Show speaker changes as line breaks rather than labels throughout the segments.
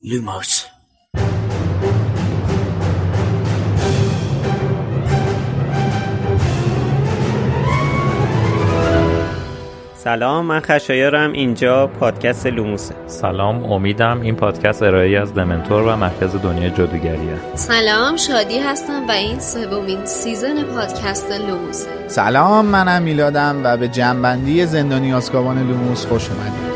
Lumos.
سلام من خشایارم. اینجا پادکست لوموسه
سلام امیدم این پادکست ارائه از دمنتور و مرکز دنیای جادوگریه.
سلام شادی هستم و این سومین season پادکست لوموسه
سلام منم میلادم و به جمع‌بندی زندانی آزکابان لوموس خوش اومدید.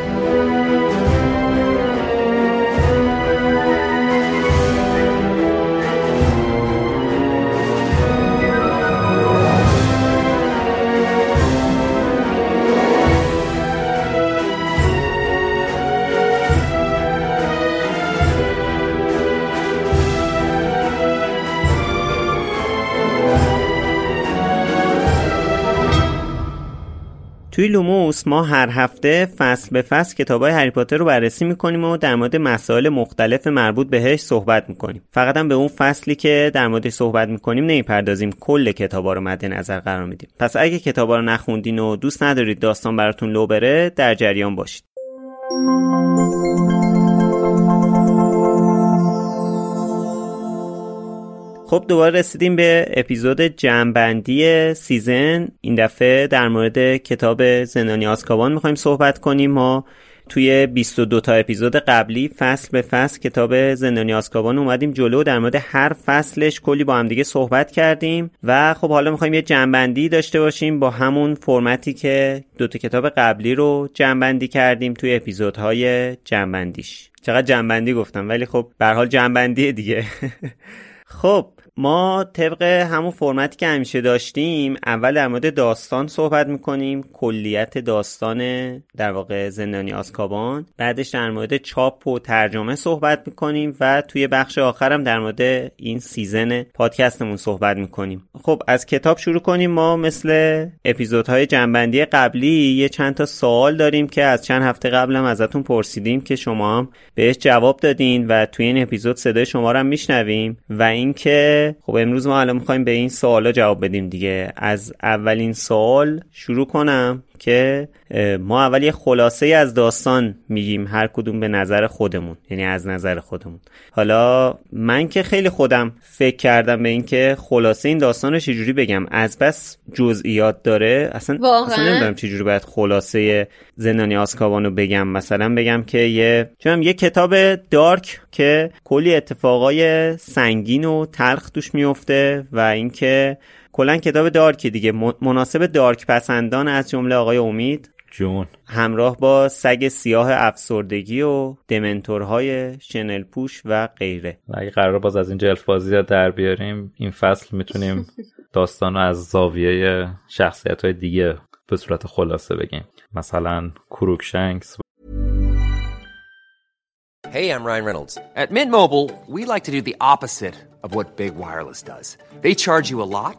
توی لوموس ما هر هفته فصل به فصل کتاب های هری پاتر رو بررسی می‌کنیم و در مورد مسائل مختلف مربوط بهش صحبت می‌کنیم. فقط هم به اون فصلی که در موردش صحبت می‌کنیم نمی‌پردازیم. کل کتابا رو مد نظر قرار میدیم. پس اگه کتابا رو نخوندین و دوست ندارید داستان براتون لو بره در جریان باشید. خب دوباره رسیدیم به اپیزود جمعبندی season. این دفعه در مورد کتاب زندانی آزکابان می‌خوایم صحبت کنیم. ما توی 22 تا اپیزود قبلی فصل به فصل کتاب زندانی آسکابان اومدیم جلو. در مورد هر فصلش کلی با هم دیگه صحبت کردیم. و خب حالا می‌خوایم یه جنبندی داشته باشیم با همون فرمتی که دو تا کتاب قبلی رو جنبندی کردیم توی اپیزودهای جنبندیش. چقدر جنبندی گفتم ولی خب به حال جنبندی دیگه. خب ما طبق همون فرمتی که همیشه داشتیم اول در مورد داستان صحبت می‌کنیم کلیت داستان در واقع زندانی آسکابان بعدش در مورد چاپ و ترجمه صحبت می‌کنیم و توی بخش آخرم در مورد این سیزن پادکستمون صحبت می‌کنیم. خب از کتاب شروع کنیم. ما مثل اپیزودهای جنبندی قبلی یه چند تا سوال داریم که از چند هفته قبلم ازتون پرسیدیم که شما هم بهش جواب دادین و توی این اپیزود صدای شما رو هم میشنویم و اینکه خب امروز ما الان می‌خوایم به این سوالا جواب بدیم دیگه. از اولین سوال شروع کنم. که ما اول یه خلاصه از داستان میگیم هر کدوم به نظر خودمون یعنی از نظر خودمون. حالا من که خیلی خودم فکر کردم به اینکه خلاصه این داستان رو چجوری بگم. از بس جزئیات داره. اصلا
واقعا؟
اصلا نمی‌دونم چجوری باید خلاصه زندانی آسکابان رو بگم. مثلا بگم که یه چونم یه کتاب دارک که کلی اتفاقای سنگین و تلخ توش میفته و اینکه کلا کتاب dark ی دیگه. مناسب dark پسندان از جمله آقای امید.
جون.
همراه با سگ سیاه افسردگی و دمنتورهای شنل پوش و غیره.
و اگه قرار باز از این جلف بازی در بیاریم این فصل می‌تونیم داستان رو از زاویه شخصیت های دیگه به صورت خلاصه بگیم. مثلا کروکشنکس
Hey, I'm Ryan Reynolds. At Mint Mobile, we like to do the opposite of what Big Wireless does. They charge you a lot,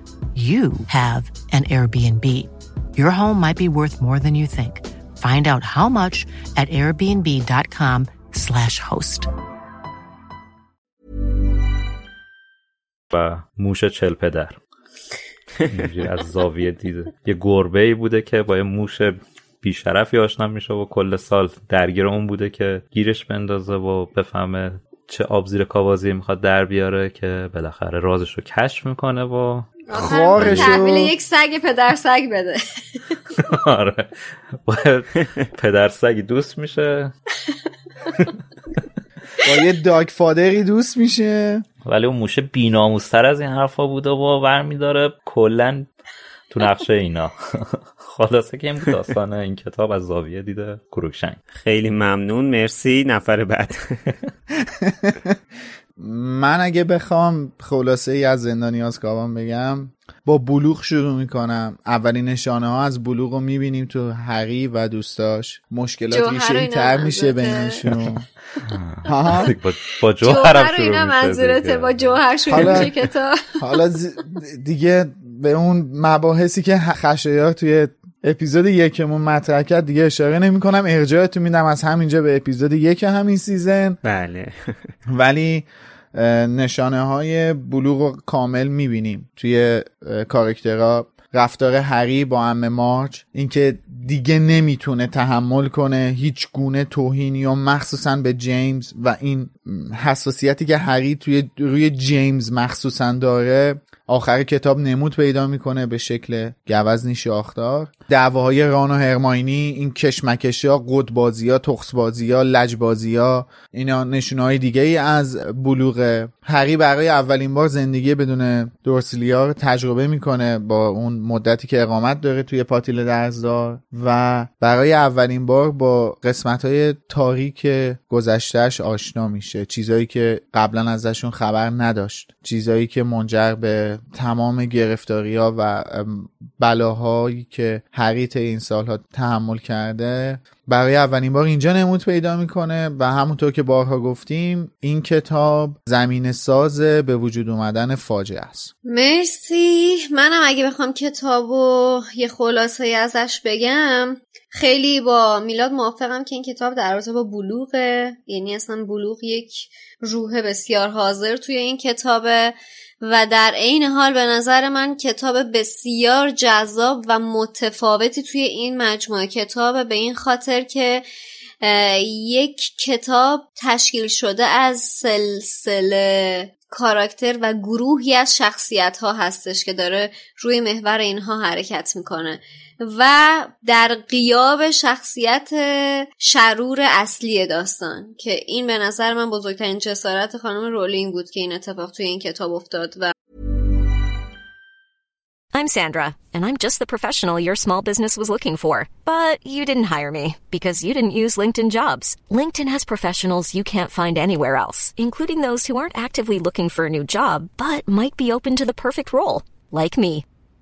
you have an Airbnb. Your home might be worth more than you think. Find out how much at airbnb.com/slash host.
و موش چل پدر از زاویه دیده یه گربه ای بوده که با یه موش بیشرفی آشنا میشه و کل سال درگیر اون بوده که گیرش بندازه و بفهمه چه آب زیر کاوازی می‌خواد در بیاره که بالاخره رازش رو کشف می‌کنه و
خارشو
تحویل یک سگ پدر سگ بده.
آره. باید پدر سگی دوست میشه.
با یه داگ فادری دوست میشه.
ولی اون موشه بیناموستر از این حرفا بوده و برمیداره کلا تو نقشه اینا. خلاصه که این بود داستان این کتاب از زاویه دیده. کروکشنگ
خیلی ممنون. مرسی. نفر بعد.
من اگه بخوام خلاصه ای از زندانی آزکابان بگم با بلوغ شروع می‌کنم. اولین نشانه ها از بلوغ رو می‌بینیم تو هری و دوستاش. مشکلات ریشه تر میشه. بینشون. ها
با,
جوهر
شروع
اینا
میشه
منظورته.
دیگه.
با جوهر شروع
حالا-
میشه کتاب
حالا دیگه به اون مباحثی که خشایار توی اپیزود یکمون مطرح کرد دیگه اشاره نمی کنم ارجاعتون میدم از همینجا به اپیزود یک همین سیزن.
بله.
ولی نشانه های بلوغ رو کامل می‌بینیم. توی اه، کاراکترها رفتار هری با ام مارچ اینکه دیگه نمی‌تونه تحمل کنه هیچ گونه توهین یا مخصوصا به جیمز و این حساسیتی که هری توی روی جیمز مخصوصا داره آخر کتاب نمود پیدا می‌کنه به شکل گوزنی شاخدار دعواهای ران و هرماینی این کشمکشی ها قدبازی ها تخصبازی ها لجبازی ها اینا نشونه های دیگه ای از بلوغ هری برای اولین بار زندگی بدون دورسلیا رو تجربه می‌کنه با اون مدتی که اقامت داره توی پاتیل درزدار و برای اولین بار با قسمت های تاریک گذشتهش آشنا میشه. چیزایی که قبلا ازشون خبر نداشت. چیزایی که منجر به تمام گرفتاری ها و بلاهایی که هری این سالها تحمل کرده برای اولین بار اینجا نمود پیدا می‌کنه و همونطور که بارها گفتیم این کتاب زمین ساز به وجود اومدن فاجعه است.
مرسی. منم اگه بخوام کتابو یه خلاصه ازش بگم خیلی با میلاد موافقم که این کتاب در رابطه با بلوغه. یعنی اصلا بلوغ یک روح بسیار حاضر توی این کتابه. و در عین حال به نظر من کتاب بسیار جذاب و متفاوتی توی این مجموعه. کتاب به این خاطر که یک کتاب تشکیل شده از سلسله کاراکتر و گروهی از شخصیت ها هستش که داره روی محور اینها حرکت می‌کنه. و در قیاب شخصیت شرور اصلی داستان که این به نظر من بزرگترین جسارت خانم رولینگ بود که این اتفاق توی این کتاب افتاد و
I'm Sandra, and I'm just the professional your small business was looking for. But you didn't hire me because you didn't use LinkedIn jobs. LinkedIn has professionals you can't find anywhere else, including those who aren't actively looking for a new job but might be open to the perfect role, like me.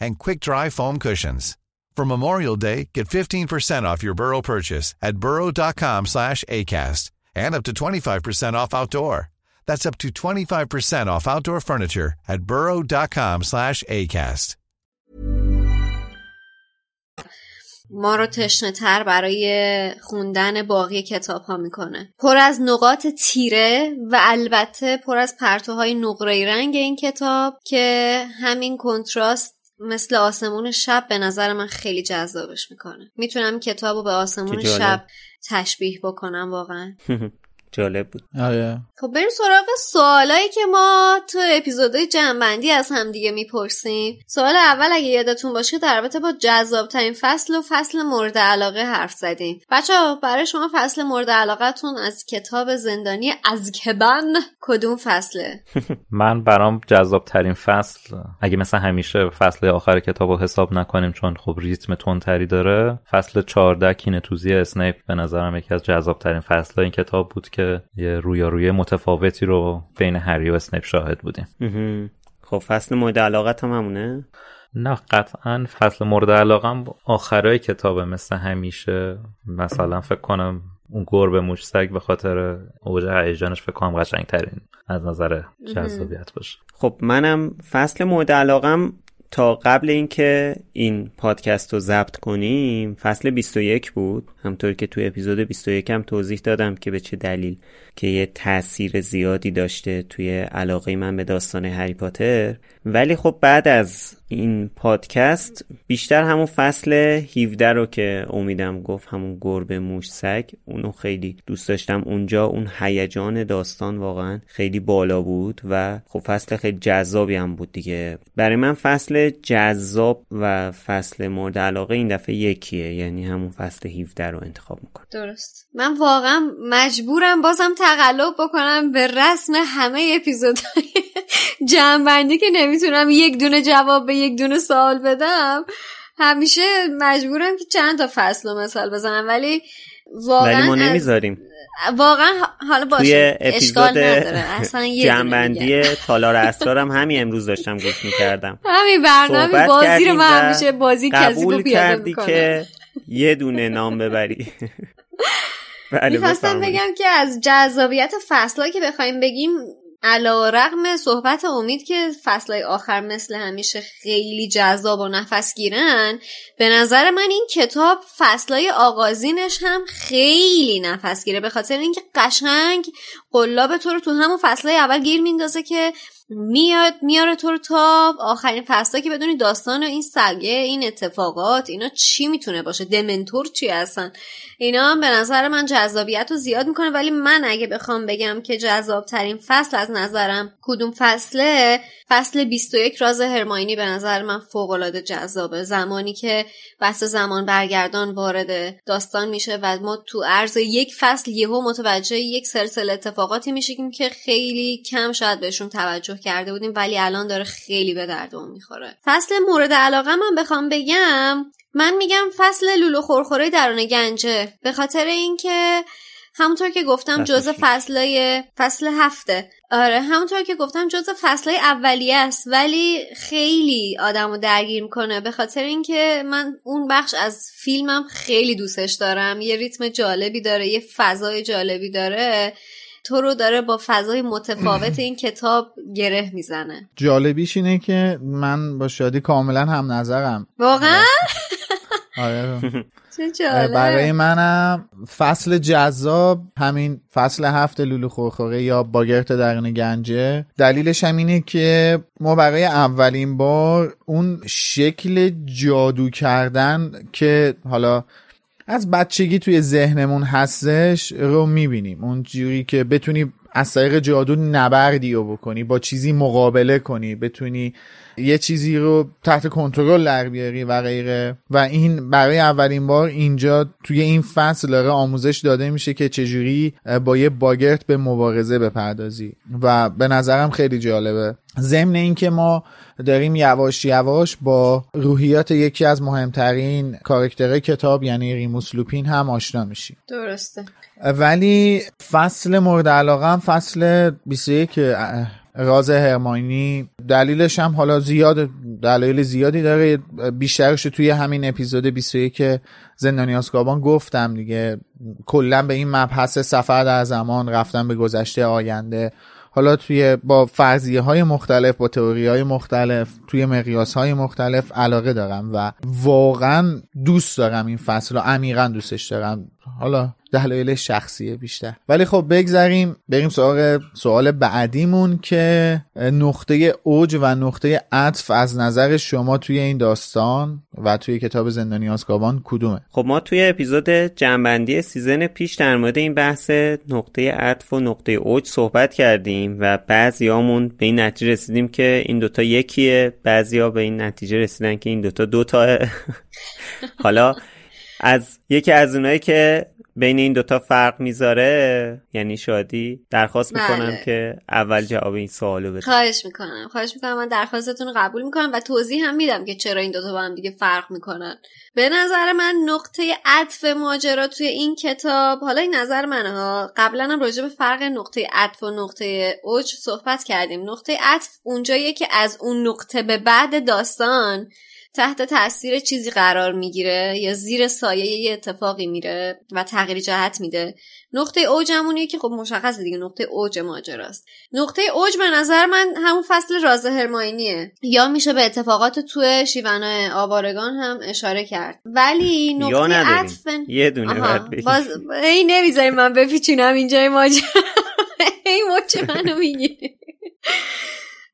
and quick-dry foam cushions. For Memorial Day, get 15% off your Burrow purchase at burrow.com/acast and up to 25% off outdoor. That's up to 25% off outdoor furniture at burrow.com/acast.
ما رو تشنه تر برای خوندن باقی کتاب ها می‌کنه پر از نقاط تیره و البته پر از پرتوهای نقره رنگ این کتاب که همین کنتراست مثل آسمون شب به نظر من خیلی جذابش می‌کنه می‌تونم کتاب رو به آسمون. شب تشبیه بکنم واقعا
جالب بود.
آره.
خب بریم سراغ سوالایی که ما تو اپیزودهای جنبندی از همدیگه می‌پرسیم. سوال اول اگه یادتون باشه در رابطه با جذابترین فصل و فصل مورد علاقه حرف زدیم. بچه برای شما فصل مورد علاقتون از کتاب زندانی از کبن کدوم فصله؟
من برام جذاب ترین فصل اگه مثل همیشه فصل آخر کتاب رو حساب نکنیم چون خب ریتم تندتری داره فصل 14 کینتوزی اسنیپ به نظرم یکی از جذاب ترین فصل این کتاب بود که یه رویارویی متفاوتی رو بین هری و اسنیپ شاهد بودیم.
خب فصل مورد علاقت هم همونه؟
نه قطعا فصل مورد علاقم آخرای کتابه مثل همیشه. مثلا فکر کنم اون گربه موش سگ به خاطر اوج هیجانش فکر کنم قشنگ ترین از نظر جذابیت باشه.
خب منم فصل مورد علاقم تا قبل اینکه این پادکست رو ضبط کنیم فصل 21 بود. همطور که توی اپیزود 21 هم توضیح دادم که به چه دلیل که یه تاثیر زیادی داشته توی علاقه من به داستان هری پاتر. ولی خب بعد از این پادکست بیشتر همون فصل 17 رو که امیدم گفت همون گربه موش سگ اونو خیلی دوست داشتم. اونجا اون هیجان داستان واقعا خیلی بالا بود و خب فصل خیلی جذابی هم بود دیگه. برای من فصل جذاب و فصل مورد علاقه این دفعه یکیه یعنی همون فصل 17 رو انتخاب می‌کنم.
درست. من واقعا مجبورم بازم تقلب بکنم به رسم همه اپیزودهای جمعبندی که نمی‌تونم یک دونه جواب به یک دونه سوال بدم. همیشه مجبورم که چند تا فصل و مثال بزنم ولی واقعا
ولی ما نمی‌ذاریم.
واقعا حالا باشه
توی
اشکال
اپیزود
نداره. اصلا
جنبندی. تالار اسرارم همین امروز داشتم گوش می‌کردم.
همین برنامه بازی رو من همیشه بازی کسی
قبول
رو
کردی که یه دونه نام ببری. بله
می‌خواستم. بگم که از جذابیت فصلهایی که بخوایم بگیم علا رقم صحبت امید که فصلهای آخر مثل همیشه خیلی جذاب و نفس گیرن به نظر من این کتاب فصلهای آغازینش هم خیلی نفس گیره به خاطر اینکه قشنگ قلاب تو رو تو همون فصلهای اول گیر میندازه که میاد میاره تو رو تا آخرین فصلا که بدونی داستان این سگه این اتفاقات اینا چی می‌تونه باشه؟ دمنتور چی هستن؟ اینا به نظر من جذابیت رو زیاد می‌کنه ولی من اگه بخوام بگم که جذاب ترین فصل از نظرم کدوم فصله فصل 21 راز هرماینی به نظر من فوق العاده جذابه. زمانی که بحث زمان برگردان وارد داستان میشه و ما تو عرض یک فصل یهو متوجه یک سلسله اتفاقاتی میشیم که خیلی کم شاید بهشون توجه کرده بودیم ولی الان داره خیلی به دردمون می‌خوره. فصل مورد علاقه من بخوام بگم من میگم فصل لولو خورخوره درون گنجه به خاطر اینکه همونطور که گفتم جزء. فصلای فصل هفته. آره همونطور که گفتم جزء فصلای اولیه است ولی خیلی آدمو درگیر می‌کنه. به خاطر اینکه من اون بخش از فیلمم خیلی دوستش دارم. یه ریتم جالبی داره یه فضای جالبی داره. تو رو داره با فضای متفاوت این کتاب گره می‌زنه.
جالبیش اینه که من با شادی کاملا هم نظرم.
واقعا؟
آره. برای منم فصل جذاب همین فصل هفت لولو خورخوره یا باگرت درون گنجه. دلیلش هم اینه که ما برای اولین بار اون شکل جادو کردن که حالا از بچگی توی ذهنمون هستش رو می‌بینیم. اون جوری که بتونی از طریق جادو نبردی رو بکنی با چیزی مقابله کنی بتونی یه چیزی رو تحت کنترل در بیاری و غیره. و این برای اولین بار اینجا توی این فصل داره آموزش داده میشه که چجوری با یه باگرت به مبارزه بپردازی. و به نظرم خیلی جالبه. ضمن اینکه ما داریم یواش یواش با روحیات یکی از مهمترین کارکترهای کتاب یعنی ریموس لوپین هم آشنا میشیم.
درسته.
ولی فصل مورد علاقه هم فصل 21 راز هرماینی دلیلش هم حالا زیاد دلایل زیادی داره. بیشترش توی همین اپیزود 21 زندانی آسکابان گفتم دیگه کلا به این مبحث سفر در زمان رفتن به گذشته آینده. حالا توی با فرضیه های مختلف با تئوری های مختلف توی مقیاس های مختلف علاقه دارم و واقعا دوست دارم این فصل رو عمیقا دوستش دارم. حالا دلایل شخصیه بیشتر. ولی خب بگذریم بریم سراغ سوال بعدیمون که نقطه اوج و نقطه عطف از نظر شما توی این داستان و توی کتاب زندانی آسکابان کدومه؟
خب ما توی اپیزود جنبندی سیزن پیش در مورد این بحث نقطه عطف و نقطه اوج صحبت کردیم و بعضیامون به این نتیجه رسیدیم که این دوتا یکیه بعضیا به این نتیجه رسیدن که این دوتا دوتاه حالا از یکی از اونایی که بین این دوتا فرق می‌ذاره؟ یعنی شادی؟ درخواست می‌کنم
بله.
که اول جواب این سوالو بده
خواهش می‌کنم. خواهش می‌کنم. من درخواستتون رو قبول می‌کنم و توضیح هم میدم که چرا این دوتا با هم دیگه فرق می‌کنن. به نظر من نقطه عطف ماجرا توی این کتاب حالا این نظر منه ها. قبلا هم راجع به فرق نقطه عطف و نقطه اوج صحبت کردیم. نقطه عطف اونجاییه که از اون نقطه به بعد داستان تحت تاثیر چیزی قرار می‌گیره یا زیر سایه یه اتفاقی میره و تغییر جهت میده. نقطه اوج همونیه که خب مشخصه دیگه نقطه اوج ماجراست. نقطه اوج به نظر من همون فصل راز هرماینیه یا میشه به اتفاقات توی شیون آوارگان هم اشاره کرد. ولی نقطه عطف
یه دونه باید.
باز هی نمی‌ذاری من بپیچونم اینجای ماجرا. هی مچ منو می‌گیری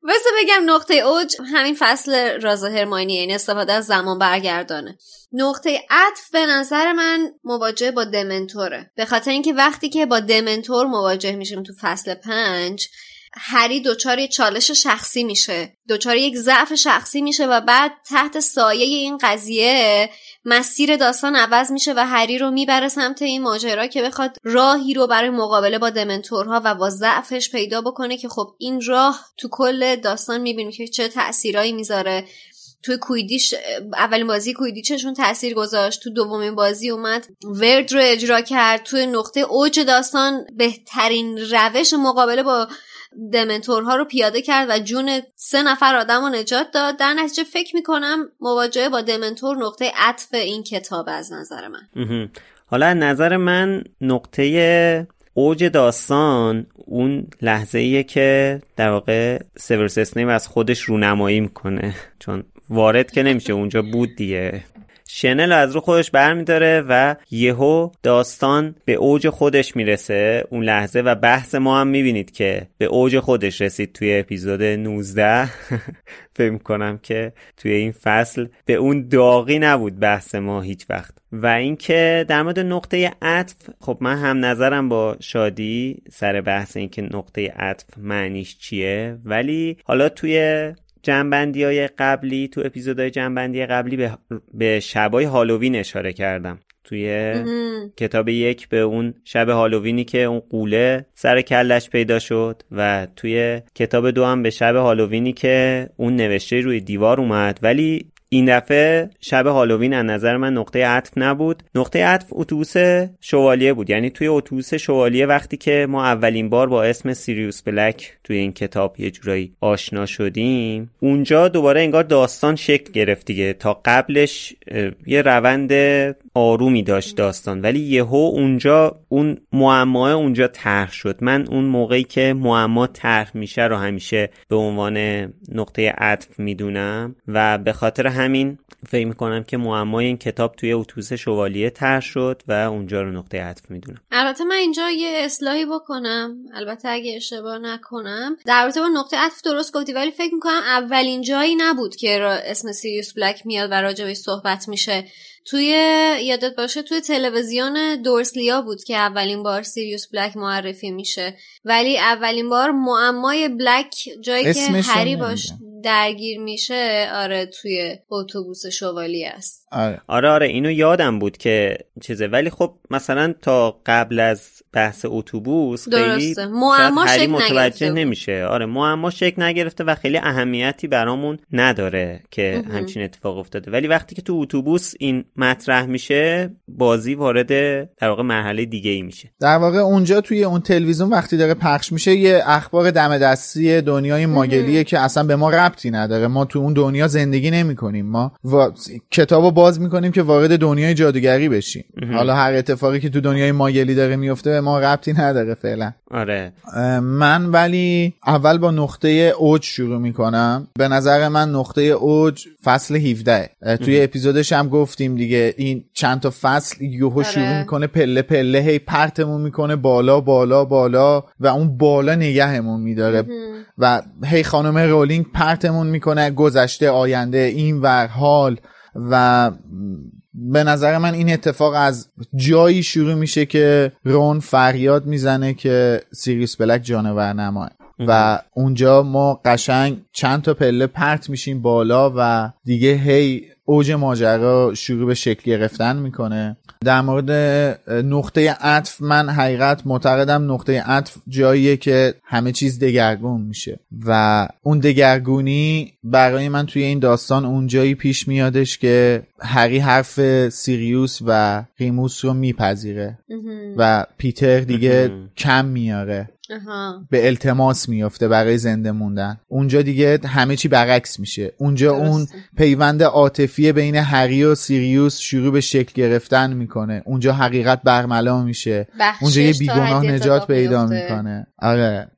واسه بگم نقطه اوج همین فصل راز هرماینی یعنی استفاده از زمان برگردانه. نقطه عطف به نظر من مواجه با دمنتوره. به خاطر اینکه وقتی که با دمنتور مواجه میشیم تو فصل پنج هری دچار یه چالش شخصی میشه. دچار یک ضعف شخصی میشه و بعد تحت سایه این قضیه مسیر داستان عوض میشه و هری رو می‌بره سمت این ماجرا که بخواد راهی رو برای مقابله با دمنتورها و با ضعفش پیدا بکنه که خب این راه تو کل داستان می‌بینیم که چه تاثیرایی می‌ذاره. توی کویدیش اولین بازی کویدیچشون تاثیر گذاشت تو دومین بازی اومد ورد رو اجرا کرد توی نقطه اوج داستان بهترین روش مقابله با دمنتورها رو پیاده کرد و جون سه نفر آدم رو نجات داد. در نتیجه فکر می‌کنم مواجهه با دمنتور نقطه عطف این کتاب از نظر من.
حالا نظر من نقطه اوج داستان اون لحظه ایه که در واقع سیورس از خودش رونمایی می‌کنه. چون وارد که نمیشه اونجا بود دیگه. شنل از رو خودش برمیداره و یهو داستان به اوج خودش می‌رسه اون لحظه و بحث ما هم می‌بینید که به اوج خودش رسید توی اپیزود 19 فکر کنم که توی این فصل به اون داغی نبود بحث ما هیچ وقت. و اینکه در مورد نقطه عطف خب من هم نظرم با شادی سر بحث اینکه نقطه عطف معنیش چیه ولی حالا توی جنبندی های قبلی تو اپیزودهای جنبندی قبلی به, به شبای هالووین اشاره کردم. توی کتاب یک به اون شب هالووینی که اون قوله سر کلش پیدا شد و توی کتاب دو هم به شب هالووینی که اون نوشته روی دیوار اومد. ولی این دفعه شب هالووین از نظر من نقطه عطف نبود. نقطه عطف اتوبوس شوالیه بود. یعنی توی اتوبوس شوالیه وقتی که ما اولین بار با اسم سیریوس بلک توی این کتاب یه جورایی آشنا شدیم اونجا دوباره انگار داستان شکل گرفت دیگه. تا قبلش یه روند آرومی داشت داستان. ولی یهو اونجا اون معما اونجا طرح شد. من اون موقعی که معما طرح میشه رو همیشه به عنوان نقطه عطف می‌دونم و به خاطر همین فکر می‌کنم که معمای این کتاب توی اتوبوس شوالیه طرح شد و اونجا رو نقطه عطف می‌دونم.
البته من اینجا یه اصلاحی بکنم. البته اگه اشتباه نکنم. در رابطه با نقطه عطف درست گفتی ولی فکر می‌کنم اولین جایی نبود که اسم سیریوس بلک میاد و راجبش صحبت میشه. توی یادت باشه توی تلویزیون دورسلیا بود که اولین بار سیریوس بلک معرفی میشه. ولی اولین بار معمای بلک جایی که هری باش درگیر میشه آره توی اتوبوس شوالی است.
آره.
آره آره اینو یادم بود که چیزه. ولی خب مثلا تا قبل از بحث اتوبوس خیلی
معما
شکل متوجه نمیشه. آره معما شکل نگرفته و خیلی اهمیتی برامون نداره که همچین اتفاق افتاده. ولی وقتی که تو اتوبوس این مطرح میشه بازی وارد در واقع مرحله دیگه ای میشه.
در واقع اونجا توی اون تلویزیون وقتی داره پخش میشه یه اخبار دم دستی دنیای ماگلیه که اصلا به ما ربطی نداره. ما تو اون دنیا زندگی نمی کنیم ما و... کتابو باز می‌کنیم که وارد دنیای جادوگری بشیم. حالا هر اتفاقی که تو دنیای ماگلی داره میفته به ما ربطی نداره فعلا.
آره.
من ولی اول با نقطه اوج شروع می‌کنم. به نظر من نقطه اوج فصل 17 توی اپیزودش هم گفتیم دیگه این چند تا فصل یهو شروع می‌کنه پله پله هی پرتمون می‌کنه بالا بالا بالا و اون بالا نگهمون میداره. و هی خانم رولینگ پرتمون می‌کنه گذشته آینده این ور حال. و به نظر من این اتفاق از جایی شروع میشه که رون فریاد می‌زنه که سیریس بلک جانورنماست و اونجا ما قشنگ چند تا پله پرت میشیم بالا و دیگه هی اوج ماجرا شروع به شکل گرفتن می‌کنه. در مورد نقطه عطف من حقیقت معتقدم نقطه عطف جاییه که همه چیز دگرگون میشه و اون دگرگونی برای من توی این داستان اونجایی پیش میادش که هری حرف سیریوس و ریموس رو میپذیره و پیتر دیگه کم میاره. به التماس میفته برای زنده موندن. اونجا دیگه همه چی برعکس میشه. اونجا اون پیوند عاطفی بین هری و سیریوس شروع به شکل گرفتن می‌کنه. اونجا حقیقت برملا میشه. اونجا یه بیگناه نجات پیدا می‌کنه. آره.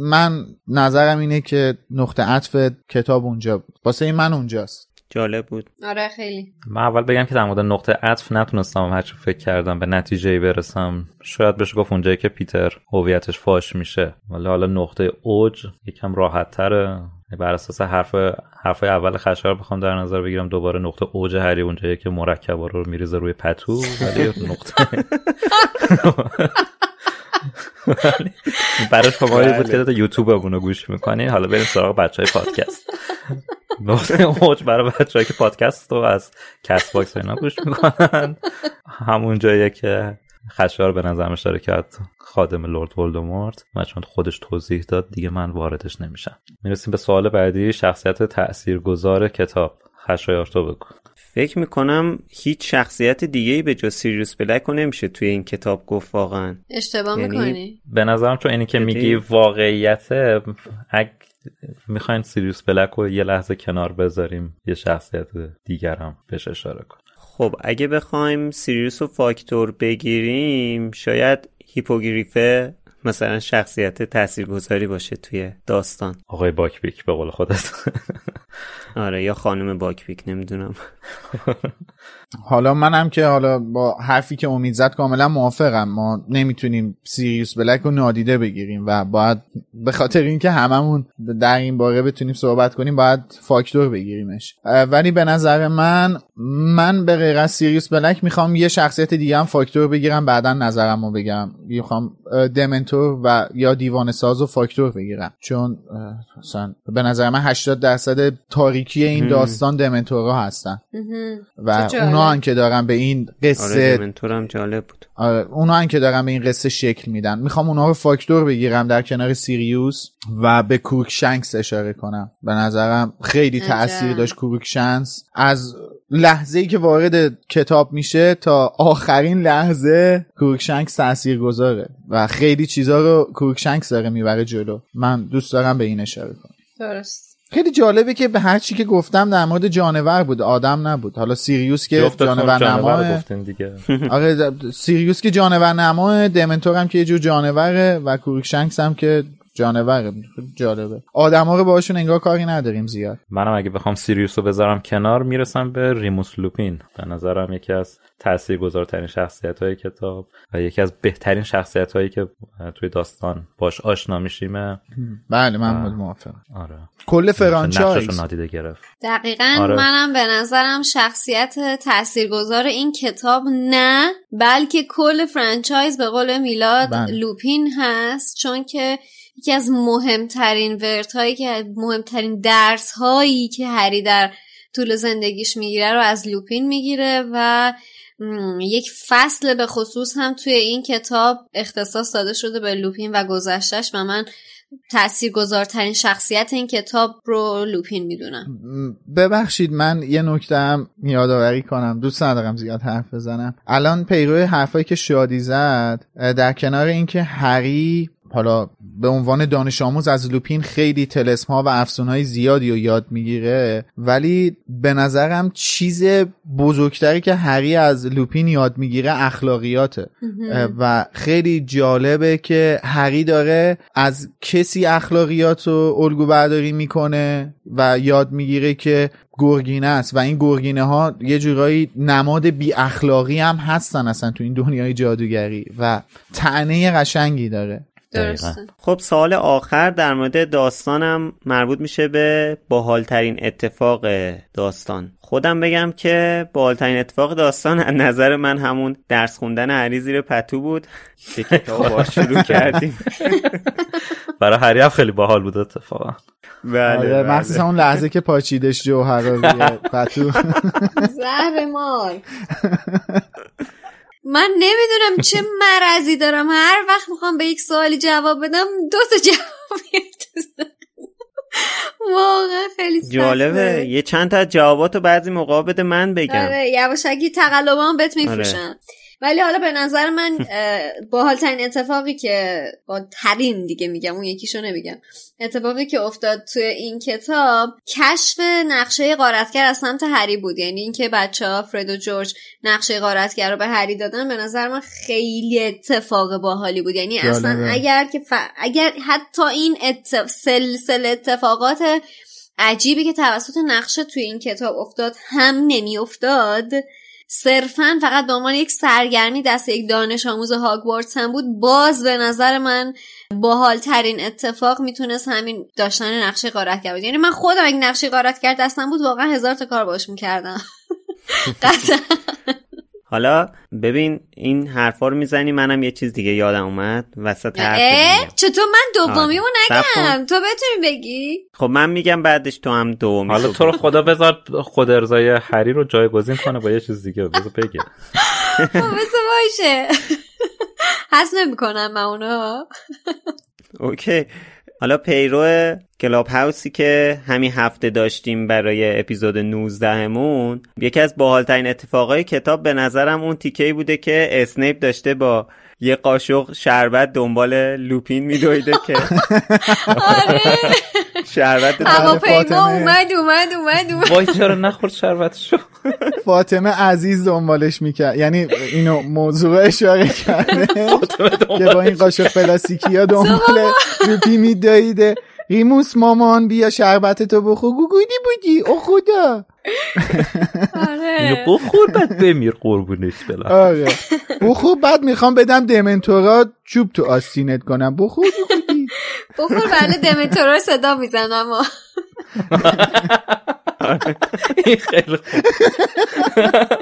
من نظرم اینه که نقطه عطف کتاب اونجا. بود واسه من اونجاست.
جالب بود.
آره خیلی.
من اول بگم که در مورد نقطه عطف نتونستم هرچی فکر کردم به نتیجه برسم. شاید بشه گفت اونجایی که پیتر هویتش فاش میشه. ولی حالا نقطه اوج یکم راحت تره بر اساس حرف حرف اول خشایار بخوام در نظر بگیرم دوباره نقطه اوج هری اونجایی که مرکب رو میریزه روی پتو ولی نقطه برای شما بود که یوتیوب رو گوش می‌کنین حالا بریم سراغ بچه های پادکست. نقطه اوج برای بچه‌هایی که پادکست رو از کست باکس اینا گوش می‌کنن. همون جاییه که خشایار به نظر اشاره کرد خادم لورد ولدمورت و چون خودش توضیح داد دیگه من واردش نمیشم. می‌رسیم به سوال بعدی. شخصیت تاثیرگذار کتاب. خشایار تو بگو.
فکر می‌کنم هیچ شخصیت دیگه ای به جز سیریوس بلک رو نمیشه توی این کتاب گفت واقعا.
اشتباه یعنی می‌کنی؟
به نظرم چون اینی که میگی واقعیت اگ می‌خواین سیریوس بلک رو یه لحظه کنار بذاریم یه شخصیت دیگرم بهش اشاره کن
خب اگه بخوایم سیریوس و فاکتور بگیریم شاید هیپوگریفه مثلا شخصیت تاثیرگذاری باشه توی داستان.
آقای باکبیک به قول خودت.
آره یا خانم باکبیک نمی‌دونم.
حالا منم که حالا با حرفی که امید زد کاملا موافقم. ما نمی‌تونیم سیریوس بلک رو نادیده بگیریم و باید به خاطر اینکه هممون در این باره بتونیم صحبت کنیم باید فاکتور بگیریمش. ولی به نظر من من به غیر از سیریوس بلک می‌خوام یه شخصیت دیگه هم فاکتور بگیرم بعدا نظرم رو بگم. می‌خوام dementor و یا دیوانه ساز و فاکتور بگیرم. چون مثلا به نظر من 80 درصد تاریکی این داستان dementor ها هستن. و اونا که دارن به این قصه
آره جالب بود.
آره اونا که دارن به این قصه شکل میدن. می‌خوام اونا رو فاکتور بگیرم در کنار سیریوس و به کروکشنکس اشاره کنم. به نظرم خیلی تاثیر داشت کروکشنکس از لحظه ای که وارد کتاب میشه تا آخرین لحظه کروکشنکس تاثیر گذاره و خیلی چیزا رو کروکشنکس داره می‌بره جلو. من دوست دارم به این اشاره کنم.
درست.
خیلی جالبه که به هر چی که گفتم در مورد جانور بود آدم نبود. حالا سیریوس که جانور نما آره سیریوس که جانور نما dementor هم که یه جور جانوره و کروکشنکس هم که جانوره جالبه. آدما رو باشون انگار کاری نداریم زیاد.
منم اگه بخوام سیریوس رو بذارم کنار می‌رسم به ریموس لوپین. به نظرم یکی از تاثیرگذارترین شخصیت های کتاب و یکی از بهترین شخصیت هایی که توی داستان باش آشنا میشیم
بله من بود موافقم.
آره.
کل franchise.
نادیده گرفت.
دقیقا آره. منم به نظرم شخصیت تاثیرگذار این کتاب نه بلکه کل franchise به قول میلاد بله. لوپین هست چون که یکی از مهمترین ورت هایی که مهمترین درس هایی که هری در طول زندگیش می‌گیره رو از لوپین می‌گیره و یک فصل به خصوص هم توی این کتاب اختصاص داده شده به لوپین و گذشتش و من تأثیر گذارترین شخصیت این کتاب رو لوپین می‌دونم.
ببخشید من یه نکته هم یادآوری کنم. دوست ندارم زیاد حرف بزنم. الان پیروی حرفایی که شادی زد در کنار اینکه هری حالا به عنوان دانش آموز از لوپین خیلی تلسم ها و افسون های زیادی رو یاد می‌گیره. ولی به نظرم چیز بزرگتری که هری از لوپین یاد می‌گیره اخلاقیاته. و خیلی جالبه که هری داره از کسی اخلاقیات رو الگو برداری می‌کنه و یاد می‌گیره که گرگینه است. و این گرگینه ها یه جورایی نماد بی اخلاقی هم هستن اصلا تو این دنیای جادوگری و تعنی قشنگی داره.
درسته.
خب سال آخر در مورد داستانم مربوط میشه به باحالترین اتفاق داستان. خودم بگم که باحالترین اتفاق داستان از نظر من همون درس خوندن هری زیر پتو بود. که کتاب باش شروع کردیم.
برای هری هم خیلی باحال بود اتفاقا.
بله
آره
بله.
مخصوصا اون لحظه که پاچیدش جوهر رو پتو.
زهر مار من نمی‌دونم چه مرضی دارم. هر وقت می‌خوام به یک سوالی جواب بدم دو تا جواب میاد. واقعا خیلی.
جالبه. یه چند تا جواباتو بعضی موقع بده من بگم.
آره یواشکی تقلبان بهت میفروشن ولی حالا به نظر من باحالترین اتفاقی که با ترین دیگه میگم اون یکیشو نمیگم. اتفاقی که افتاد توی این کتاب کشف نقشه غارتگر از سمت هری بود. یعنی اینکه بچه ها فرد و جورج نقشه غارتگر رو به هری دادن به نظر من خیلی اتفاق باحالی بود. یعنی اصلا
جالبه.
اگر که ف... اگر حتی این اتف... سلسله اتفاقات عجیبی که توسط نقشه توی این کتاب افتاد هم نمیافتاد صرفا فقط به عنوان یک سرگرمی دست یک دانش آموز هاگوارتس هم بود. باز به نظر من باحال ترین اتفاق می‌تونست همین داشتن نقشه غارتگر بود یعنی من خودم اگه نقشه غارتگر دستم بود واقعا هزار تا کار باش می‌کردم.
حالا ببین این حرفا رو می‌زنی منم یه چیز دیگه یادم اومد. وسط حرف.
چطور من دومیمو
آره. صبر
نگم. تو بتونی بگی؟
خب من میگم بعدش تو هم دومی
حالا تو رو خدا بذار خود ارزای هری رو جایگزین کنه با یه چیز دیگه. بذار بگه.
خب مثل باشه. حس نمی‌کنم من اونو.
اوکی. حالا پیرو کلاب هاوسی که همین هفته داشتیم برای اپیزود 19 مون یکی از باحالترین اتفاقای کتاب به نظرم اون تیکه‌ای بوده که اسنیپ داشته با یه قاشق شربت دنبال لوپین میدویده که.
آره.
شربت
هواپیما
فاطمه.
اومد اومد اومد اومد.
وای چرا نخورد شربتشو
فاطمه عزیز دنبالش می‌کرد. یعنی اینو موضوع اشاره کرده که با این قاشق پلاستیکی ها دنبال روپی میداییده ریموس مامان بیا شربت تو بخور. گوگودی بودی؟ او خدا.
اینو
آره
بخور بعد بمیر قربونش بلا
آره. بخور بعد می‌خوام بدم دمنتورا چوب تو آستینت کنم. بخور گوگودی
بخور بله دمتورا رو صدا می‌زنم
این خیلی خوب.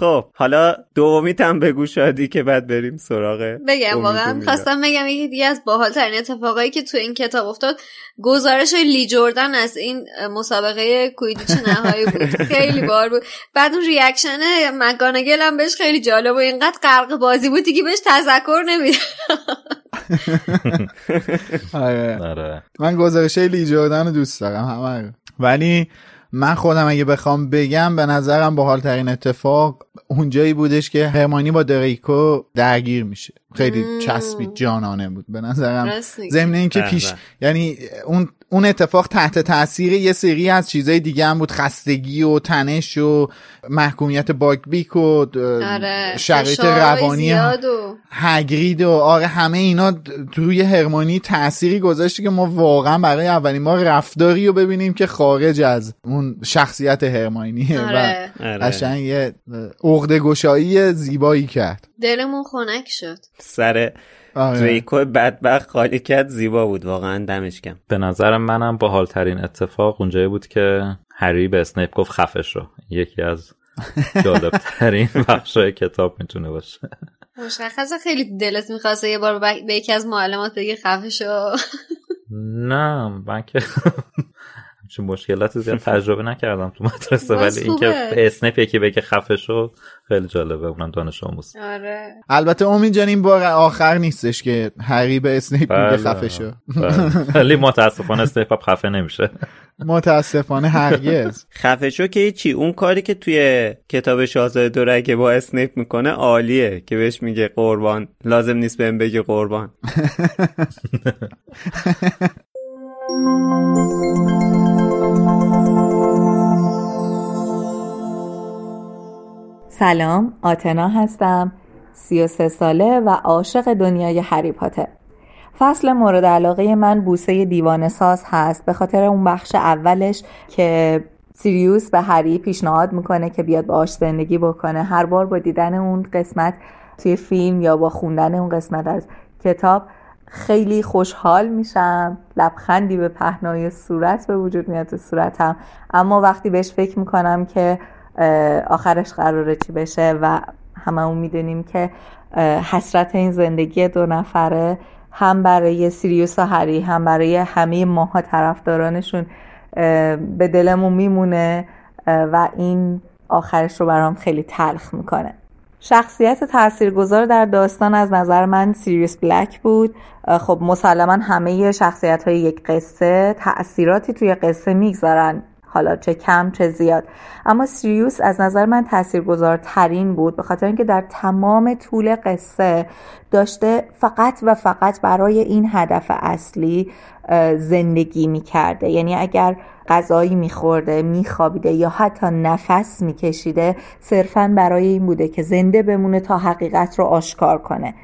خب حالا دومیت هم بگو شادی که بعد بریم سراغ
بگم واقعا. خواستم بگم یکی دیگه از باحال ترین اتفاقایی که تو این کتاب افتاد گزارش لی جردن از این مسابقه کویدیچ نهایی بود. خیلی بار بود. بعد اون ریاکشن مکانگل هم بهش خیلی جالب و اینقدر غرق بازی بود دیگه بهش تذکر نمیده
آره.
آره.
من گزارش لی جردن رو دوست دارم همه. ولی من خودم اگه بخوام بگم به نظرم باحال ترین اتفاق اونجایی بودش که هرمانی با دریکو درگیر میشه. خیلی چسبید جانانه بود به نظرم. ضمن اینکه پیش. یعنی اون اون اتفاق تحت تاثیر یه سری از چیزای دیگه هم بود خستگی و تنش و محکومیت باگبیک و
آره
شرایط روانی
زیاد و
هگرید و آره همه اینا روی هرمونی تأثیری گذاشته که ما واقعا برای اولین بار رفتاری رو ببینیم که خارج از اون شخصیت هرماینیه
آره.
و
آره.
قشنگ یه عقده گشایی زیبایی کرد
دلمون خنک شد
سر
آره.
دریکو بدبخت خالی کرد زیبا بود واقعا دمش کم
به نظر منم باحال ترین اتفاق اونجایی بود که هری به اسنیپ گفت خفش رو. یکی از جالب ترین بخشای کتاب می‌تونه باشه.
مشخصه خیلی دلت می‌خواسته یه بار به یکی از معلمات بگی خفه شو
نه من که چون مشکلات زیاد تجربه نکردم تو مدرسه ولی اینکه اسنیپ یکی بگه خفه شو خیلی جالبه اونم دانش آموز.
آره.
البته امید جان این بار آخر نیستش که هری به اسنیپ میگه
بله.
خفه شو.
بله. ولی متاسفانه اسنیپ خفه نمیشه.
متاسفانه هرگز.
خفه شو که چی؟ اون کاری که توی کتاب شاهزاده دورگه با اسنیپ می‌کنه عالیه که بهش میگه قربان. لازم نیست بهم بگی قربان.
سلام آتنا هستم 33 ساله و عاشق دنیای هری پاتر. فصل مورد علاقه من بوسه دیوانه ساز هست به خاطر اون بخش اولش که سیریوس به هری پیشنهاد می‌کنه که بیاد باهاش زندگی بکنه. هر بار با دیدن اون قسمت توی فیلم یا با خوندن اون قسمت از کتاب خیلی خوشحال میشم. لبخندی به پهنای صورت به وجود میاد تو صورتم. اما وقتی بهش فکر می‌کنم که آخرش قراره چی بشه و هممون می‌دونیم که حسرت این زندگی دو نفره هم برای سیریوس و هری هم برای همه ماها طرفدارانشون به دلمون میمونه و این آخرش رو برام خیلی تلخ می‌کنه. شخصیت تاثیرگذار در داستان از نظر من سیریوس بلک بود. خب مسلما همه شخصیت های یک قصه تاثیراتی توی قصه می‌گذارن. حالا چه کم چه زیاد. اما سیریوس از نظر من تاثیرگذارترین بود به خاطر اینکه در تمام طول قصه داشته فقط و فقط برای این هدف اصلی زندگی می‌کرده. یعنی اگر غذایی میخورده میخوابیده یا حتی نفس میکشیده صرفا برای این بوده که زنده بمونه تا حقیقت رو آشکار کنه.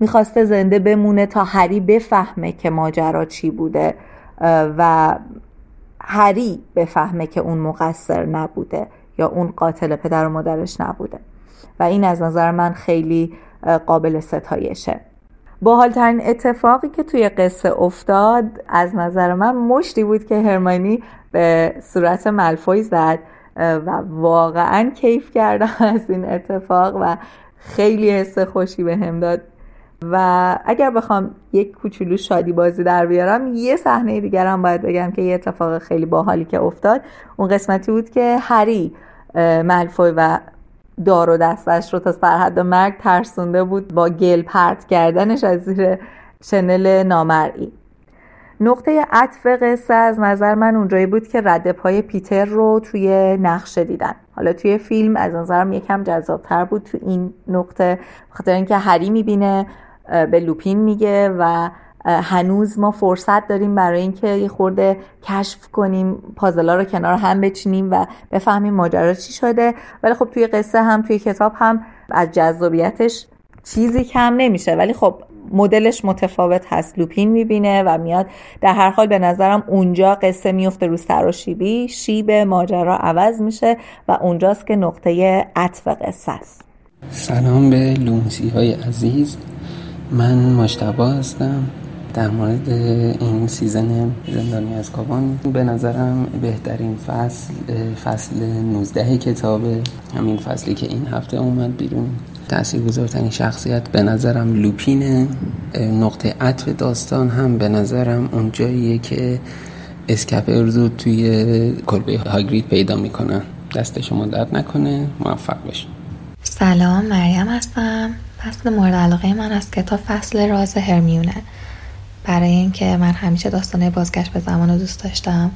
می‌خواسته زنده بمونه تا هری بفهمه که ماجرا چی بوده و هری بفهمه که اون مقصر نبوده یا اون قاتل پدر و مادرش نبوده. و این از نظر من خیلی قابل ستایشه. باحالترین اتفاقی که توی قصه افتاد از نظر من مشتی بود که هرمانی به صورت ملفوی زد و واقعا کیف کردم از این اتفاق و خیلی حس خوشی به هم داد. و اگر بخوام یک کوچولو شادی بازی در بیارم یه صحنه دیگرم باید بگم که یه اتفاق خیلی باحالی که افتاد. اون قسمتی بود که هری ملفوی و دار و دستش رو تا سرحد مرگ ترسونده بود با گل پرت کردنش از زیر شنل نامرئی. نقطه عطف قصه از نظر من اونجایی بود که رد پای پیتر رو توی نقشه دیدن. حالا توی فیلم از نظرم یکم جذابتر بود تو این نقطه خاطر اینکه هری می‌بینه به لوپین میگه و هنوز ما فرصت داریم برای اینکه یه خورده کشف کنیم پازلا رو کنار هم بچینیم و بفهمیم ماجرا چی شده. ولی خب توی قصه هم توی کتاب هم از جذابیتش چیزی کم نمیشه. ولی خب مدلش متفاوت هست. لوپین می‌بینه و میاد. در هر حال به نظرم اونجا قصه میفته رو سر و شیبی. شیب ماجرا عوض میشه و اونجاست که نقطه عطف قصه است.
سلام به لوموسی های عزیز. من مجتبی هستم در مورد این season زندانی آزکابان. به نظرم بهترین فصل فصل 19 کتاب همین فصلی که این هفته اومد بیرون. تأثیر گذارترین شخصیت به نظرم لوپینه. نقطه عطف داستان هم به نظرم اونجاییه که اسکپرزو توی کلبه هاگرید پیدا می‌کنن دست شما درد نکنه موفق بشین
سلام مریم هستم. فصل مورد علاقه من از کتاب فصل راز هرمیونه. برای اینکه من همیشه داستانه بازگشت به زمان رو دوست داشتم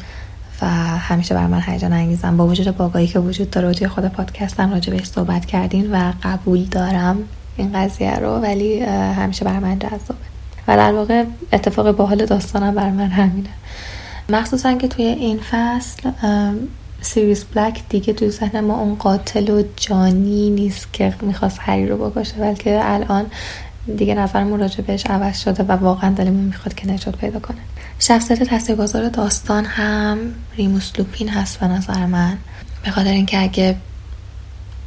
و همیشه بر من هیجان انگیزم با وجود باگایی که وجود داره و توی خود پادکستم راجع بهش صحبت کردین و قبول دارم این قضیه رو ولی همیشه بر من جذابه. و در واقع اتفاق باحال داستانم برای من همینه. مخصوصا که توی این فصل سیریوس بلک دیگه توی ذهن ما اون قاتل و جانی نیست که می‌خواست هری رو بکشه بلکه الان دیگه نظرمون راجع بهش عوض شده و واقعا دلمون می‌خواد که نجات پیدا کنه. شخصیت تاثیرگذار داستان هم ریموس لوپین هست به نظر من. به خاطر اینکه اگه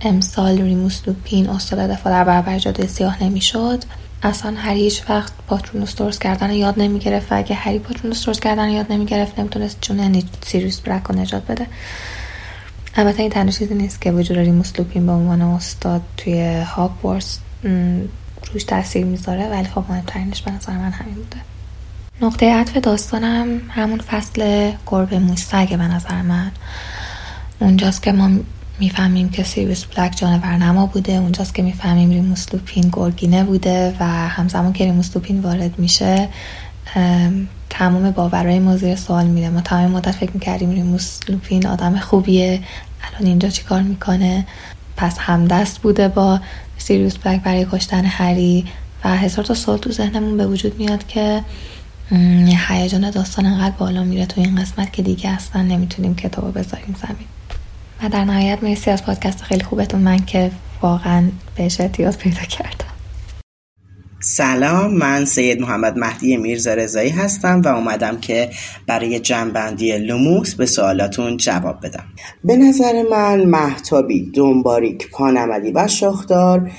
امسال ریموس لوپین استاد دفاع در برابر جادوی سیاه نمی‌شد اصلا هری هیچ وقت Patronus درست کردن یاد نمی‌گرفت و اگه هری Patronus درست کردن یاد نمی‌گرفت نمی‌تونست جون سیریوس بلک رو نجات بده. البته این تنها چیزی نیست که وجود ریموس لوپین به عنوان استاد توی هاگوارتس روش تاثیر می‌ذاره ولی خب مهمترینش به نظر من همین بوده. نقطه عطف داستانم همون فصل گربه و موش و سگه به نظر من اونجاست که ما می‌فهمیم که سیریوس بلک جانور نما بوده. اونجاست که می‌فهمیم ریموس لوپین گرگینه بوده و همزمان که ریموس لوپین وارد میشه تمام باورهای ما زیر سوال میره. ما تمام مدت فکر می‌کردیم ریموس لوپین آدم خوبیه. الان اینجا چیکار می‌کنه؟ پس همدست بوده با سیریوس بلک برای کشتن هری و هزار تا سوال تو ذهنمون به وجود میاد که هیجان داستان انقدر بالا میره تو این قسمت که دیگه اصلا نمی‌تونیم کتابو بذاریم زمین. و در نهایت مرسی از پادکست خیلی خوبتون. من که واقعا بهش احتیاط پیدا کردم.
سلام من سید محمد مهدی میرزا رضایی هستم و اومدم که برای جنبندی لوموس به سوالاتون جواب بدم. به نظر من محتابی دنباریک پانمدی و شاخدار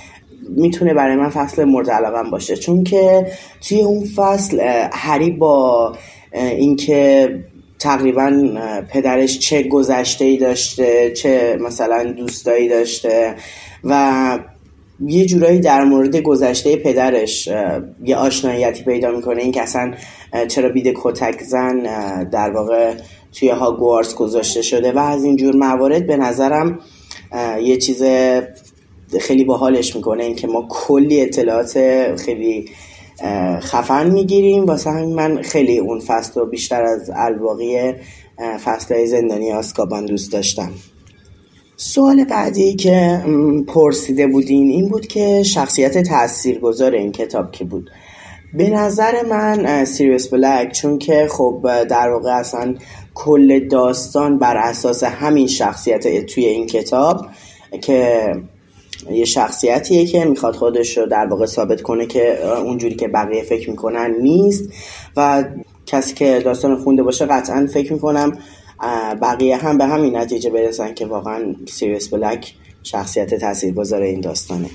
می‌تونه برای من فصل مورد علاقم باشه. چون که توی اون فصل هری با اینکه تقریبا پدرش چه گذشته ای داشته چه مثلا دوستایی داشته و یه جورایی در مورد گذشته پدرش یه آشناییتی پیدا می‌کنه. این که اصلا چرا بید کتک زن در واقع توی هاگوارس گذاشته شده. و از اینجور موارد به نظرم یه چیز خیلی باحالش می‌کنه. اینکه ما کلی اطلاعات خیلی خفن می‌گیریم. واسه همین من خیلی اون فصل رو بیشتر از الباقی فصل زندانی آسکابان دوست داشتم. سوال بعدی که پرسیده بودین این بود که شخصیت تاثیرگذار این کتاب کی بود؟ به نظر من سیریوس بلک چون که خب در واقع اصلا کل داستان بر اساس همین شخصیت توی این کتاب که یه شخصیتیه که می‌خواد خودش رو در واقع ثابت کنه که اونجوری که بقیه فکر می‌کنن نیست. و کسی که داستان خونده باشه قطعا فکر می‌کنم بقیه هم به همین نتیجه برسن که واقعا سیریس بلک شخصیت تاثیرگذار این داستانه.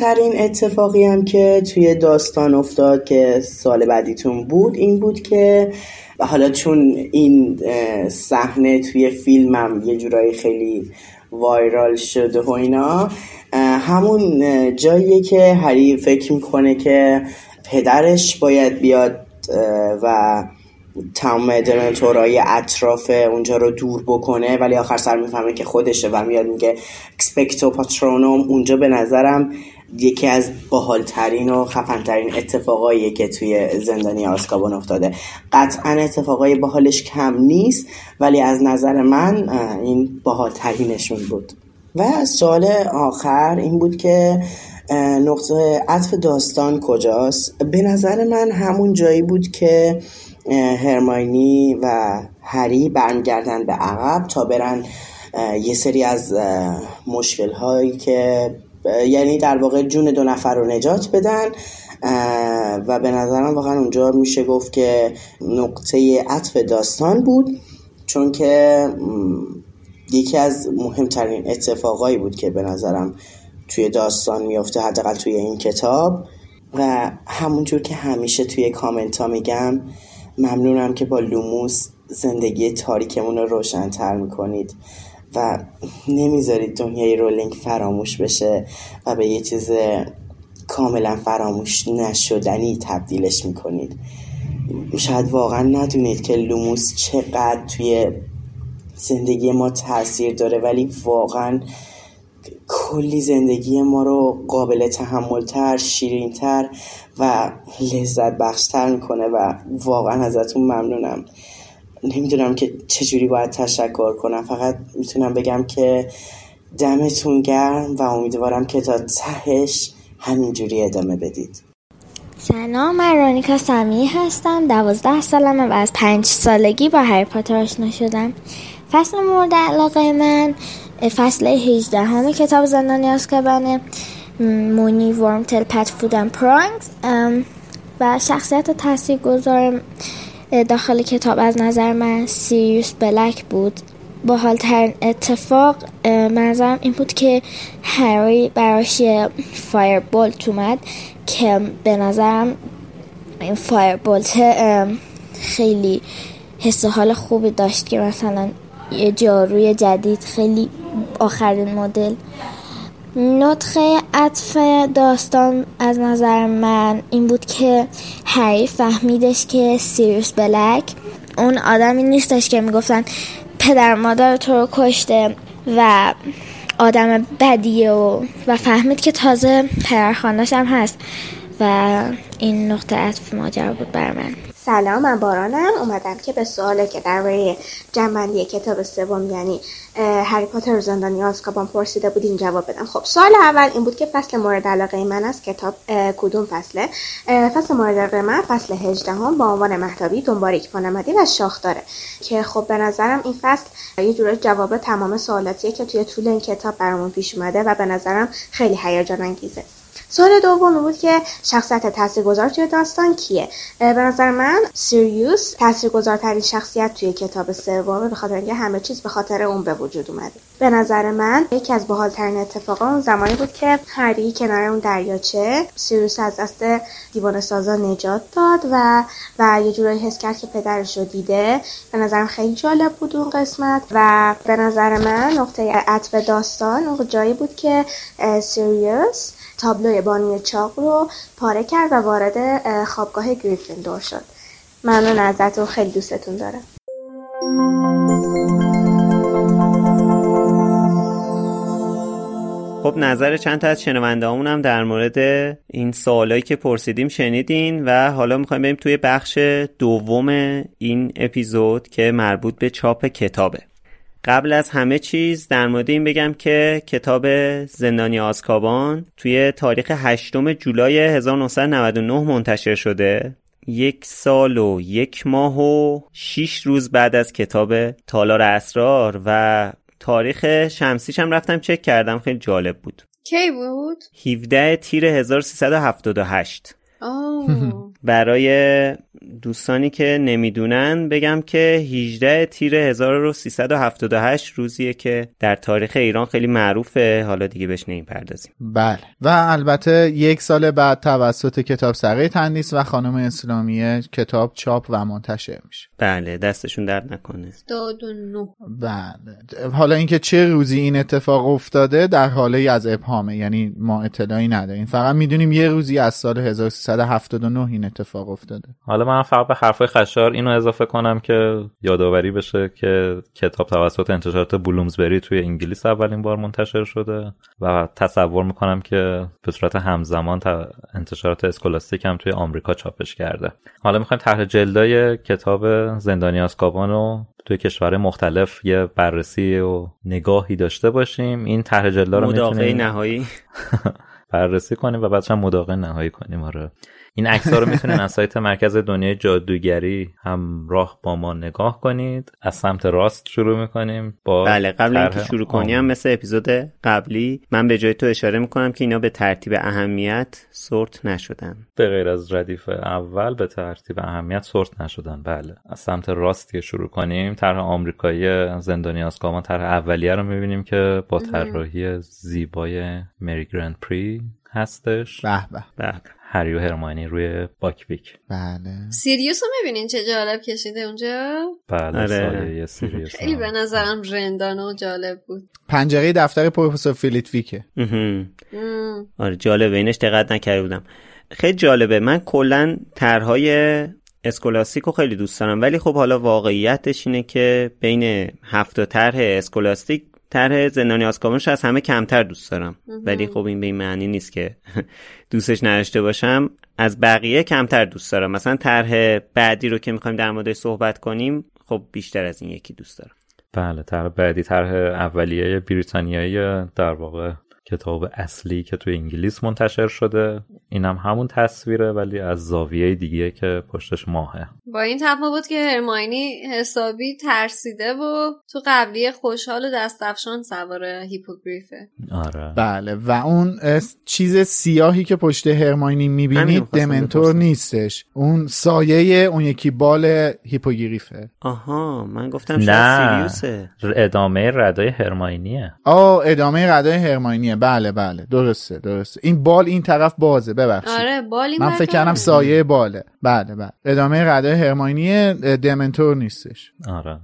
ترین اتفاقی هم که توی داستان افتاد که سال بعدیتون بود این بود که حالا چون این صحنه توی فیلمم یه جورایی خیلی وایرال شده و اینا همون جاییه که هری فکر می‌کنه که پدرش باید بیاد و تمام دمنتورای اطراف اونجا رو دور بکنه ولی آخر سر می‌فهمه که خودشه و میاد میگه اکسپکتو پاترونوم اونجا به نظرم یکی از باحالترین و خفنترین اتفاقایی که توی زندانی آسکابان افتاده. قطعا اتفاقای باحالش کم نیست ولی از نظر من این باحالترینشون بود. و سوال آخر این بود که نقطه عطف داستان کجاست؟ به نظر من همون جایی بود که هرماینی و هری برمیگردن به عقب تا برن یه سری از مشکل هایی که یعنی در واقع جون دو نفر رو نجات بدن و به نظرم واقعا اونجا میشه گفت که نقطه عطف داستان بود چون که یکی از مهمترین اتفاقایی بود که به نظرم توی داستان میفته حداقل توی این کتاب. و همونجور که همیشه توی کامنت ها میگم ممنونم که با لوموس زندگی تاریکمون رو روشنتر می‌کنید. و نمی‌ذارید دنیای رولینگ فراموش بشه و به یه چیز کاملا فراموش نشدنی تبدیلش می‌کنید. شاید واقعا ندونید که لوموس چقدر توی زندگی ما تاثیر داره ولی واقعا کلی زندگی ما رو قابل تحملتر شیرینتر و لذت بخشتر می‌کنه و واقعا ازتون ممنونم. نمی‌دونم که چجوری باید تشکر کنم. فقط می‌تونم بگم که دمتون گرم و امیدوارم که تا تهش همینجوری ادامه بدید.
سلام من رونیکا سمی هستم. دوازده سالمه و از پنج سالگی با هری پاتر آشنا شدم. فصل مورد علاقه من فصل 18 همه کتاب زندانی آسکابانه مونی ورم تل پت فودن پرانگز و شخصیت تاثیر گذار داخل کتاب از نظر من سیریوس بلک بود. با حال ترین اتفاق به نظرم این بود که هری براش Firebolt اومد که به نظرم این Firebolt خیلی حس حال خوبی داشت که مثلا یه جاروی جدید خیلی آخرین مدل. نقطه عطف داستان از نظر من این بود که هری فهمیدش که سیریوس بلک اون آدمی نیستش که می‌گفتن پدر مادر تو رو کشته و آدم بدیه و, و فهمید که تازه پدرخوانش هم هست و این نقطه عطف ماجرا بود بر من.
سلام من بارانم. اومدم که به سوالی که درباره جنبندی کتاب سوم یعنی هری پاتر زندانی آزکابان پرسیده بودین جواب بدم خب سال اول این بود که فصل مورد علاقه من از کتاب کدوم فصله؟ فصل مورد علاقه من فصل 18 هم با عنوان محتابی دنباریک پانمدی و شاخ داره. که خب به نظرم این فصل یه جوره جواب تمام سوالاتیه که توی طول این کتاب برامون پیش اومده و به نظرم خیلی هیجان انگیزه سوال دوم بود که شخصیت تاثیرگذار توی داستان کیه؟ به نظر من سیریوس تاثیرگذارترین شخصیت توی کتاب سومه به خاطر اینکه همه چیز به خاطر اون به وجود اومده. به نظر من یکی از باحالترین اتفاقا اون زمانی بود که هری کنار اون دریاچه سیریوس از دست دیوان سازا نجات داد و و یه جورایی حس کرد که پدرش رو دیده. به نظرم خیلی جالب بود اون قسمت و به نظر من نقطه عطف داستان اون جایی بود که سیریوس تابلوی بانی چاق رو پاره کرد و وارد خوابگاه گریفیندور شد. ممنون ازتون خیلی دوستتون دارم.
خب نظر چند تا از شنونده هم در مورد این سوالایی که پرسیدیم شنیدین و حالا می‌خوایم بریم توی بخش دوم این اپیزود که مربوط به چاپ کتابه. قبل از همه چیز در مورد این بگم که کتاب زندانی آزکابان توی تاریخ 8 جولای 1999 منتشر شده. یک سال و یک ماه و شیش روز بعد از کتاب تالار اسرار و تاریخ شمسیش هم رفتم چک کردم خیلی جالب بود.
کی بود؟
17 تیر 1378 برای دوستانی که نمی‌دونن بگم که 18 تیر 1378 روزیه که در تاریخ ایران خیلی معروفه. حالا دیگه بهش پردازیم
بله. و البته یک سال بعد توسط کتاب سره تندیس و خانم اسلامیه کتاب چاپ و منتشر میشه.
بله دستشون درد نکنه.
29
بله. حالا اینکه چه روزی این اتفاق افتاده در حاله از ابهامه یعنی ما اطلاعی نداریم. فقط می‌دونیم یه روزی از سال 1379 این اتفاق افتاده.
حالا من فقط به حرفای خشار اینو اضافه کنم که یادآوری بشه که کتاب توسط انتشارات بلومزبری توی انگلیس اولین بار منتشر شده و تصور می‌کنم که به صورت همزمان انتشارات اسکولاستیک هم توی آمریکا چاپش کرده. حالا می‌خوایم طرح جلدای کتاب زندانی آسکابان رو توی کشور مختلف یه بررسی و نگاهی داشته باشیم. این طرح جلدا رو
می‌تونیم نهایی.
بررسی کنیم و بعدش هم مداقه نهایی کنیم. آره. این عکس رو می‌تونید از سایت مرکز دنیای جادوگری همراه با ما نگاه کنید. از سمت راست شروع می‌کنیم با
بله قبل اینکه شروع کنیم مثل اپیزود قبلی من به جای تو اشاره می‌کنم که اینا به ترتیب اهمیت سورت نشدن.
به غیر از ردیف اول به ترتیب اهمیت سورت نشدن. بله از سمت راست که شروع کنیم طرح آمریکایی زندانی آسکامان طرح اولیه رو می‌بینیم که با طراحی زیبای مری گرند پری هستش.
به به
به.
هری و هرمانی روی باکویک
بله.
سیریوس رو می‌بینین؟ چه جالب کشیده اونجا؟
بله
آره.
سیریوس
خیلی به نظرم رندانه و جالب بود.
پنجره دفتر پروفسور فیلیتویکه
آره جالبه. اینش دقت نکرده بودم. خیلی جالبه. من کلا طرحهای اسکولاستیک رو خیلی دوست دارم. ولی خب حالا واقعیتش اینه که بین هفت طرح اسکولاستیک طرح زندانی آسکابانش از همه کمتر دوست دارم. ولی خب این به این معنی نیست که دوستش نداشته باشم. از بقیه کمتر دوست دارم. مثلا طرح بعدی رو که می‌خوایم در موردش صحبت کنیم خب بیشتر از این یکی دوست دارم.
بله طرح بعدی طرح اولیه بریتانیایی در واقع کتاب اصلی که توی انگلیس منتشر شده. اینم هم همون تصویره ولی از زاویه دیگه که پشتش ماهه.
با این تفاوت که هرماینی حسابی ترسیده و تو قبلی خوشحال و دستفشان سوار هیپوگریفه.
آره.
بله و اون چیز سیاهی که پشت هرماینی می‌بینید دمنتور نیستش. اون سایه اون یکی بال هیپوگریفه.
آها من گفتم نه. سیریوسه.
ادامه ردای هرماینیه.
آه ادامه ردای هرماینیه. بله بله درسته درسته. این بال این طرف بازه ببخشید.
آره بالی
من فکر کردم سایه باله. بله بله. ادامه ردای هرماینی دمنتور نیستش.
آره.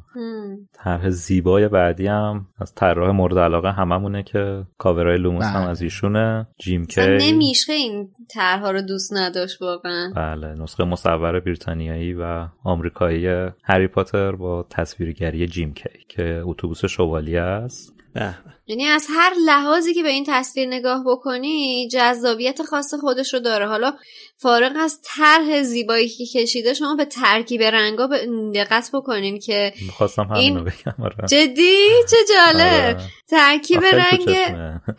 طرح زیبای بعدی هم از طراح مورد علاقه هممونه که کاورای لوموس هم از ایشونه. جیم کی.
نمیشه این طرحها رو دوست نداشت واقعا.
بله نسخه مصور بریتانیایی و آمریکایی هری پاتر با تصویرگری جیم کی که اتوبوس شوالیه است.
یعنی از هر لحاظی که به این تصویر نگاه بکنی جذابیت خاص خودش رو داره. حالا فارغ از طرح زیبایی که کشیده شما به ترکیب رنگا دقت بکنین که
می‌خواستم این بگم آره.
جدی؟ چه جالب. آره. ترکیب رنگ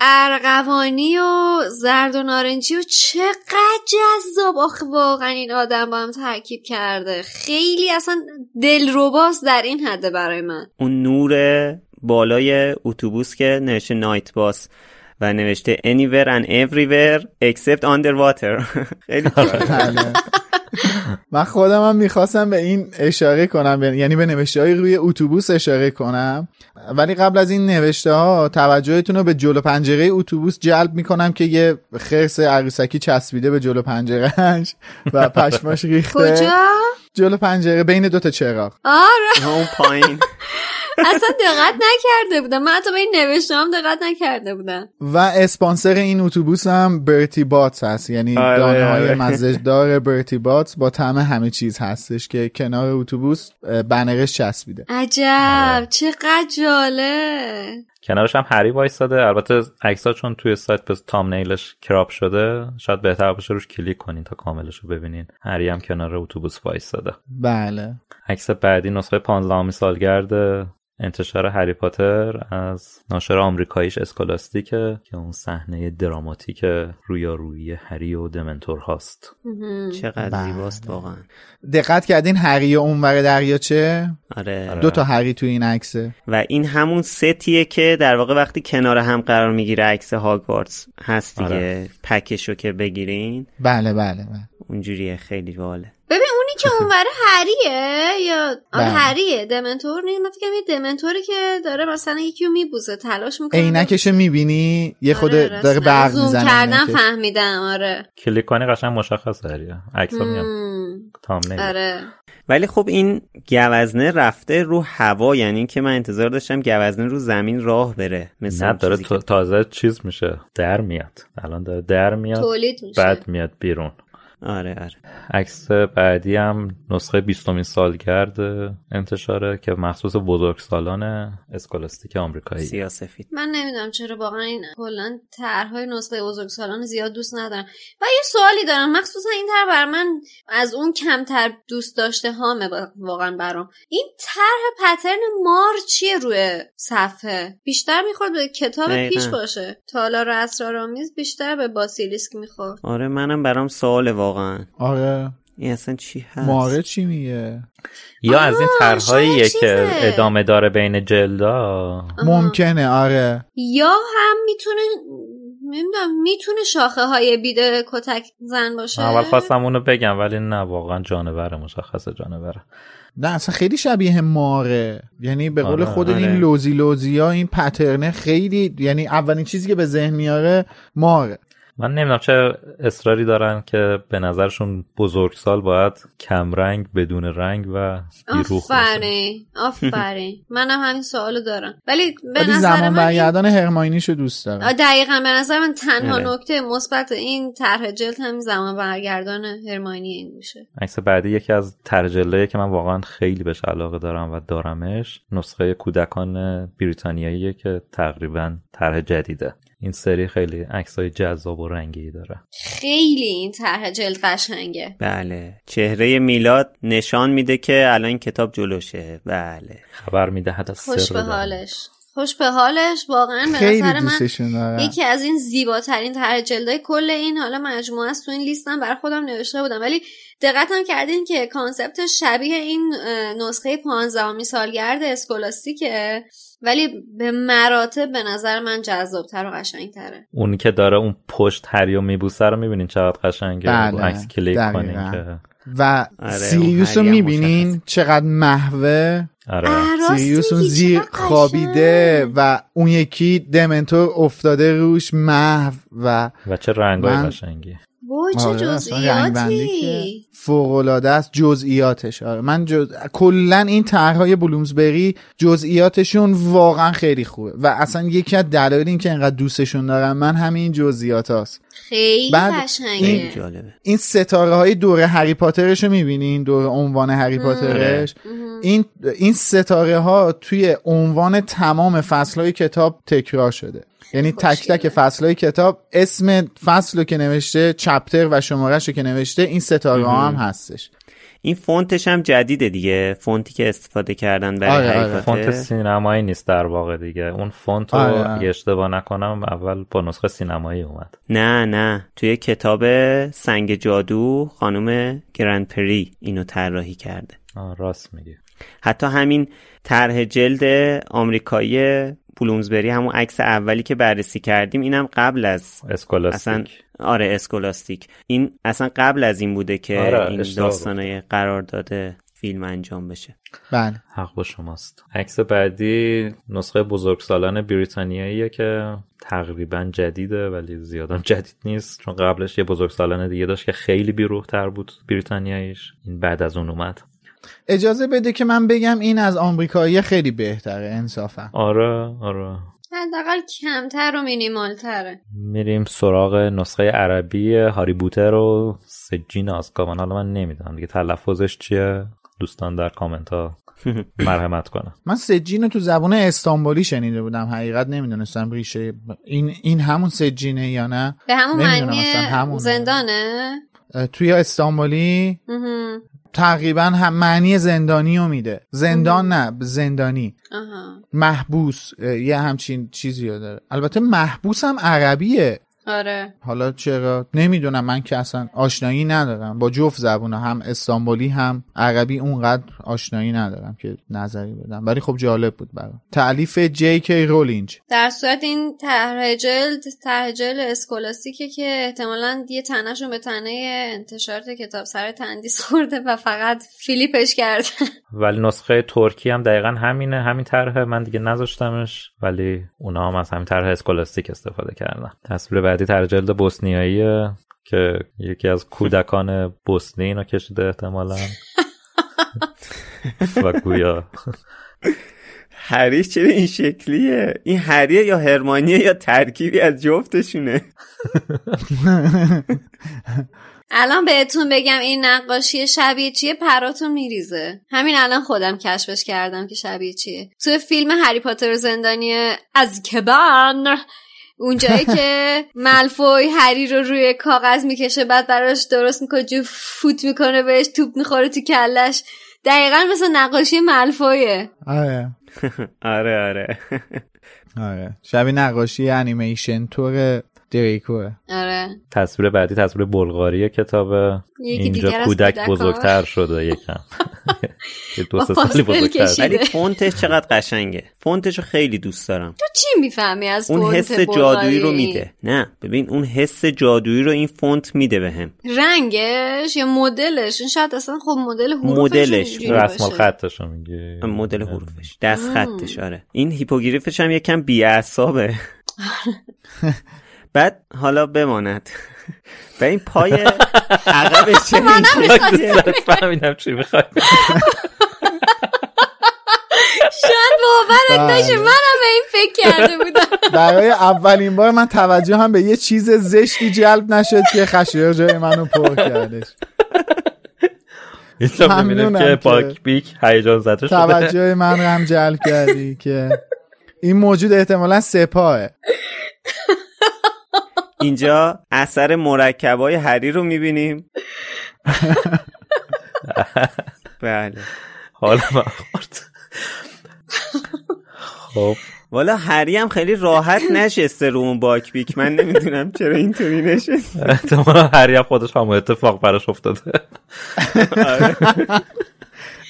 ارغوانی و زرد و نارنجی و چقدر جذاب. آخه واقعا این آدم با هم ترکیب کرده. خیلی اصلا دلرباست در این حده برای من.
اون نور بالای اتوبوس که نشه نایت باس و نوشته anywhere and everywhere except underwater. خیلی
بله. من خودم هم می‌خواستم به این اشاره کنم یعنی به نوشته های روی اتوبوس اشاره کنم. ولی قبل از این نوشته ها توجهتون رو به جلو پنجره اتوبوس جلب می‌کنم که یه خرس عروسکی چسبیده به جلو پنجرهش و پشماش ریخته.
کجا؟
جلو پنجره بین دوتا چراغ.
آره.
اون پایین.
اصلا دقت نکرده بودم. من حتی به این نوشته هم دقت نکرده بودم.
و اسپانسر این اتوبوس هم برتی باتس هست. یعنی
آره،
دانه های
آره.
مزهدار برتی باتس با طعم همه چیز هستش که کنار اتوبوس بنرش چسبیده.
عجب. چقدر جالب.
کنارش هم هری وایستاده. البته عکس‌ها چون توی سایت به تامنیلش کراپ شده شاید بهتر باشه روش کلیک کنین تا کاملش رو ببینین. هری هم کنار اتوبوس وایستاده.
بله.
عکس بعدی نسخه 15 سالگرد انتشار هری پاتر از ناشر آمریکاییش اسکولاستیکه که اون صحنه دراماتیک رویارویی هری و دمنتور هاست.
چقدر
بله.
زیباست واقعا.
دقت کردین هری و اونور دریاچه
آره.
دو تا هری تو این عکسه.
و این همون ستیه که در واقع وقتی کنار هم قرار می‌گیره عکس هاگوارتس هست دیگه.
آره.
پکشو که بگیرین.
بله بله بله.
اونجوریه خیلی باله.
ببین اونی که اونور هریه یا آره
بله.
هریه دمنتور. نیست من فکرم یه دمنتوری که داره مثلا یکی رو میبوزه تلاش می‌کنه
عینکشو می‌بینی یه خود
آره،
داره. برق
زوم
می‌زنه
کردم. فهمیدم آره.
کلیک کنی قشنگ مشخص هریه عکس‌ها میام. تامنیل
آره.
ولی خب این گوزنه رفته رو هوا یعنی که من انتظار داشتم گوزنه رو زمین راه بره. مثل
نه داره تازه چیز میشه. در میاد. الان داره در میاد
تولید میشه.
بعد میاد بیرون.
آره آره.
عکس بعدی هم نسخه بیستمین سالگرد انتشاره که مخصوص بزرگسالان اسکولاستیک آمریکایی.
سیاسفید
من نمی‌دونم چرا واقعا این کلا طرحهای نسخه بزرگسالان زیاد دوست ندارم. و یه سوالی دارم. مخصوصا این طرح بر من از اون کمتر دوست داشته هامه با- واقعا برام. این طرح پترن مار چیه روی صفحه؟ بیشتر می‌خورد به کتاب
دقیقاً.
پیش باشه. تالار اسرارآمیز بیشتر به باسیلیسک می‌خورد.
آره منم برام سوال واقعا.
آره.
این اصلا چی هست؟
ماره چی میگه؟
یا از این طرحهاییه که. ادامه داره بین جلدا.
ممکنه آره.
یا هم می‌تونه نمی‌دونم می‌تونه شاخه های بیده کتک زن باشه.
اول خواستم اونو بگم ولی نه واقعا جانوره مشخص جانوره
نه اصلا خیلی شبیه ماره. یعنی به قول
آره،
خود
آره.
این لوزی لوزی ها این پترنه خیلی یعنی اولین چیزی که به ذهن میاره ماره.
من نمی‌دونم چه اصراری دارن که به نظرشون بزرگسال باید کمرنگ بدون رنگ و بیروح باشه.
آفرین آفرین. منم همین سوالو دارم. ولی به
ولی
نظر
زمان
من
برگردان هرماینیشو دوست دارم.
دقیقا. به نظر من تنها
آره.
نکته مثبت این طرح جلد هم زمان برگردان هرماینی این میشه.
عکس بعدی یکی از ترجله‌ای که من واقعا خیلی بهش علاقه دارم و دارمش نسخه کودکان بریتانیاییه که تقریبا طرح جدیده. این سری خیلی عکسای جذاب و رنگی داره.
خیلی این طرح جلد قشنگه.
بله. چهره میلاد نشان میده که الان این کتاب جلوشه. بله.
خبر می‌دهد از
خوش
سر
به. حالش. خوش به حالش. واقعا به
خیلی
نظر من یکی از این زیباترین طرح جلدای کل این حالا مجموعه است تو این لیستم برای خودم نوشته بودم. ولی دقتم کردین که کانسپت شبیه این نسخه پانزدهمی سالگرد اسکولاستیکه ولی به مراتب به نظر من جذابتر و قشنگتره.
اون که داره اون پشت هریو میبوسه رو می‌بینین چقدر قشنگه؟
بله،
عکس کلیک
دقیقاً.
کنین که.
و
آره،
سیریوس رو می‌بینین چقدر محوه.
آره.
سیریوس اون زیر خوابیده. و اون یکی دمنتور افتاده روش محو و
و چه رنگای
من-
قشنگی.
وای چه
آره،
جزئیاتی؟
فوق العاده است جزئیاتش. آره من جز... کلا این طرحهای بلومزبری جزئیاتشون واقعا خیلی خوبه. و اصلا یکی از دلایل این که انقدر دوستشون دارم من همین جزئیات هاست.
خیلی
بعد
قشنگه.
جالبه.
این ستاره های دور هری پاترش رو می‌بینین؟ دور عنوان هری پاترش. این این ستاره ها توی عنوان تمام فصل های کتاب تکرار شده. یعنی تک تک فصل های کتاب اسم فصل رو که نوشته chapter و شمارش رو که نوشته این ستاره ها هم هستش.
این فونتش هم جدیده دیگه. فونتی که استفاده کردن برای
آره، آره.
فونت سینمایی نیست در واقع دیگه. اون فونت رو
آره،
اشتباه نکنم اول با نسخه سینمایی اومد.
نه نه. توی کتاب سنگ جادو خانم گرندپری اینو طراحی کرده.
آه راست میگی.
حتی همین طرح جلد آمریکایی بلومزبری همون عکس اولی که بررسی کردیم اینم قبل از
اسکولاستیک
اصلا آره اسکولاستیک. این اصلا قبل از این بوده که
آره،
این داستانای قرار داده فیلم انجام بشه.
بله.
حق با شماست. عکس بعدی نسخه بزرگسالان بریتانیاییه که تقریبا جدیده ولی زیادم جدید نیست چون قبلش یه بزرگسالان دیگه داشت که خیلی بیروحتر بود بریتانیاییش. این بعد از اون اومد.
اجازه بده که من بگم این از آمریکایی خیلی بهتره انصافا.
آره آره.
حداقل کمتر و مینیمالتره.
میریم سراغ نسخه عربی هاری بوتر و سجین آسکابان حالا من نمی‌دونم دیگه تلفظش چیه؟ دوستان در کامنت ها مرحمت کنم
من سجین رو تو زبان استانبولی شنیده بودم. حقیقت نمی‌دونستم ریشه این این همون سجینه یا نه.
به همون معنی. زندانه؟
توی استانبولی. تقریبا هم معنی زندانی رو میده. زندان نه زندانی.
آها.
محبوس یه همچین چیزی رو داره. البته محبوس هم عربیه.
آره.
حالا چرا؟ نمی‌دونم من که اصلا آشنایی ندارم. با جفت زبون هم استانبولی هم عربی اونقدر آشنایی ندارم که نظری بدم. ولی خب جالب بود برام. تعلیف جی کی رولینج
در صورت این طرح جلد طرح جلد اسکولاستیکه که احتمالا یه تنهشون به تنه انتشارات کتاب سر تندیس خورده و فقط فیلیپش کردن
ولی نسخه ترکی هم دقیقا همینه. همین طرحه من دیگه نذاشتمش. ولی اونا هم از همین طرح اسکولاستیک استفاده کردن. تصویر بعدی طرح جلد بوسنیاییه که یکی از کودکان بوسنی اینو کشیده احتمالا. و گویا.
هریش چرا این شکلیه؟ این هریه یا هرمانیه یا ترکیبی از جفتشونه؟
الان بهتون بگم این نقاشی شبیه چیه؟ پراتون میریزه. همین الان خودم کشفش کردم که شبیه چیه. تو فیلم هری پاتر زندانی از کبان اونجایی که ملفوی هری رو روی کاغذ می‌کشه بعد براش درست می‌کنه جو فوت می‌کنه بهش توپ می‌خوره تو کلش دقیقا مثل نقاشی ملفویه.
آره.
آره آره.
آره. شبیه نقاشی انیمیشن تور دریکوه
آره.
تصویر بعدی تصویر بلغاری کتاب
یکی
اینجا کودک. بزرگتر شده یکم. یه دو سه سالی بزرگتر.
ولی فونتش چقدر قشنگه. فونتش رو خیلی دوست دارم.
تو چی می‌فهمی از
اون حس؟ جادویی رو میده. نه ببین اون حس جادویی رو این فونت میده بهم.
رنگش یا مدلش؟ این شاید اصلا خب مدل حروفش
مدلش،
رسم رو میگه.
مدل حروفش. دست خطش آره. این هیپوگریفش هم یکم بی‌اعصابه. بعد حالا بماند. و این پای عقبش چه این شکلیه؟
فهمیدم چی می‌خوای.
شاید باورت
بله.
نشه منم به این فکر کرده بودم.
برای اولین بار من توجه هم به یه چیز زشتی جلب نشد که خشیر جای منو پر کردش.
اینجا می‌بینیم
ممنونم
که
که
پاک بیک هیجان زده شده.
توجه من رو هم جلب کردی که این موجود احتمالا سپاهه.
اینجا اثر مرکبای هری رو می‌بینیم. بله.
حالا من خورد. خب.
والا هری هم خیلی راحت نشسته رو اون باک بیک. من نمی‌دونم چرا اینطوری نشسته.
احتمالا هری هم خودش هم اتفاق براش افتاده.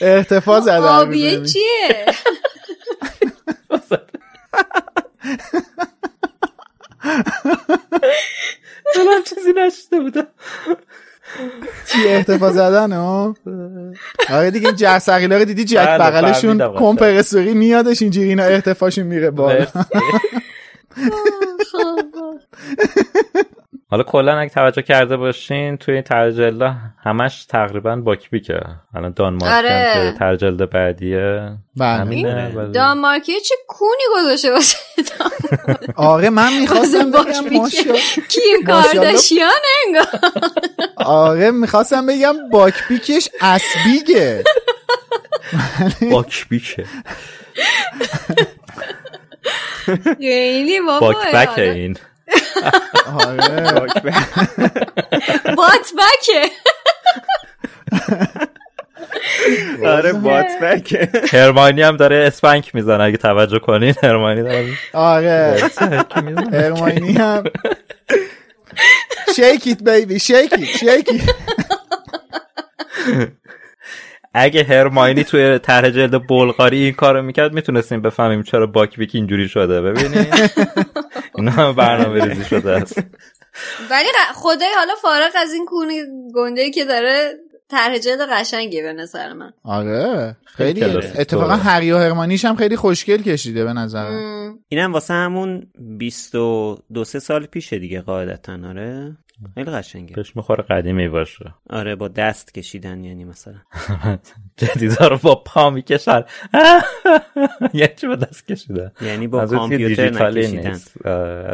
ارتفاع زده.
آبیه
البته.
چیه
دلم چیزی نشده بودم.
چی ارتفاع زدن ها آره دیگه این جرثقیلا رو دیدی جک
بله،
بغلشون. کمپرسوری میادش اینجوری اینا ارتفاعشون میره بالا.
حالا کلا اگه توجه کرده باشین توی این ترجله همش تقریبا باکبیکه الان دانمارک
آره.
ترجله بعدیه.
بله.
دانمارکی چه کونی گذاشته باشه
آره من می‌خواستم
باک
بگم. ماشا
کیم. کارداشیان انگار.
آره می‌خواستم بگم باکپیکش اسبیگه.
باکبیکه
خیلی بابا
باکبکه این.
آره.
بات بکه
آره butt beak
هرمانی هم داره spank می‌زنه اگه توجه کنین. هرمانی داره.
آره. هرماینی هم. shake it baby shake it shake it
اگه هرماینی توی طرح جلد بلغاری این کارو می‌کرد می‌تونستیم بفهمیم چرا باک‌بیک اینجوری شده. ببینید اینا هم برنامه ریزی شده است.
ولی خدای حالا فارغ از این کونی گنده که داره طرح جلد قشنگی به نظر من.
آره خیلی اتفاقا هری و هرمانیش هم خیلی خوشگل کشیده به نظر
اینم واسه همون 22 سال پیشه دیگه قاعدتا آره؟ خیلی قشنگه.
بهش می‌خوره قدیمی باشه.
آره با دست کشیدن یعنی مثلا.
جدیدا رو با پا می‌کشن. یعنی چی با دست کشیدن؟
یعنی با کامپیوتر نکشیدن.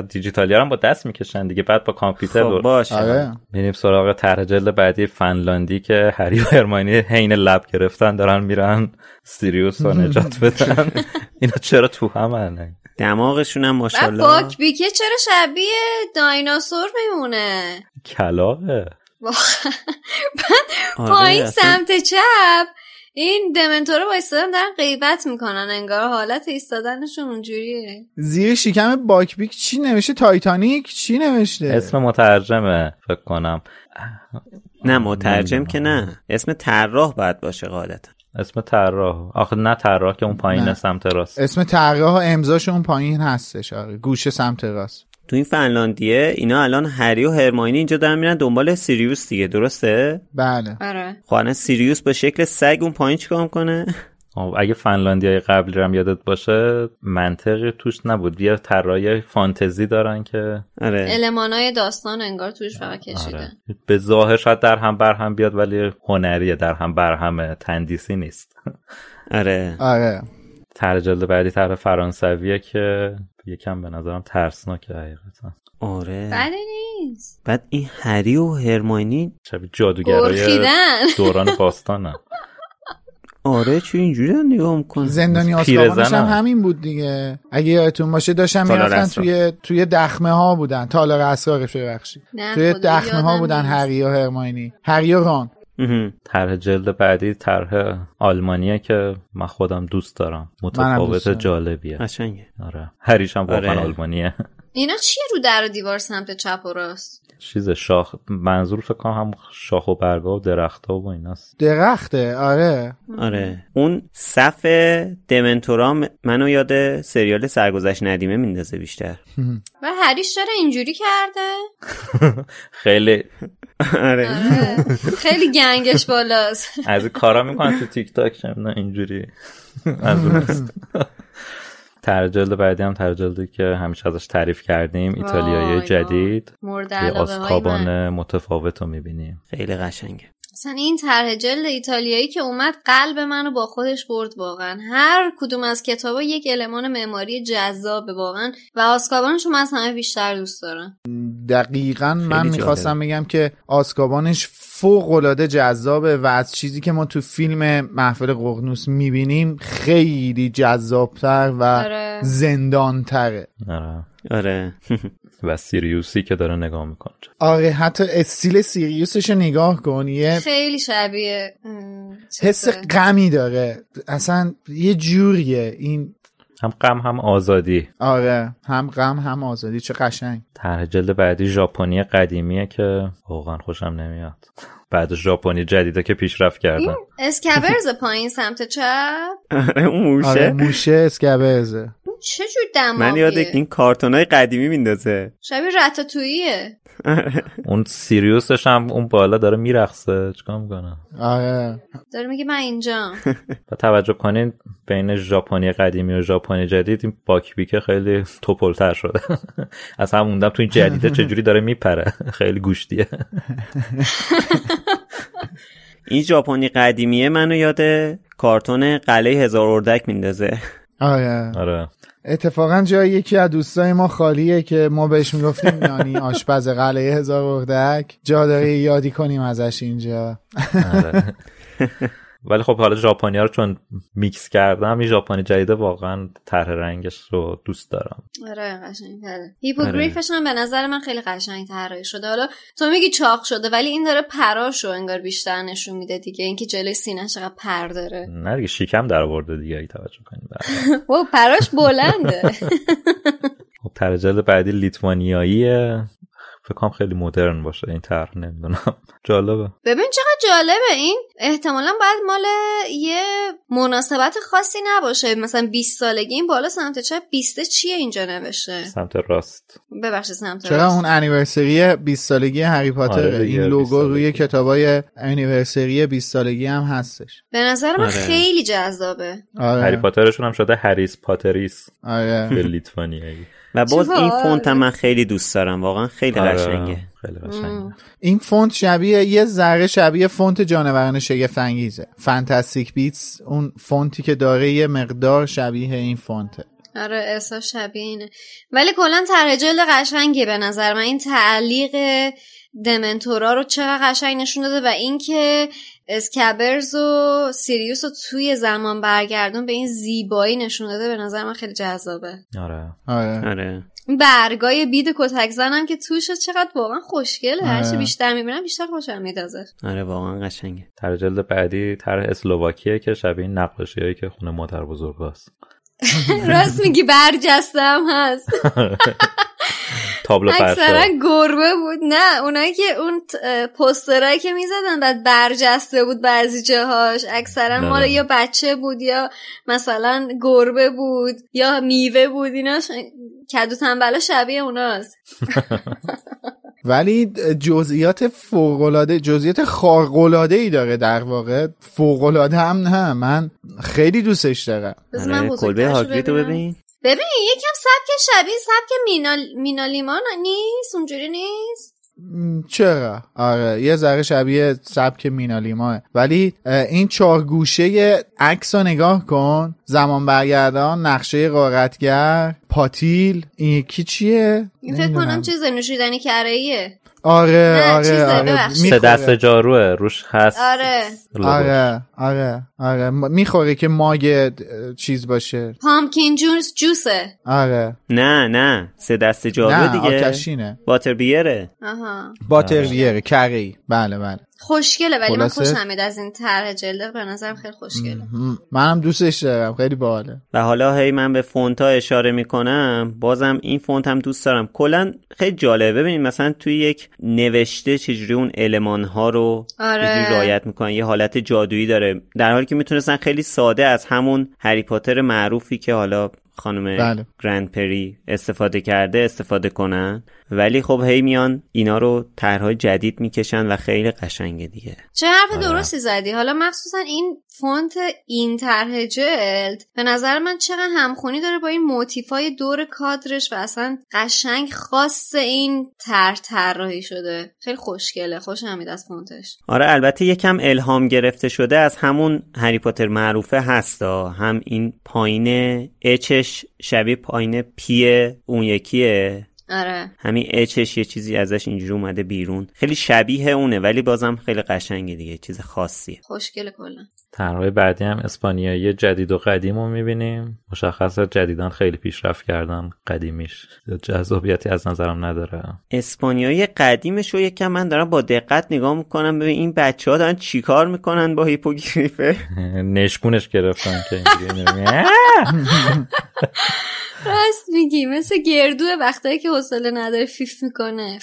دیجیتالی هم با دست می‌کشن دیگه بعد با کامپیوتر
خب باشه.
آره.
میریم سراغ طرح جلد بعدی فنلاندی که هری و هرماینی حین لب گرفتن دارن میرن سیریوس رو نجات بدن. اینا چرا تو هم
دماغشون هم ماشاءالله.
باک بیکه چرا شبیه دایناسور میمونه؟
کلاقه
پایین سمت چپ این دمنتورو با ایستادن دارن غیبت می‌کنن انگار حالت ایستادنشون اونجوریه.
زیر شکم باک‌بیک چی نوشته؟ تایتانیک چی نوشته؟
اسم مترجمه فکر کنم.
نه مترجم که نه. اسم طراح باید باشه غالبا
اسم طراح. آخه نه طراح که اون پایین سمت راست.
اسم طراح امضاش اون پایین هستش. آره گوشه سمت راست.
تو این فنلاندیه اینا الان هری و هرماینی اینجا دارن میرن دنبال سیریوس دیگه درسته؟
بله.
آره.
خب سیریوس به شکل سگ اون پایین چیکار کنه
اگه فنلاندی قبلی رو هم یادت باشه منطقی توش نبود. یه طراحی فانتزی دارن که
آره.
المانای داستان انگار توش فقط کشیده.
آره. به ظاهر شاید در هم بر هم بیاد ولی هنریه در هم بر هم تندیسی نیست.
آره.
آره.
طرح جلد بعدی طرح فرانسویه که یکم به نظرم ترسناکه حقیقتا.
آره.
بده نیست.
بعد این هری و هرماینی
شبیه جادوگرای دوران باستانه.
آره چون اینجوری نگاه می‌کنه
زندانی آسکابانش هم همین بود دیگه. اگه یادتون باشه داشتن می‌رفتن توی توی دخمه ها بودن تالار اسرارش ببخشید. توی دخمه ها بودن هری و هرماینی. هری و ران.
طرح جلد بعدی طرح آلمانیه که من خودم دوست دارم. متفاوت جالبیه.
قشنگه.
آره. هریش هم واقعا
آره.
آلمانیه.
اینا چیه رو در و دیوار سمت چپ و راست؟
چیز شاخ منظور فکر کنم هم شاخ و برگا و درخت ها و ایناست.
درخته آره.
آره. اون صف دمنتورا منو یاد سریال سرگذشت ندیمه میندازه بیشتر.
و هریش چرا اینجوری کرده؟
خیلی.
آره.
خیلی گنگش بالاست.
از کارا می‌کنن تو تیک تاک نه اینجوری. از ترجلد بعدی هم ترجلدی که همیشه ازش تعریف کردیم ایتالیایی جدید.
یه
آسکابان متفاوت رو می‌بینیم.
خیلی قشنگه.
اصلا این طرح جلد ایتالیایی که اومد قلب منو با خودش برد واقعا. هر کدوم از کتابا یک المان معماری جذاب واقعا و آسکابانش من از همه بیشتر دوست دارم.
دقیقا من می‌خواستم بگم که آسکابانش فوق العاده جذابه و از چیزی که ما تو فیلم محفل ققنوس می‌بینیم خیلی جذابتر و
آره.
زندانتره.
آره.
آره.
و سیریوسی که داره نگاه می‌کنه.
آره حتی استیل سیریوسش رو نگاه کن یه
خیلی شبیه
حس غمی داره. اصلا یه جوریه این.
هم غم هم آزادی.
آره هم غم هم آزادی. چه قشنگ.
طرح جلد بعدی ژاپنی قدیمیه که واقعا خوشم نمیاد. بعد ژاپنی جدیده که پیشرفت کردن.
اسکبرز پایین سمت چپ؟
آره اون موشه.
آره موشه اسکبرزه
چه جور دماغیه؟
من یاد این کارتونای قدیمی میندازه.
شبیه رتاتوییه
اون سیریوسش هم اون بالا داره میرقصه. چیکار می‌کنه؟
آره.
داره میگه من اینجا.
با توجه کنین بین ژاپنی قدیمی و ژاپنی جدید این باکبیکه خیلی توپلتر شده. از هم موندم تو این جدیده چجوری داره میپره. خیلی گوشتیه.
این ژاپنی قدیمیه منو یاد کارتون قلعه هزار اردک میندازه.
آره.
آره.
اتفاقا جای یکی از دوستای ما خالیه که ما بهش می‌گفتیم یعنی آشپز قلعه هزار اردک جا داره یادی کنیم ازش اینجا
آره. ولی خب حالا ژاپنی رو چون میکس کردم این ژاپنی جدیده واقعا طرح رنگش رو دوست دارم.
آره قشنگ هیپوگریفش هم به نظر من خیلی قشنگ طراحی شده. حالا تو میگی چاق شده ولی این داره پراشو انگار بیشتر نشون میده دیگه. اینکه جلوی سینه چقدر پر داره.
نه دیگه شیکم در آورده دیگه ای توجه کنیم
و پراش بلنده.
خب بعدی لیتوانیاییه. فکر کنم خیلی مدرن باشه این طرح نمی‌دونم. جالبه.
ببین چقدر جالبه این احتمالا باید مال یه مناسبت خاصی نباشه. مثلا 20 سالگی این بالا سمت چپ 20 چیه اینجا نوشته؟
سمت راست.
ببخشید سمت
چپ
راست.
اون anniversary 20 سالگی هری پاتر؟
آره
این
20
لوگو. روی کتابای anniversary 20 سالگی هم هستش.
به نظر من
آره.
خیلی جذابه.
آره.
هری پاترشون هم شده هریس پاتریس.
آره.
به لیتوانیایی.
و باز این. فونت هم من خیلی دوست دارم واقعا خیلی
آره،
قشنگه.
خیلی قشنگه.
این فونت شبیه یه ذره شبیه فونت جانوران شگفت انگیزه Fantastic Beasts اون فونتی که داره یه مقدار شبیه این فونته.
آره احساس شبیه اینه. ولی کلا طرح جلد قشنگه به نظر من. این تعلیق دمنتورا رو چقدر قشنگ نشون داده و اینکه اسکبرز و سیریوس رو توی زمان برگردون به این زیبایی نشون داده به نظر من خیلی جذابه.
آره.
آره.
آره.
این برگای بید کتک زنم که توش چقدر واقعا خوشگله. هرچی
آره.
بیشتر می‌بینم بیشتر خوشم میاد ازش
آره واقعا قشنگه.
طرح جلد بعدی طرح اسلوواکیه که شبیه این نقاشی هایی که خونه مادر بزرگ هست.
راست میگی برجسته هم هست.
تابلو
اکثرا گربه بود. نه اونایی که اون پوسترایی که می‌زدن بعد برجسته بود بعضی جاهاش. اکثرا مال
نه.
یا بچه بود یا مثلا گربه بود یا میوه بود. اینا ش... کدو تنبلا شبیه اوناست.
ولی جزئیات فوق‌العاده جزئیات خارق‌العاده ای داره در واقع. فوق‌العاده هم نه من خیلی دوستش دارم.
بذار من
آره کلبه هاگرید رو. ببین.
ببین یکم سبک شبیه سبک مینال... مینالیمان نیست؟ اونجوری نیست؟
چرا؟ آره یه ذره شبیه سبک مینالیماه ولی این چهار گوشه عکس رو نگاه کن. زمان برگردان نقشه قارتگر پاتیل این یکی چیه؟
این فکر. کنم چیز نوشیدنی کره ایه
آره
نه،
آره
چیزه،
آره.
سه
می‌خوره.
دست جاروه روش هست.
آره.
لوگوش.
آره آره آره. م- می‌خوره که ماگ چیز باشه.
پامکین جوس جوسه.
آره.
نه نه. سه دست جارو
نه
دیگه.
آتشینه
واتر بیره.
آها.
باتر بیره کری بله بله.
خوشگله ولی من؟ خوشم میاد از این طرح جلد به نظرم خیلی خوشگله.
منم دوستش دارم خیلی باحاله.
و حالا هی من به فونت ها اشاره می‌کنم بازم این فونت هم دوست دارم. کلا خیلی جالبه. ببینید مثلا توی یک نوشته چجوری اون المان ها رو
آره.
رعایت می‌کنن؟ یه حالت جادویی داره. در حالی که می‌تونستن خیلی ساده از همون هری پاتر معروفی که حالا خانم
بله.
گرندپره استفاده کرده استفاده کنن. ولی خب هی میان اینا رو طرحهای جدید می‌کشن و خیلی قشنگه دیگه.
چه حرف
آره.
درستی زدی. حالا مخصوصا این فونت این طرح جلد به نظر من چقدر همخونی داره با این موتیفای دور کادرش و اصلا قشنگ خاص این طرح طراحی شده. خیلی خوشگله. خوشم میاد از فونتش.
آره البته یکم الهام گرفته شده از همون هری پاتر معروفه هستا. هم این پایین H ش شبیه پایین P اون یکیه.
آره.
همین H ش یه چیزی ازش اینجوری اومده بیرون. خیلی شبیه اونه ولی بازم خیلی قشنگه دیگه چیز خاصیه.
خوشگله کلا.
طرحهای بعدی هم اسپانیایی جدید و قدیم رو می‌بینیم. مشخص جدیدان خیلی پیشرفت کردن قدیمیش. جذابیتی از نظرم نداره.
اسپانیایی قدیمش رو یکم من دارم با دقت نگاه می‌کنم. ببین این بچه ها دارن چیکار می‌کنن با هیپوگریفه؟
نشکونش گرفتن که
راست میگی. مثل گردو وقتایی که حوصله نداره فیف می‌کنه.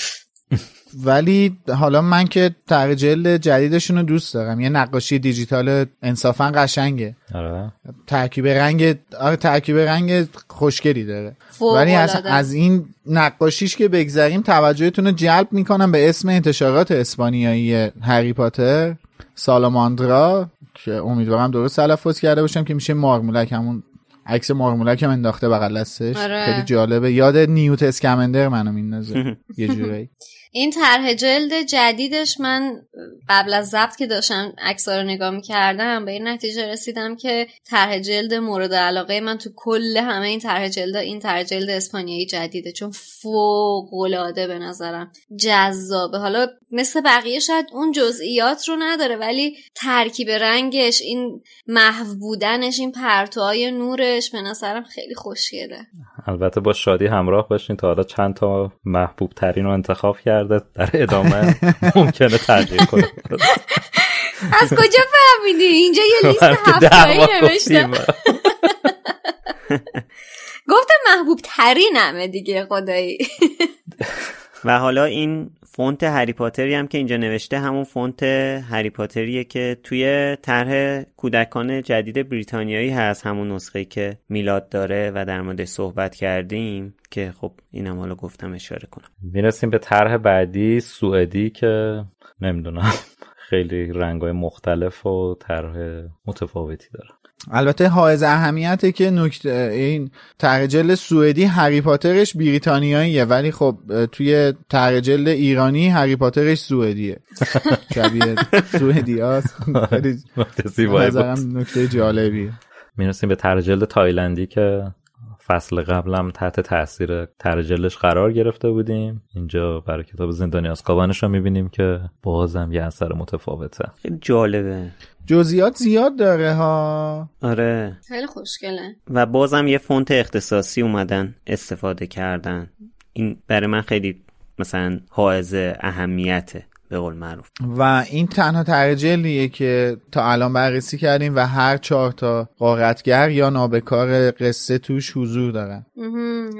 ولی حالا من که جلد جدیدشون رو دوست دارم. یه نقاشی دیجیتال انصافا قشنگه.
آره.
ترکیب رنگ آره ترکیب رنگ خوشگلی داره. ولی از. از این نقاشیش که بگذریم توجهتون رو جلب می‌کنم به اسم انتشارات اسپانیایی هری پاتر سالاماندرا که امیدوارم درست تلفظ کرده باشم که میشه مارمولک همون عکس مارمولک هم انداخته بغل دستش.
آره.
خیلی جالبه. یاد نیوت اسکمندر منو میندازه. یه جورایی.
این طرح جلد جدیدش من قبل از ضبط که داشتم عکس‌ها رو نگاه می‌کردم به این نتیجه رسیدم که طرح جلد مورد علاقه من تو کل همه این طرح جلد این طرح جلد اسپانیایی جدیده. چون فوق العاده به نظرم جذابه. حالا مثل بقیه شاید اون جزئیات رو نداره ولی ترکیب رنگش این محو بودنش این پرتوهای نورش به نظرم خیلی خوشگله.
البته با شادی همراه باشین تا حالا چند تا محبوب ترین رو انتخاب کرده در ادامه ممکنه تغییر کنه.
از کجا فهمیدی؟ اینجا یه لیست هفتایی
گفتیم.
گفتم محبوب ترینمه دیگه خدایی.
و حالا این فونت هری پاتری هم که اینجا نوشته همون فونت هری پاتریه که توی طرح کودکان جدید بریتانیایی هست همون نسخه که میلاد داره و در مورد صحبت کردیم که خب اینم حالا گفتم اشاره کنم.
می‌رسیم به طرح بعدی سوئدی که نمی‌دونم خیلی رنگای مختلف و طرح متفاوتی داره.
البته حائز اهمیته که نکته این ترجل سوئدی هری پاترش بریتانیاییه ولی خب توی ترجل ایرانی هری پاترش سوئدیه. شبیه سوئدی هست نکته جالبیه.
می‌رسیم به ترجل تایلندی که فصل قبلم تحت تاثیر ترجلش قرار گرفته بودیم. اینجا برای کتاب زندانی آسکابانش رو می‌بینیم که بازم یه اثر متفاوته.
خیلی جالبه.
جزئیات زیاد داره ها؟
آره.
خیلی خوشگله.
و بازم یه فونت اختصاصی اومدن استفاده کردن. این برای من خیلی مثلا حائز اهمیته. به قول معروف.
و این تنها ترجلیه که تا الان بررسی کردیم و هر چهار تا قارتگر یا نابکار قصه توش حضور دارن.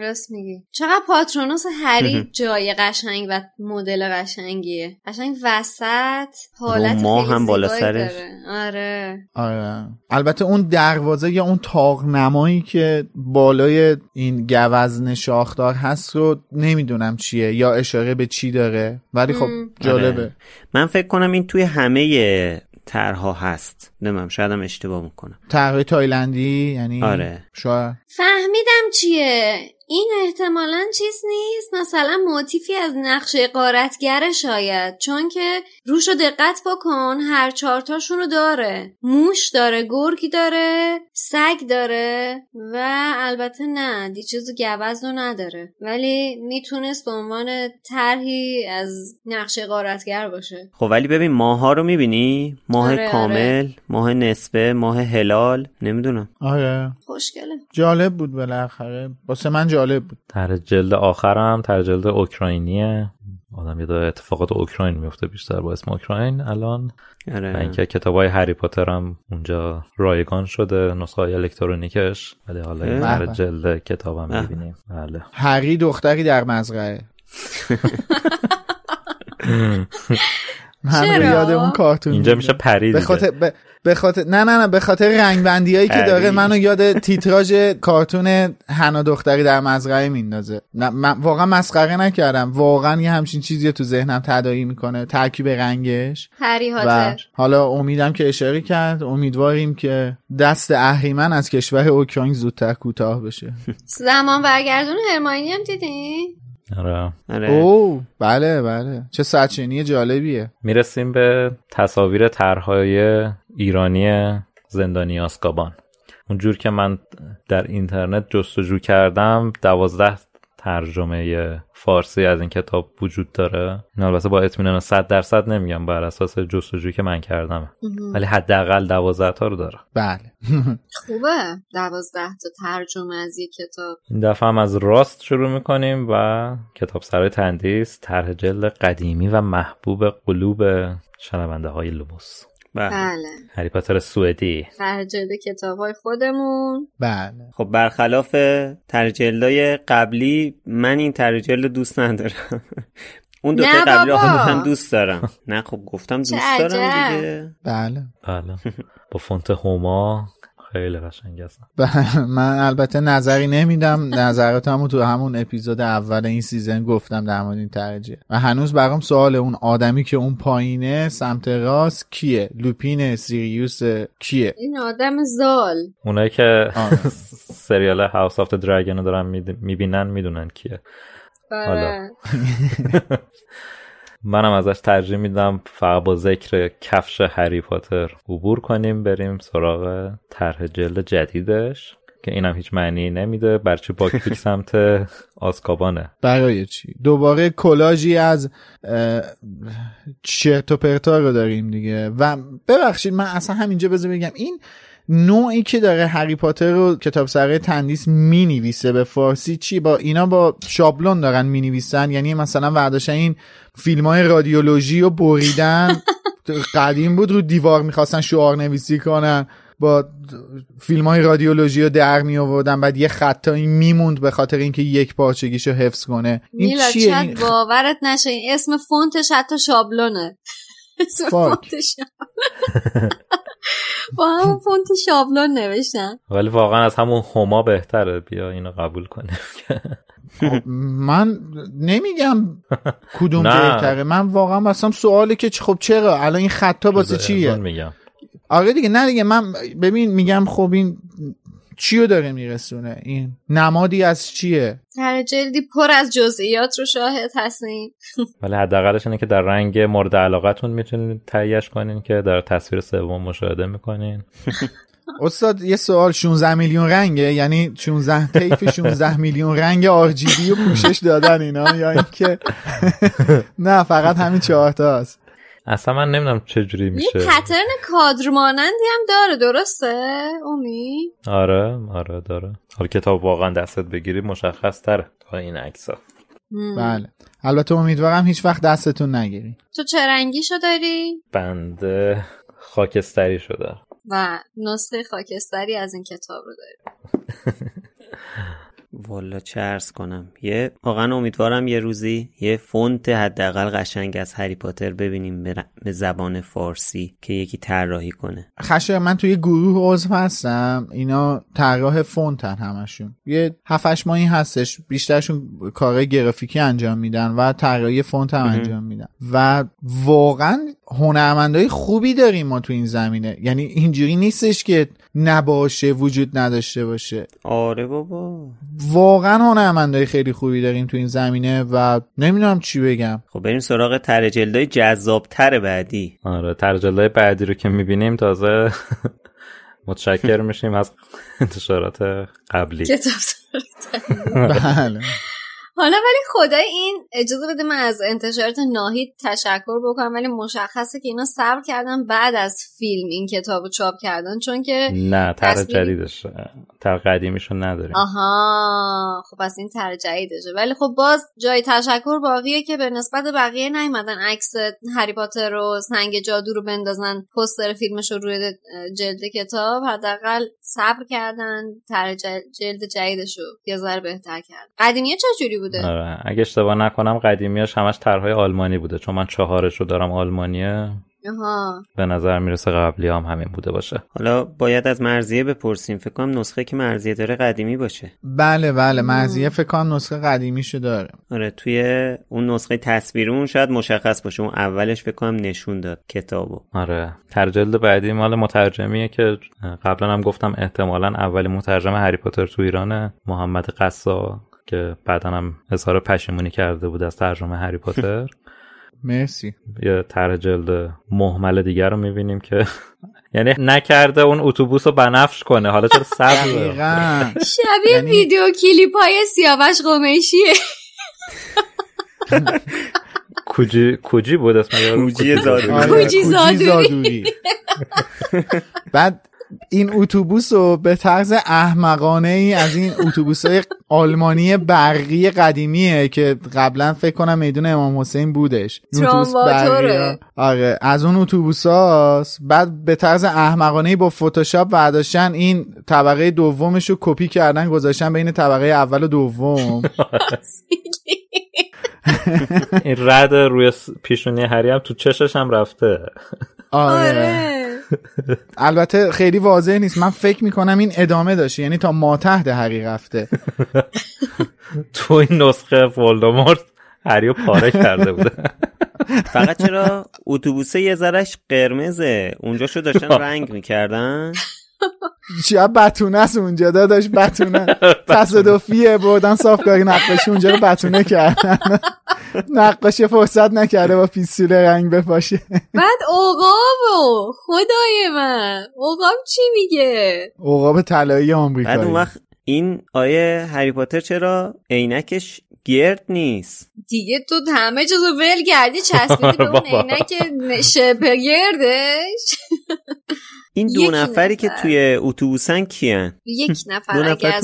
راست میگی. چقدر پاترونوس هری جای قشنگ و مدل قشنگیه. قشنگ وسط حالت
ما هم بالا سرش.
آره.
آره. البته اون دروازه یا اون تاق نمایی که بالای این گوزن شاخدار هست رو نمی‌دونم چیه یا اشاره به چی داره ولی خب جالبه. آره.
من فکر کنم این توی همه ترها هست. نمیم شاید هم اشتباه می‌کنم.
طرح تایلندی یعنی
آره.
شاید.
فهمیدم چیه. این احتمالا چیز نیست. مثلا موتیفی از نقشه قارتگره شاید چون که روش رو دقت بکن هر چهارتاشون رو داره. موش داره گرگی داره سگ داره و البته نه دی چیز گوز رو نداره. ولی می‌تونست به عنوان طرحی از نقشه قارتگر باشه.
خب ولی ببین ماها رو می‌بینی؟ ماه
آره،
کامل
آره.
ماه نصفه ماه هلال نمی‌دونم.
آره.
خوشگله.
جالب بود بالاخره. واسه من جالب بود.
تر جلد آخرم تر جلد اوکراینیه. آدم یه داره اتفاقات اوکراین میفته بیشتر با اسم اوکراین الان.
آره.
و اینکه کتاب های هری پاتر هم اونجا رایگان شده نسخه های الکترونیکش. ولی حالا این تر جلد کتاب هم می‌بینیم. بله.
هری دختری در مزرعه. من یاد اون کارتون
اینجا میشه پری
به خاطر ب... به خاطر نه نه نه به خاطر رنگ بندی هایی که داره منو یاد تیتراژ کارتون حنا دختری در مزرعه میندازه. نه من واقعا مسخره نکردم. واقعا یه همچین چیزی تو ذهنم تداعی می‌کنه. ترکیب رنگش.
هری
و حالا امیدم که اشاره کرد. امیدواریم که دست اهریمن از کشور اوکراین زودتر کوتاه بشه.
زمان برگردون هرماینی هم دیدی؟
آره.
او بله بله. چه سرچینی جالبیه.
می‌رسیم به تصاویر طرحهای ایرانی زندانی آسکابان. اونجور که من در اینترنت جستجو کردم دوازده ترجمه فارسی از این کتاب وجود داره. این البته با اطمینان 100 درصد نمیگم بر اساس جستجویی که من کردم ولی حداقل 12 تا رو داره.
بله.
خوبه. دوازده تا ترجمه از یک کتاب.
این دفعه هم از راست شروع می‌کنیم و کتاب سرای تندیس طرح جلد قدیمی و محبوب قلوب شنونده های لوموس
بله.
هری پاتر سوئدی.
ترجمه کتاب های خودمون.
بله.
خب برخلاف ترجلدای قبلی من این ترجل دوست ندارم. اون دو
نه
قبلی هم دوست دارم. نه خب گفتم دوست دارم. دیگه.
بله.
بله. با فونت هوما. خیلی قشنگ هستن.
بله، من البته نظری نمیدم. نظراتمو تو همون اپیزود اول این season گفتم در مورد این طرح جلد. و هنوز برام سوال اون آدمی که اون پایینه سمت راست کیه؟ لوپین سیریوس کیه؟
این آدم زال.
اونایی که سریال House of Dragon رو دارن می‌بینن می‌دونن کیه. حالا. منم ازش ترجیح میدم فقط با ذکر کفش هری پاتر عبور کنیم بریم سراغ طرح جلد جدیدش که اینم هیچ معنی نمیده. برچه باکپیک سمت آسکابانه
برای چی؟ دوباره کلاژی از چرت و پرتا رو داریم دیگه. و ببخشید من اصلا همینجا بذار بگم این نوعی که داره هری پاتر رو کتاب سرای تندیس می نویسه به فارسی چی؟ با اینا با شابلون دارن می نویسن یعنی مثلا ورداشتن این فیلم های رادیولوژی رو بریدن. قدیم بود رو دیوار می‌خواستن شعار نویسی کنن. با فیلم های رادیولوژی رو در می آوردن بعد یه خطایی میموند به خاطر اینکه یک پارچگیشو حفظ کنه. این چیه؟ این
باورت نشه. این اسم فونتش حتی شابلونه. اسم فونتش با همون فونت شابلون نوشتن.
ولی واقعا از همون هما بهتره. بیا اینو قبول کنه
خب، من نمیگم کدوم بهتره. من واقعا مثلا سوالی که خب چرا؟ الان این خطا واسه چیه؟
میگم.
آره دیگه نه دیگه من ببین میگم خب این چیو داره میرسونه؟ این نمادی از چیه؟
هر جلدی پر از جزئیات رو شاهد هستین
ولی حداقلش اینه که در رنگ مورد علاقتون می‌تونید تهیهش کنین که در تصویر سوم مشاهده می‌کنین.
استاد یه سوال 16 میلیون رنگه؟ یعنی 16 طیف 16 میلیون رنگ آر جی بی رو پوشش دادن اینا؟ یا اینکه نه فقط همین چهار تا است
اصلا من نمی‌دونم چه جوری میشه.
یه پترن کادر مانندی هم داره درسته؟ اومی
آره آره داره. حالا کتاب واقعا دستت بگیری مشخص تره تا این عکس
بله. البته امیدوارم هیچ وقت دستتون نگیری.
تو چه رنگیشو داری؟
بنده خاکستری شده.
و نسخه خاکستری از این کتاب رو داری.
والا چه ارز کنم. یه واقعا امیدوارم یه روزی یه فونت حداقل قشنگ از هری پاتر ببینیم به زبان فارسی که یکی طراحی کنه.
خشه من توی گروه عضو هستم. اینا طراح فونتن همشون. یه هفتش ماهی هستش. بیشترشون کار گرافیکی انجام میدن و طراحی فونت هم انجام میدن. و واقعا هنرمندای خوبی داریم ما تو این زمینه. یعنی اینجوری نیستش که نباشه وجود نداشته باشه.
آره بابا.
واقعا هنرمندای خیلی خوبی داریم تو این زمینه و نمی‌دونم چی بگم.
خب بریم سراغ تر جذاب تر بعدی.
آره تر بعدی رو که می‌بینیم تازه متشکر میشیم از انتشارات قبلی.
بله.
حالا ولی خدای این اجازه بده من از انتشارات ناهید تشکر بکنم ولی مشخصه که اینا صبر کردن بعد از فیلم این کتاب چاپ کردن چون که
نه تر تصویر... جدیدش. تر قدیمیشو نداریم.
آها خب پس این تر جدیدشه. ولی خب باز جای تشکر باقیه که به نسبت بقیه نیومدن عکس هری پاتر رو سنگ جادو رو بندازن پستر فیلمش رو روی جلد کتاب حداقل صبر کردن تر جلد جدیدش رو یه ذره بهتر کرد قدیمیه چجوری بود؟ بوده.
آره. اگه اشتباه نکنم قدیمیاش همش طرحهای آلمانی بوده. چون من چهارش رو دارم آلمانیه.
آها.
به نظر می‌رسه قبلی هم همین بوده باشه.
حالا باید از مرزیه بپرسیم. فکر کنم نسخه که مرزیه داره قدیمی باشه.
بله بله. مرزیه فکر کنم نسخه قدیمیشو داره.
آره توی اون نسخه تصویرون شاید مشخص باشه. اون اولش فکر کنم نشون داد کتابو.
آره. ترجلد بعدی مال مترجمیه که قبلا هم گفتم احتمالا اولی مترجم هری پاتر تو ایرانه. محمد قصا که بعدا هم اظهار پشیمونی کرده بود از ترجمه هری پاتر.
مرسی.
یه طرح جلد محمل دیگر رو می‌بینیم که یعنی نکرده اون اتوبوس رو بنفش کنه. حالا چرا صبر
شبیه یعنی... ویدیو کلیپ های سیاوش قمیشیه
کوجی کوجی بود اسم
کوجی زادوری.
کوجی زادوری.
بعد این اتوبوس رو به طرز احمقانه ای از این اتوبوس های آلمانی برقی قدیمیه که قبلا فکر کنم میدون امام حسین بودش. آره از اون اتوبوس هاست بعد به طرز احمقانه ای با فتوشاپ برداشتن این طبقه دومش رو کپی کردن گذاشتن بین طبقه اول و دوم.
این رد روی پیشونی هری هم تو چشش هم رفته.
آره, آره. البته خیلی واضح نیست. من فکر می‌کنم این ادامه داشته. یعنی تا ما تحت هری رفته.
تو این نسخه ولدمورت هریو پاره کرده بوده.
فقط چرا اتوبوسه یه ذرش قرمزه؟ اونجا شو داشتن رنگ می‌کردن؟
چیا بتونه است اونجا داداش بتونه. تصادفیه بردن صافکاری نقاشی اونجا رو بتونه کردن. نقاشی فرصت نکرده با پیستول رنگ بپاشه.
بعد اوقابو خدای من. اوقاب چی میگه؟
اوقاب طلایی آمریکایی.
بعد اون وقت این آیه هری پاتر چرا عینکش گرد نیست؟
دیگه تو همه چیزو ول کردی چسبیدی به اون عینک شبه گردش
این دو نفری که توی اتوبوسن کیان؟
یک نفر, دو نفر اگه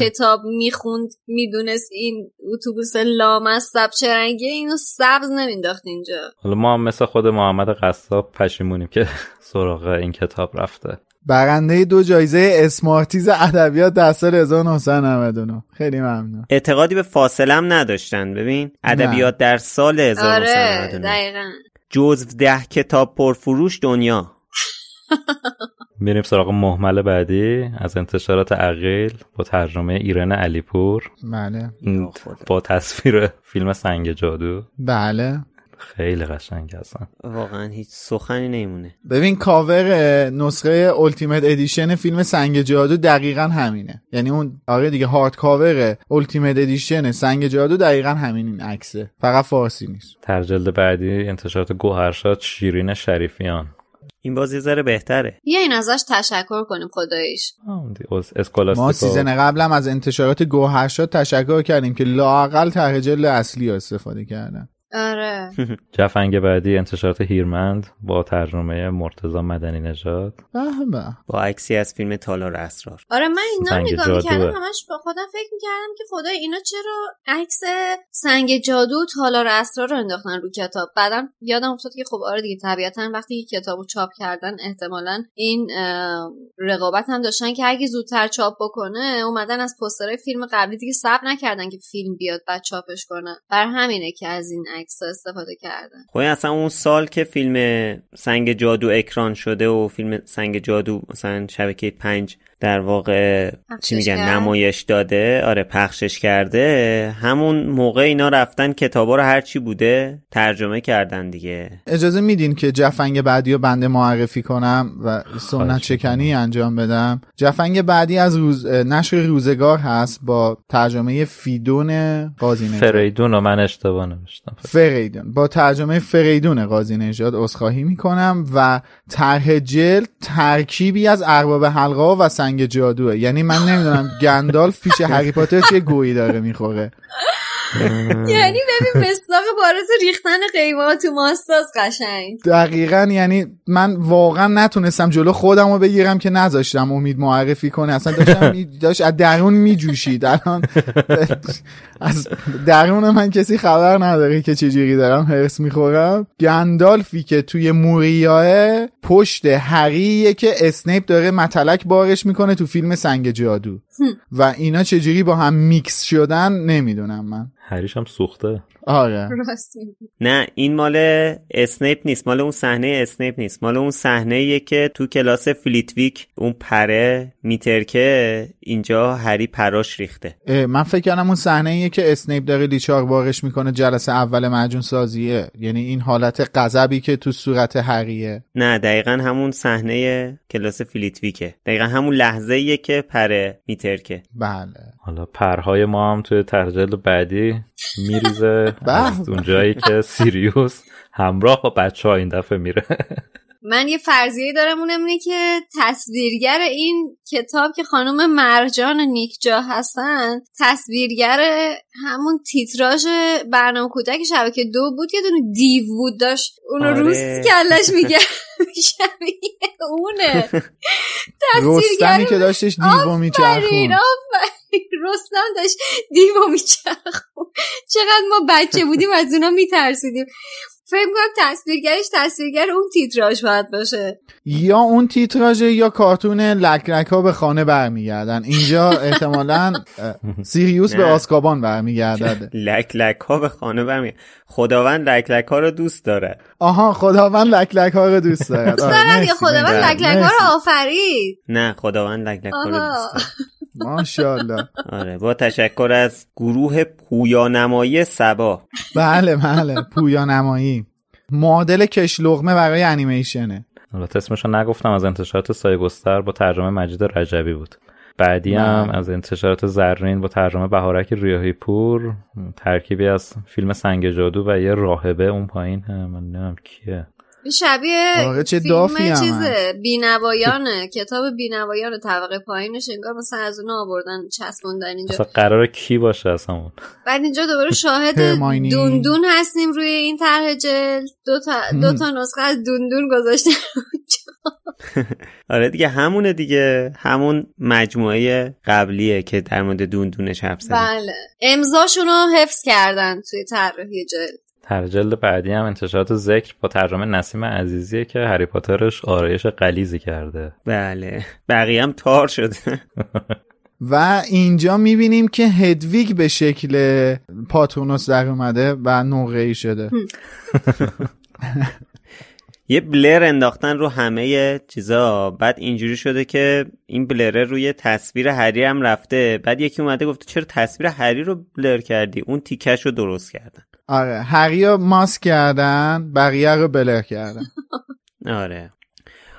کتاب می‌خوند می‌دونست این اتوبوس لامصب چه رنگه اینو سبز نمینداخت اینجا.
حالا ما هم مثل خود محمد قصاب پشیمونیم که سراغ این کتاب رفته.
برنده دو جایزه اسمارتیز ادبیات در سال 1999 خیلی ممنون.
اعتقادی به فاصلم نداشتن. ببین ادبیات در سال 1999
آره دقیقا.
جزو ده کتاب پرفروش دنیا.
میریم سراغ محمل بعدی. از انتشارات عقیل با ترجمه ایران علیپور.
بله.
با تصویر فیلم سنگ جادو.
بله.
خیلی قشنگ هستن.
واقعا هیچ سخنی نمیمونه.
ببین کاور نسخه Ultimate Edition فیلم سنگ جادو دقیقا همینه. یعنی اون آره دیگه hardcover Ultimate Edition سنگ جادو دقیقا همین این عکسه. فقط فارسی نیست.
طرح جلد بعدی انتشارات گوهرشاد شیرین شریفیان.
این باز یه ذره بهتره.
یه این ازش تشکر کنیم خداییش.
ما season قبلم از انتشارات گوهرشاد تشکر کردیم که لاقل طرح جلد اصلی استفاده کردن.
آره.
جفنگ بعدی انتشارات هیرمند با ترجمه مرتضا مدنی نژاد.
با عکسی از فیلم تالار اسرار.
آره من اینا نگاه می‌کردم همش با خودم فکر می‌کردم که خدا اینا چرا عکس سنگ جادو و تالار اسرار رو انداختن رو کتاب. بعدم یادم افتاد که خب آره دیگه طبیعتا وقتی کتابو چاپ کردن احتمالا این رقابت هم داشتن که اگه زودتر چاپ بکنه اومدن از پسترهای فیلم قبلی دیگه صبر نکردن که فیلم بیاد بعد چاپش کنن. بر همینه که از این عکس استفاده کردن.
خب اصلا اون سال که فیلم سنگ جادو اکران شده و فیلم سنگ جادو مثلا شبکه پنج در واقع چی میگن نمایش داده. آره پخشش کرده. همون موقع اینا رفتن کتابا رو هرچی بوده ترجمه کردن دیگه.
اجازه میدین که جفنگ بعدی رو بنده معرفی کنم و سنت شکنی انجام بدم؟ جفنگ بعدی از روز نشر روزگار هست با ترجمه فیدون قاضی نژاد.
فریدون من اشتباه نوشتم.
فریدون. با ترجمه فریدون قاضی نژاد عذرخواهی می‌کنم و طرح جلد ترکیبی از ارباب حلقه و سنگ جادوه. یعنی من نمی‌دونم گندالف پیش هری پاتر چه گویی داره می‌خوره.
یعنی ببین مصداق بارز ریختن قیمه تو ماستاز قشنگ.
دقیقا یعنی من واقعا نتونستم جلو خودم رو بگیرم که نذاشتم امید معرفی کنه. اصلا داشتم داشت از درون میجوشید. الان از درون من کسی خبر نداره که چجوری دارم حرص می‌خورم. گندالفی که توی موریاه پشت هریه که اسنیپ داره متلک بارش می‌کنه تو فیلم سنگ جادو. و اینا چجوری با هم میکس شدن نمی‌دونم من.
هریش هم سوخته.
آره.
نه این مال اسنیپ نیست. مال اون صحنه اسنیپ نیست. مال اون صحنه که تو کلاس فلیتویک اون پره میترکه اینجا هری پراش ریخته.
من فکر کردم اون صحنه که اسنیپ داره لیچار بارش می‌کنه جلسه اول معجون سازیه. یعنی این حالت غضبی که تو صورت هریه
نه دقیقا همون صحنه کلاس فلیتویکه. دقیقا همون لحظه که پره میترکه.
بله.
حالا پرهای ما هم توی ترجل بعدی میریزه. از اون جایی که سیریوس همراه با بچه ها این دفعه میره.
من یه فرضیه دارم اونم اینه که تصویرگر این کتاب که خانم مرجان نیکجا هستن تصویرگر همون تیتراژ برنامه کودک شبکه دو بود. یه دونه دیو بود داشت. اونو آره. روز کلش میگه شبیه اونه.
رستمی که داشتش دیو میچرخون.
رستم داشت. دیو میچرخون. چقدر ما بچه بودیم از اونا میترسیدیم. فکر کنم تصویرگرش تصویرگر اون تیتراژ باید باشه.
یا اون تیتراژ یا کارتون لکلک ها به خانه برمیگردن. اینجا احتمالا سیریوس به آسکابان برمیگردد.
لکلک ها به خانه برمیگردن. خداوند لکلک ها رو دوست داره.
آها خداوند لکلک ها رو دوست داره.
دوست داره یا خداوند لکلک ها رو آفرید؟
نه خداوند لکلک ها رو دوست داره.
ماشاءالله.
آره با تشکر از گروه پویانمایی سبا.
بله بله پویانمایی. معادل کش لغمه برای انیمیشنه.
البته اسمشو نگفتم از انتشارات سایگستر با ترجمه مجید رجبی بود. بعدی هم از انتشارات زرین با ترجمه بهارک ریاهی پور ترکیبی از فیلم سنگ جادو و یه راهبه اون پایین. هم من نمی‌دونم کیه.
شبیه چه فیلم چیزه بینوایانه کتاب بینوایان طبقه پایینش انگار مثلا از اون آوردن چسبوندن اینجا.
اصلا قرار کی باشه اصلا
بعد اینجا دوباره شاهد دوندون هستیم روی این طرح جلد. دو تا, دو تا نسخه از دوندون گذاشته
آره دیگه همونه دیگه. همون مجموعه قبلیه که در مورد دوندونش حرف
بله. امضاشون رو حفظ کردن توی طراحی جلد.
تر جلد بعدی هم انتشارات ذکر با ترجمه نسیم عزیزیه که هری پاترش آرایش قلیزی کرده.
بله. بقیه هم تار شده.
و اینجا می‌بینیم که هدویگ به شکل پاتونوس در اومده و نقعی شده.
یه بلر انداختن رو همه چیزا. بعد اینجوری شده که این بلره روی تصویر هری هم رفته. بعد یکی اومده گفته چرا تصویر هری رو بلر کردی؟ اون تیکش رو درست کردن.
آره. هری ماسک کردن بقیه رو بلر کردن.
آره.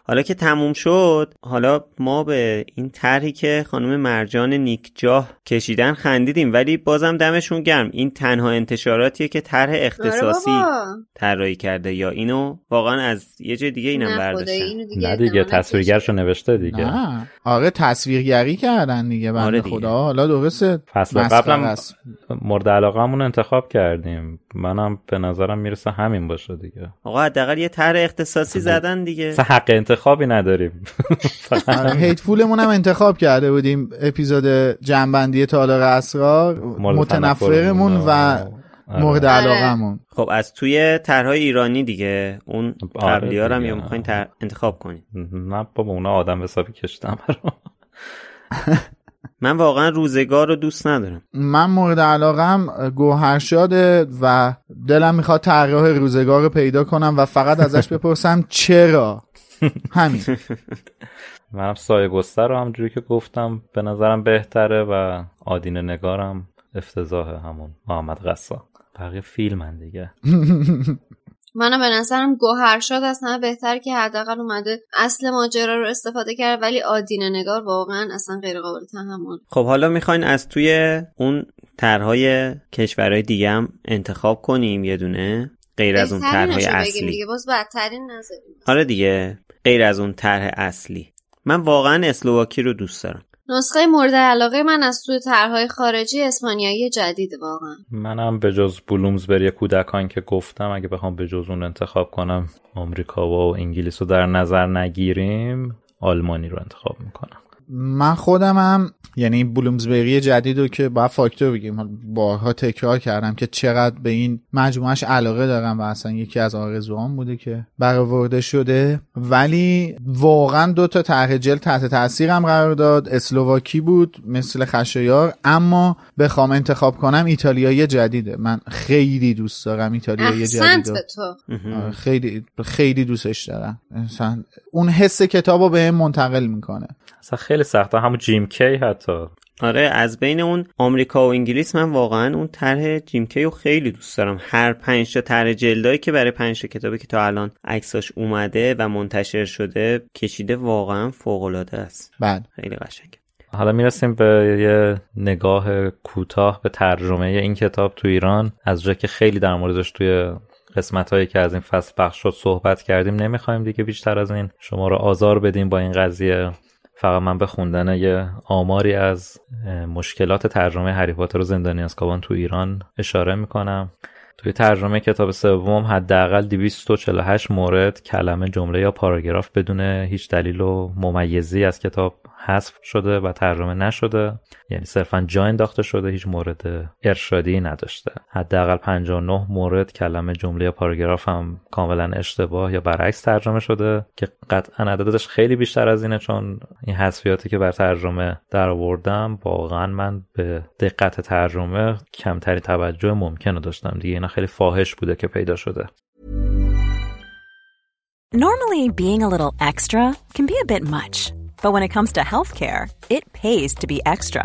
حالا که تموم شد حالا ما به این طرحی که خانم مرجان نیک جاه کشیدن خندیدیم ولی بازم دمشون گرم. این تنها انتشاراتیه که طرح اختصاصی طراحی کرده. یا اینو واقعا از یه جای دیگه اینم برداشتن.
نه دیگه تصویرگرشو نوشته دیگه.
نه. آره تصویرگری کردن دیگه بنده
آره.
خدا. حالا درسته
فصل قبلم
است.
مورد علاقه همون انتخاب کردیم. منم به نظرم می‌رسه همین باشه دیگه.
آقا حداقل یه طرح اختصاصی زدن دیگه.
اصلا حق انتخابی نداریم.
آره، هیتفولمون هم انتخاب کرده بودیم اپیزود جنبندی تالار اسرار متنفرمون و
آره.
مورد علاقمون
خب از توی طرحهای ایرانی دیگه اون
آره
قبلی ها رو هم. یا می‌خواین تر... انتخاب کنین
نه بابا اونا آدم حسابی کشتم برام.
من واقعا روزگار رو دوست ندارم.
من مورد علاقم گوهرشاده و دلم می‌خواد طراح روزگار رو پیدا کنم و فقط ازش بپرسم چرا. همین.
منم سایه گستر رو همجوری که گفتم به نظرم بهتره و آدین نگارم افتضاح همون محمد قصا بقیه فیلمن دیگه.
منم به نظرم گوهرشاد از همه بهتر که حداقل اومده اصل ماجرا رو استفاده کرد ولی آدینه نگار واقعا اصلا غیر قابل تحمل.
خب حالا می‌خواین از توی اون طرحهای کشورهای دیگه هم انتخاب کنیم یه دونه غیر از اون طرحهای اصلی.
دیگه باز بدترین نذاریم
آره دیگه. غیر از اون طرح اصلی. من واقعا اسلوواکی رو دوست دارم.
نسخه مورد علاقه من از توی طرحهای خارجی اسپانیایی جدید واقعا.
منم به جز بلومزبری کودکان که گفتم اگه بخوام به جز اون انتخاب کنم آمریکا و انگلیس رو در نظر نگیریم آلمانی رو انتخاب می‌کنم.
من خودم هم یعنی بلومزبری جدید رو که با فاکتور بگیم. بارها تکرار کردم که چقدر به این مجموعش علاقه دارم و اصلا یکی از آرزوهام بوده که برآورده شده. ولی واقعا دو تا طرح جلد تحت تاثیرم قرار داد. اسلوواکی بود مثل خشایار اما بخوام انتخاب کنم ایتالیایی جدیده. من خیلی دوست دارم ایتالیایی جدید
به تو.
آره، خیلی خیلی دوستش دارم. اون حس کتاب رو به منتقل می‌کنه.
اصلا خیلی سخته. همون جیم کی حتی.
آره از بین اون آمریکا و انگلیس من واقعا اون طرح جیم کی رو خیلی دوست دارم. هر پنج تا طرح جلدایی که برای پنج تا کتابی که تا الان عکساش اومده و منتشر شده کشیده واقعا فوق العاده است.
بله
خیلی قشنگه.
حالا می‌رسیم به یه نگاه کوتاه به ترجمه این کتاب تو ایران. از جا که خیلی در موردش توی قسمت هایی که از این فصل پخش شد صحبت کردیم نمی‌خوایم دیگه بیشتر از این شما رو آزار بدیم با این قضیه. فقط من به خوندن یه آماری از مشکلات ترجمه هری پاتر و زندانی آزکابان تو ایران اشاره می‌کنم. توی ترجمه کتاب سوم حداقل 248 مورد کلمه جمله یا پاراگراف بدون هیچ دلیل و ممیزی از کتاب حذف شده و ترجمه نشده. یعنی صرفا جا انداخته شده هیچ مورد ارشادی نداشته. حداقل 59 مورد کلمه جمله یا پاراگراف هم کاملا اشتباه یا برعکس ترجمه شده که قطعا عددش خیلی بیشتر از اینه چون این حذفیاتی که بر ترجمه در آوردم واقعا من به دقت ترجمه کمتری توجه ممکن رو داشتم. دیگه اینا خیلی فاحش بوده که پیدا شده
Normally, being a little extra can be a bit much, but when it comes to healthcare, it pays to be extra.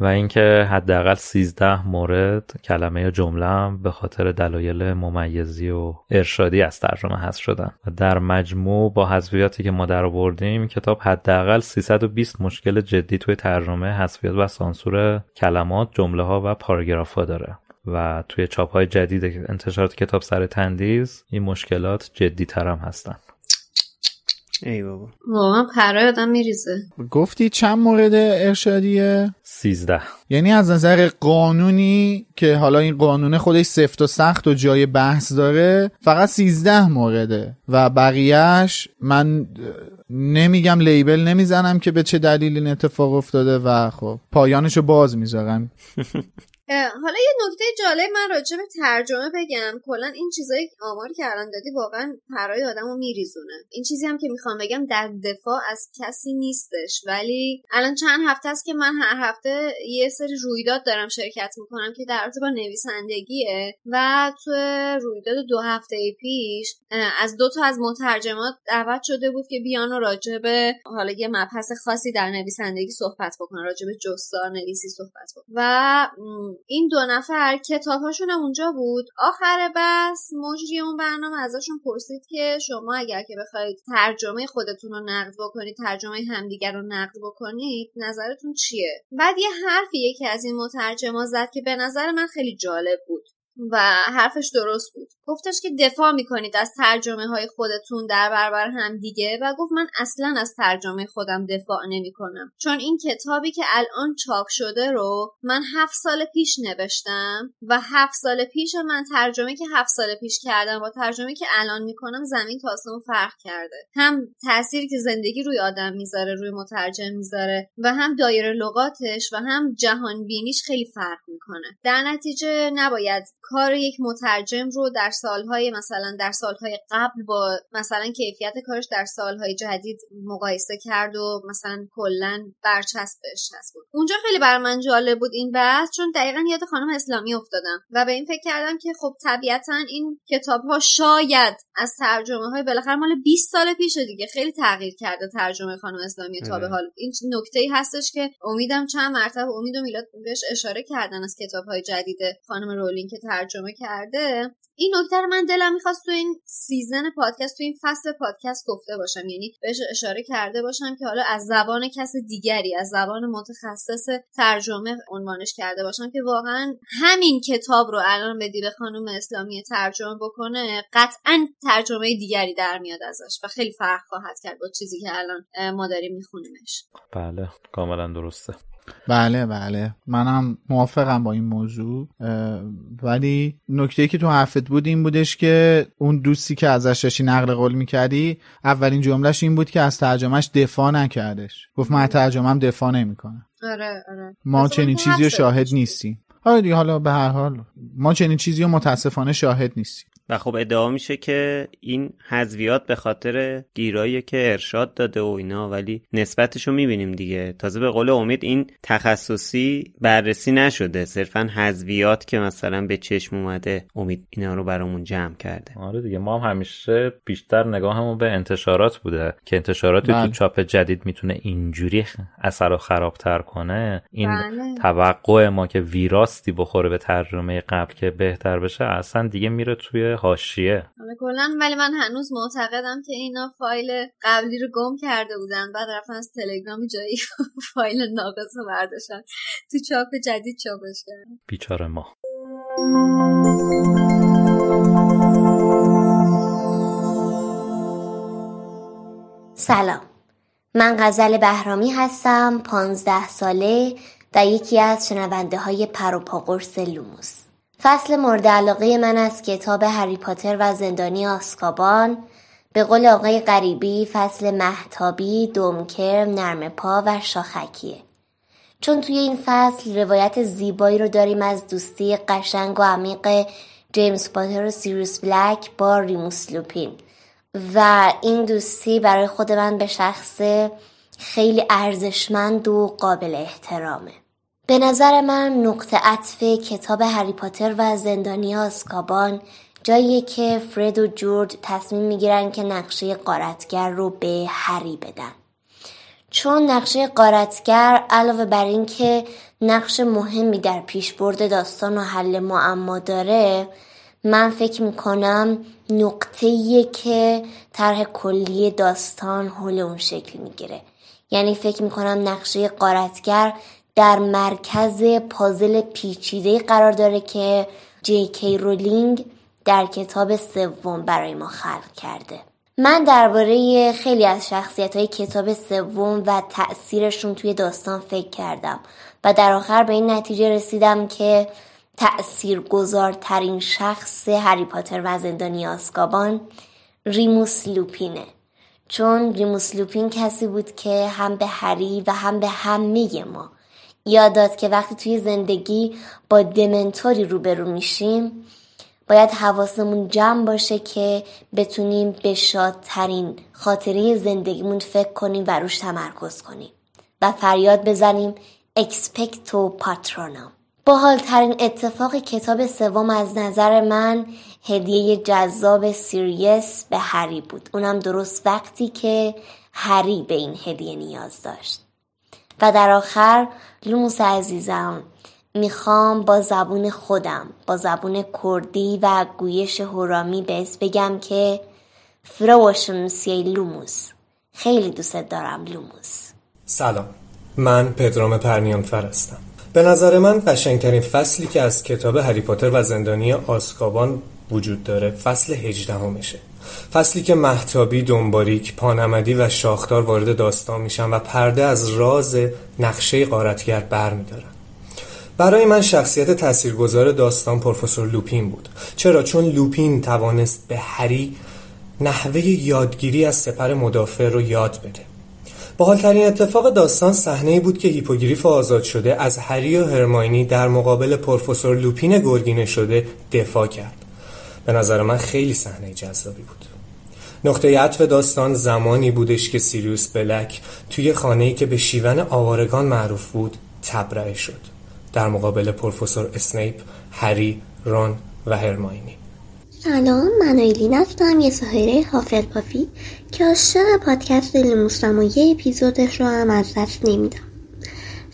و اینکه حداقل 13 مورد کلمه یا جمله به خاطر دلایل ممیزی و ارشادی از ترجمه حذف شدن. و در مجموع با حذفیاتی که ما در آوردیم کتاب حداقل 320 مشکل جدی توی ترجمه حذفیات و سانسور کلمات جمله ها و پاراگراف ها داره. و توی چاپ های جدید انتشارات کتاب سر تندیز این مشکلات جدی تر هم هستن.
ای بابا.
واقعا پرای آدم میریزه.
گفتی چند مورد ارشادیه؟
سیزده.
یعنی از نظر قانونی که حالا این قانون خودش سفت و سخت و جای بحث داره فقط سیزده مورده. و بقیهش من نمیگم لیبل نمی‌زنم که به چه دلیل این اتفاق افتاده و خب پایانشو باز می‌ذارم.
حالا یه نکته جالب من راجع به ترجمه بگم. کلا این چیزایی که آماری که الان دادی واقعا پرای آدمو میریزونه. این چیزی هم که می‌خوام بگم در دفاع از کسی نیستش. ولی الان چند هفته است که من هر هفته یه سری رویداد دارم شرکت می‌کنم که در رابطه با نویسندگیه و تو رویداد دو هفته پیش از دو تا از مترجمات دعوت شده بود که بیان و راجع به حالا یه مبحث خاصی در نویسندگی صحبت بکنن راجع به جستار نویسی صحبت بکنن. و این دو نفر کتابهاشون هم اونجا بود؟ آخر بس مجری اون برنامه ازشون پرسید که شما اگر که بخواید ترجمه خودتون رو نقد بکنید ترجمه همدیگر رو نقد بکنید نظرتون چیه؟ بعد یه حرفی یکی از این مترجما زد که به نظر من خیلی جالب بود. و حرفش درست بود. گفتش که دفاع می‌کنید از ترجمه های خودتون در برابر هم دیگه و گفت من اصلا از ترجمه خودم دفاع نمی‌کنم. چون این کتابی که الان چاپ شده رو من هفت سال پیش نوشتم و هفت سال پیش من ترجمه که هفت سال پیش کردم با ترجمه که الان می‌کنم زمین تا آسمون فرق کرده. هم تأثیری که زندگی روی آدم می‌ذاره روی مترجم می‌ذاره و هم دایره لغاتش و هم جهان بینیش خیلی فرق می‌کنه. در نتیجه نباید کار یک مترجم رو در سالهای مثلا در سالهای قبل با مثلا کیفیت کارش در سالهای جدید مقایسه کرد و مثلا کلا برچسبش هست بود. اونجا خیلی بر من جالب بود این بحث چون دقیقا یاد خانم اسلامی افتادم و به این فکر کردم که خب طبیعتا این کتاب ها شاید از ترجمه های بالاخره مال 20 سال پیش دیگه خیلی تغییر کرده ترجمه خانم اسلامی تا به حال. این نکته ای هستش که امیدم چند مرتبه امید و میلاد بهش اشاره کردن از کتاب های جدید خانم رولینگ که ترجمه کرده این نکته رو من دلم می‌خواست تو این season پادکست تو این فصل پادکست گفته باشم. یعنی بهش اشاره کرده باشم که حالا از زبان کس دیگری از زبان متخصص ترجمه عنوانش کرده باشم که واقعا همین کتاب رو الان به خانم اسلامی ترجمه بکنه قطعا ترجمه دیگری در میاد ازش و خیلی فرق خواهد کرد با چیزی که الان ما داریم میخونیمش.
بله کاملا درسته.
بله بله. منم موافقم با این موضوع. ولی نکته که تو حرفت بود این بودش که اون دوستی که ازش داشتی نقل قول می‌کردی اولین جملهش این بود که از ترجمهش دفاع نکردش. گفت من ترجمهم دفاع نمی‌کنم.
آره آره.
ما چنین چیزی رو شاهد نیستیم. آره دیگه حالا به هر حال. ما چنین چیزی رو متاسفانه شاهد نیستیم.
و خب ادعا میشه که این حذویات به خاطر گیرایی که ارشاد داده و اینا ولی نسبتش رو می‌بینیم دیگه. تازه به قول امید این تخصصی بررسی نشده. صرفا حذویات که مثلا به چشم اومده امید اینا رو برامون جمع کرده.
آره دیگه ما هم همیشه بیشتر نگاهمون به انتشارات بوده. که انتشاراتی تو چاپ جدید می‌تونه اینجوری اثر رو خرابتر کنه این
بله.
توقع ما که ویراستی بخوره به ترجمه قبل که بهتر بشه اصلا دیگه میره توی حاشیه.
کلا ولی من هنوز معتقدم که اینا فایل قبلی رو گم کرده بودن بعد رفتن از تلگرام جایی فایل ناقص رو برداشتن. تو چاپ جدید چاپش کردن.
بیچاره ما.
سلام. من غزل بهرامی هستم پانزده ساله و یکی از شنونده های پروپاقرص لوموس. فصل مورد علاقه من از کتاب هری پاتر و زندانی آسکابان. به قول آقای غریبی فصل مهتابی، دم‌کرم، نرم پا و شاخکیه. چون توی این فصل روایت زیبایی رو داریم از دوستی قشنگ و عمیق جیمز پاتر و سیریوس بلک با ریموس لوپین. و این دوستی برای خود من به شخص خیلی ارزشمند و قابل احترامه. به نظر من نقطه عطف کتاب هری پاتر و زندانی آسکابان جاییه که فرد و جورج تصمیم می‌گیرن که نقشه قارتگر رو به هری بدن. چون نقشه قارتگر علاوه بر اینکه نقش مهمی در پیشبرد داستان و حل معما داره من فکر می‌کنم نقطه که طرح کلی داستان حول اون شکل می‌گیره. یعنی فکر می‌کنم نقشه قارتگر در مرکز پازل پیچیده قرار داره که جی کی رولینگ در کتاب سوم برای ما خلق کرده. من درباره خیلی از شخصیت های کتاب سوم و تأثیرشون توی داستان فکر کردم و در آخر به این نتیجه رسیدم که تأثیر گذارترین شخص هری پاتر و زندانی آسکابان ریموس لوپینه. چون ریموس لوپین کسی بود که هم به هری و هم به همه ما یاد داد که وقتی توی زندگی با دمنتوری روبرو میشیم باید حواسمون جمع باشه که بتونیم به شادترین خاطره زندگیمون فکر کنیم و روش تمرکز کنیم و فریاد بزنیم Expecto Patronum باحالترین اتفاق کتاب سوم از نظر من هدیه جذاب سیریوس به هری بود. اونم درست وقتی که هری به این هدیه نیاز داشت. و در آخر لوموس عزیزم می‌خوام با زبون خودم با زبون کردی و گویش هورامی بهت بگم که فروشنسی لوموس. خیلی دوست دارم لوموس.
سلام. من پدرام پرنیان هستم. به نظر من قشنگترین فصلی که از کتاب هری پاتر و زندانی آسکابان وجود داره فصل هجدهمشه. فصلی که مهتابی، دم‌باریک، پانمدی و شاخدار وارد داستان میشن و پرده از راز نقشه غارتگر برمیدارن. برای من شخصیت تاثیرگذار داستان پروفسور لوپین بود. چرا؟ چون لوپین توانست به هری نحوه یادگیری از سپر مدافع رو یاد بده. باحالترین اتفاق داستان صحنه بود که هیپوگریف آزاد شده از هری و هرماینی در مقابل پروفسور لوپین گرگینه شده دفاع کرد. به نظر من خیلی صحنه جذابی بود. نقطه عطف داستان زمانی بودش که سیریوس بلک توی خانه‌ای که به شیون آوارگان معروف بود تبرئه شد. در مقابل پروفسور اسنیپ، هری، رون و هرماینی.
سلام من ایلین هستم یه ساهره حافظ پافی که عاشق پادکست لموسم و یه اپیزودش رو هم از دست نمیدم.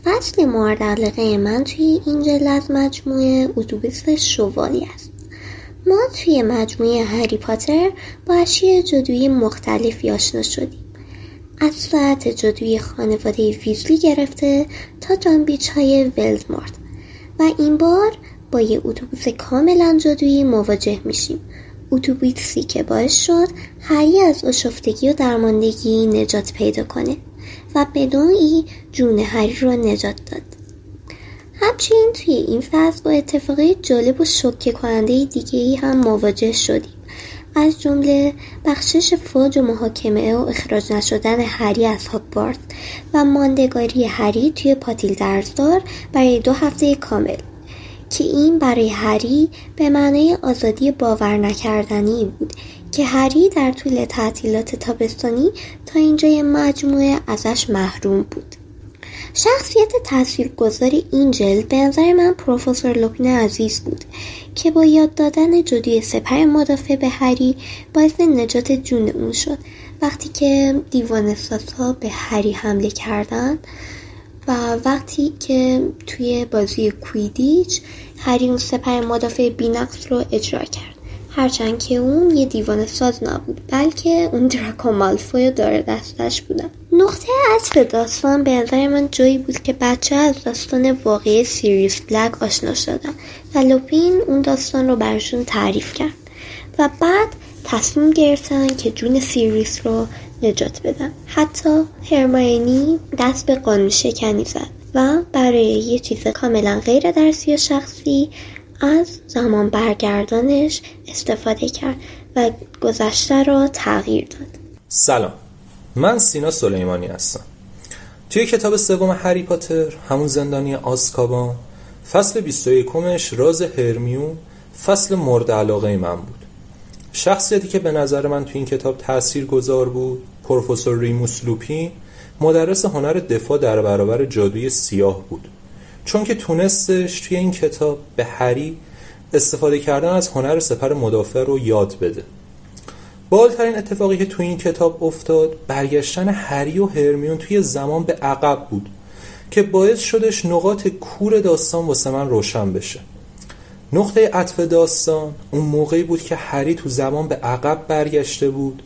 فصل مورد علاقه من توی این جلد مجموعه اتوبوس شوالی ما توی مجموعه هری پاتر با اشیاء جدوی مختلفی آشنا شدیم. از ساعت جدوی خانواده ویزلی گرفته تا جانبیچ های ولدمورت. و این بار با یه اتوبوس کاملا جدویی مواجه میشیم. اتوبوسی که باعث شد هری از آشفتگی و درماندگی نجات پیدا کنه و به نوعی جون هری رو نجات داد. همچنین توی این فصل با اتفاقی جالب و شوکه کننده دیگه ای هم مواجه شدیم. از جمله بخشش فوج و محاکمه و اخراج نشدن هری از هاگوارتس و ماندگاری هری توی پاتیل درزدار برای دو هفته کامل که این برای هری به معنای آزادی باور نکردنی بود که هری در طول تعطیلات تابستانی تا اینجای مجموعه ازش محروم بود. شخصیت تاثیرگذار این جلد به نظر من پروفسور لوپین عزیز بود که با یاد دادن جدی سپر مدافع به هری باعث نجات جون اون شد. وقتی که دیوان ها به هری حمله کردن و وقتی که توی بازی کویدیچ هری اون سپر مدافع بینقص رو اجرا کرد. هرچند که اون یه دیوان ساز نبود بلکه اون دراکو مالفوی داره دستش بودن نقطه عطف داستان به نظر من جایی بود که بچه از داستان واقعی سیریس بلک آشنا شدن و لوپین اون داستان رو برشون تعریف کرد و بعد تصمیم گرفتن که جون سیریس رو نجات بدن. حتی هرماینی دست به قانون شکنی زد و برای یه چیز کاملا غیر درسی و شخصی از زمان برگردانش استفاده کرد و گذشته را تغییر داد.
سلام. من سینا سلیمانی هستم. توی کتاب سوم هری پاتر همون زندانی آزکابان فصل 21 کمش راز هرمیون فصل مورد علاقه من بود. شخصیتی که به نظر من توی این کتاب تأثیر گذار بود پروفسور ریموس لوپین مدرس هنر دفاع در برابر جادوی سیاه بود. چون که تونستش توی این کتاب به هری استفاده کردن از هنر سپر مدافع رو یاد بده. بالترین اتفاقی که توی این کتاب افتاد برگشتن هری و هرمیون توی زمان به عقب بود که باعث شدش نقاط کور داستان واسه من روشن بشه. نقطه عطف داستان اون موقعی بود که هری تو زمان به عقب برگشته بود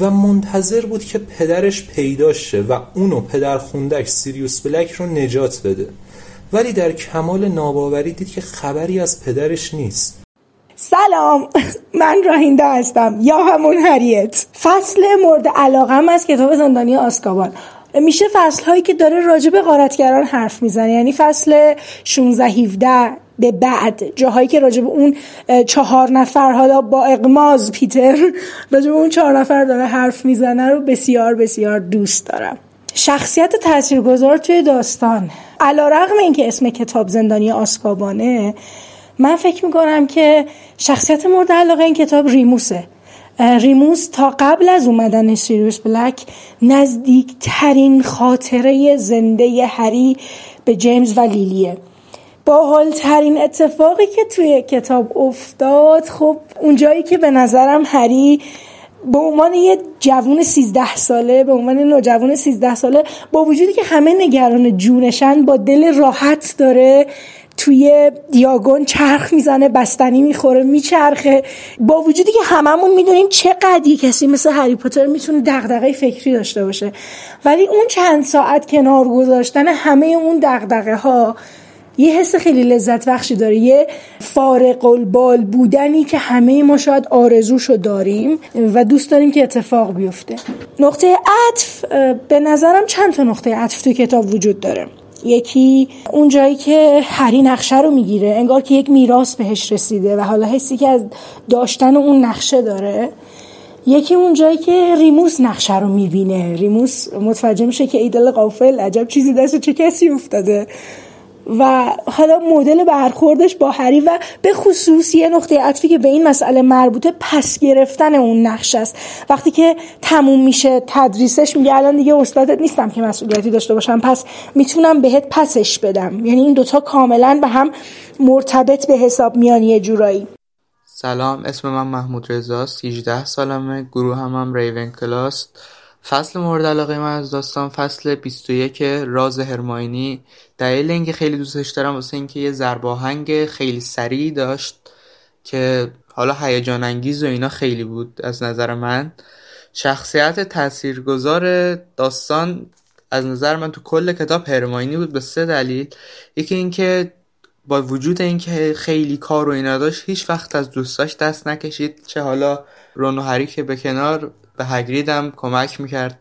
و منتظر بود که پدرش پیداش شه و اونو پدر خوندش سیریوس بلک رو نجات بده. ولی در کمال ناباوری دید که خبری از پدرش نیست.
سلام. من راهینده هستم. یا همون هریت. فصل مورد علاقم از کتاب زندانی آسکابان میشه فصل هایی که داره راجب غارتگران حرف می‌زنه. یعنی فصل 16 17 به بعد. جاهایی که راجب اون چهار نفر حالا با اقماز پیتر راجب اون چهار نفر داره حرف می‌زنه رو بسیار بسیار دوست دارم. شخصیت تاثیرگذار توی داستان. علا رقم این که اسم کتاب زندانی آسکابانه من فکر می‌کنم که شخصیت مورد علاقه این کتاب ریموسه. ریموس تا قبل از اومدن سیریوس بلک نزدیکترین خاطره زنده هری به جیمز و لیلیه. باحالترین اتفاقی که توی کتاب افتاد خب اونجایی که به نظرم هری به عنوان یه جوون 13 ساله به عنوان نوجوان 13 ساله با وجودی که همه نگران جونشن با دل راحت داره توی دیاگون چرخ می‌زنه بستنی می‌خوره میچرخه. با وجودی که هممون می‌دونیم چقدر یه کسی مثل هری پاتر می‌تونه دغدغه فکری داشته باشه. ولی اون چند ساعت کنار گذاشتن همه اون دغدغه ها یه حس خیلی لذت بخشی داره یه فارق البال بودنی که همه ما شاید آرزوشو داریم و دوست داریم که اتفاق بیفته. نقطه عطف به نظرم چند تا نقطه عطف توی کتاب وجود داره. یکی اون جایی که هری نقشه رو می‌گیره انگار که یک میراث بهش رسیده و حالا حسی که از داشتن اون نقشه داره. یکی اون جایی که ریموس نقشه رو می‌بینه. ریموس متوجه میشه که ایدل قافل عجب چیزی دست چه کسی افتاده. و حالا مدل برخوردش با هری و به خصوص یه نقطه عطفی که به این مسئله مربوطه پس گرفتن اون نقش است. وقتی که تموم میشه تدریسش میگه الان دیگه استادت نیستم که مسئولیتی داشته باشم پس می‌تونم بهت پسش بدم. یعنی این دوتا کاملا به هم مرتبط به حساب میان یه جورایی.
سلام اسم من محمود رزاست 18 سالمه گروه هم, هم ریون کلاس فصل مورد علاقه من از داستان فصل 21 راز هرماینی. دلیل اینکه خیلی دوستش دارم واسه اینکه یه زرباهنگ خیلی سریع داشت که حالا هیجان انگیز و اینا خیلی بود از نظر من. شخصیت تاثیرگذار داستان از نظر من تو کل کتاب هرماینی بود به سه دلیل. یکی اینکه با وجود اینکه خیلی کار و اینا داشت هیچ وقت از دوستاش دست نکشید. چه حالا رون و هری که به کنار به هگریدم کمک می‌کرد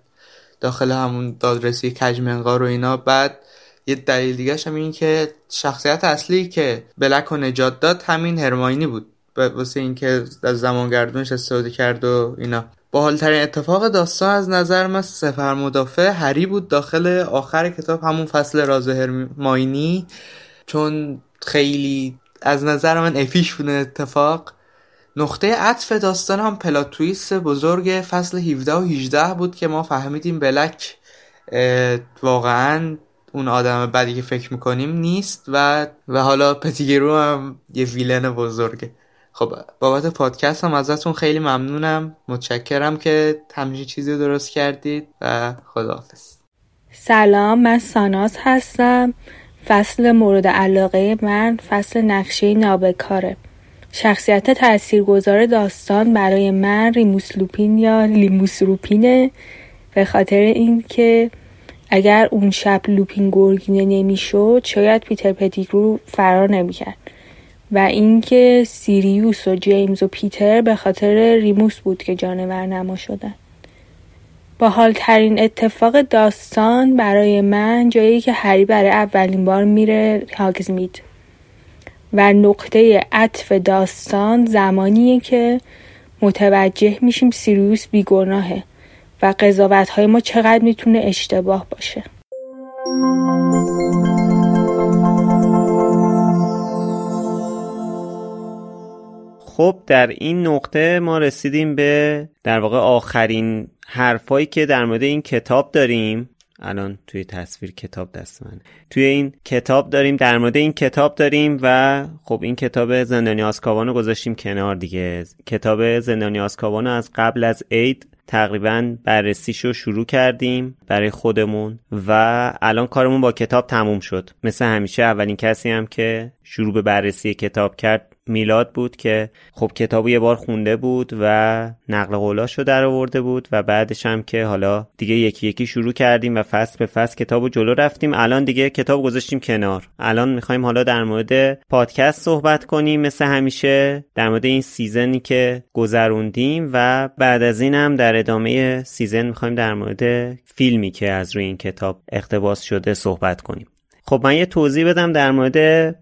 داخل همون دادرسی کجمنقار و اینا. بعد یه دلیل دیگه هم این که شخصیت اصلی که بلک رو نجات داد همین هرماینی بود. واسه اینکه از زمانگردونش استفاده کرد و اینا. باحالترین اتفاق داستان از نظر من سفر مدافع هری بود داخل آخر کتاب همون فصل راز هرماینی. چون خیلی از نظر من افیش بوده اتفاق. نقطه عطف داستان هم پلاتویست بزرگ فصل 17 و 18 بود که ما فهمیدیم بلک واقعا اون آدم بدی که فکر می‌کنیم نیست و و حالا پتیگرو هم یه ویلن بزرگه. خب بابت پادکست هم ازتون خیلی ممنونم. متشکرم که همچین چیزی درست کردید و خداحافظ.
سلام من ساناز هستم. فصل مورد علاقه من فصل نقشه نابکاره. شخصیت تاثیرگذار داستان برای من ریموس لوپین یا لیموس روپینه. به خاطر اینکه اگر اون شب لوپین گرگینه نمی‌شد شاید پیتر پتیگرو فرار نمی‌کرد. و اینکه سیریوس و جیمز و پیتر به خاطر ریموس بود که جانور نما شدن. با حالترین اتفاق داستان برای من جایی که هری برای اولین بار میره هاگزمید و نقطه عطف داستان زمانیه که متوجه میشیم سیریوس بیگناهه و قضاوت های ما چقدر می‌تونه اشتباه باشه.
خب در این نقطه ما رسیدیم به در واقع آخرین حرفایی که در مورد این کتاب داریم. الان توی تصویر کتاب دست من. توی این کتاب داریم در مورد این کتاب داریم و خب این کتاب زندانی آسکابان رو گذاشتیم کنار دیگه. کتاب زندانی آسکابان از قبل از عید تقریبا بررسیشو شروع کردیم برای خودمون و الان کارمون با کتاب تموم شد. مثل همیشه اولین کسی هم که شروع به بررسی کتاب کرد میلاد بود که خب کتاب یه بار خونده بود و نقل قولاشو در آورده بود و بعدش هم که حالا دیگه یکی یکی شروع کردیم و فصل به فصل کتاب جلو رفتیم. الان دیگه کتاب گذاشتیم کنار. الان می‌خوایم حالا در مورد پادکست صحبت کنیم مثل همیشه در مورد این سیزنی که گذروندیم و بعد از این هم در ادامه season می‌خوایم در مورد فیلمی که از روی این کتاب اقتباس شده صحبت کنیم. خب من یه توضیح بدم در مورد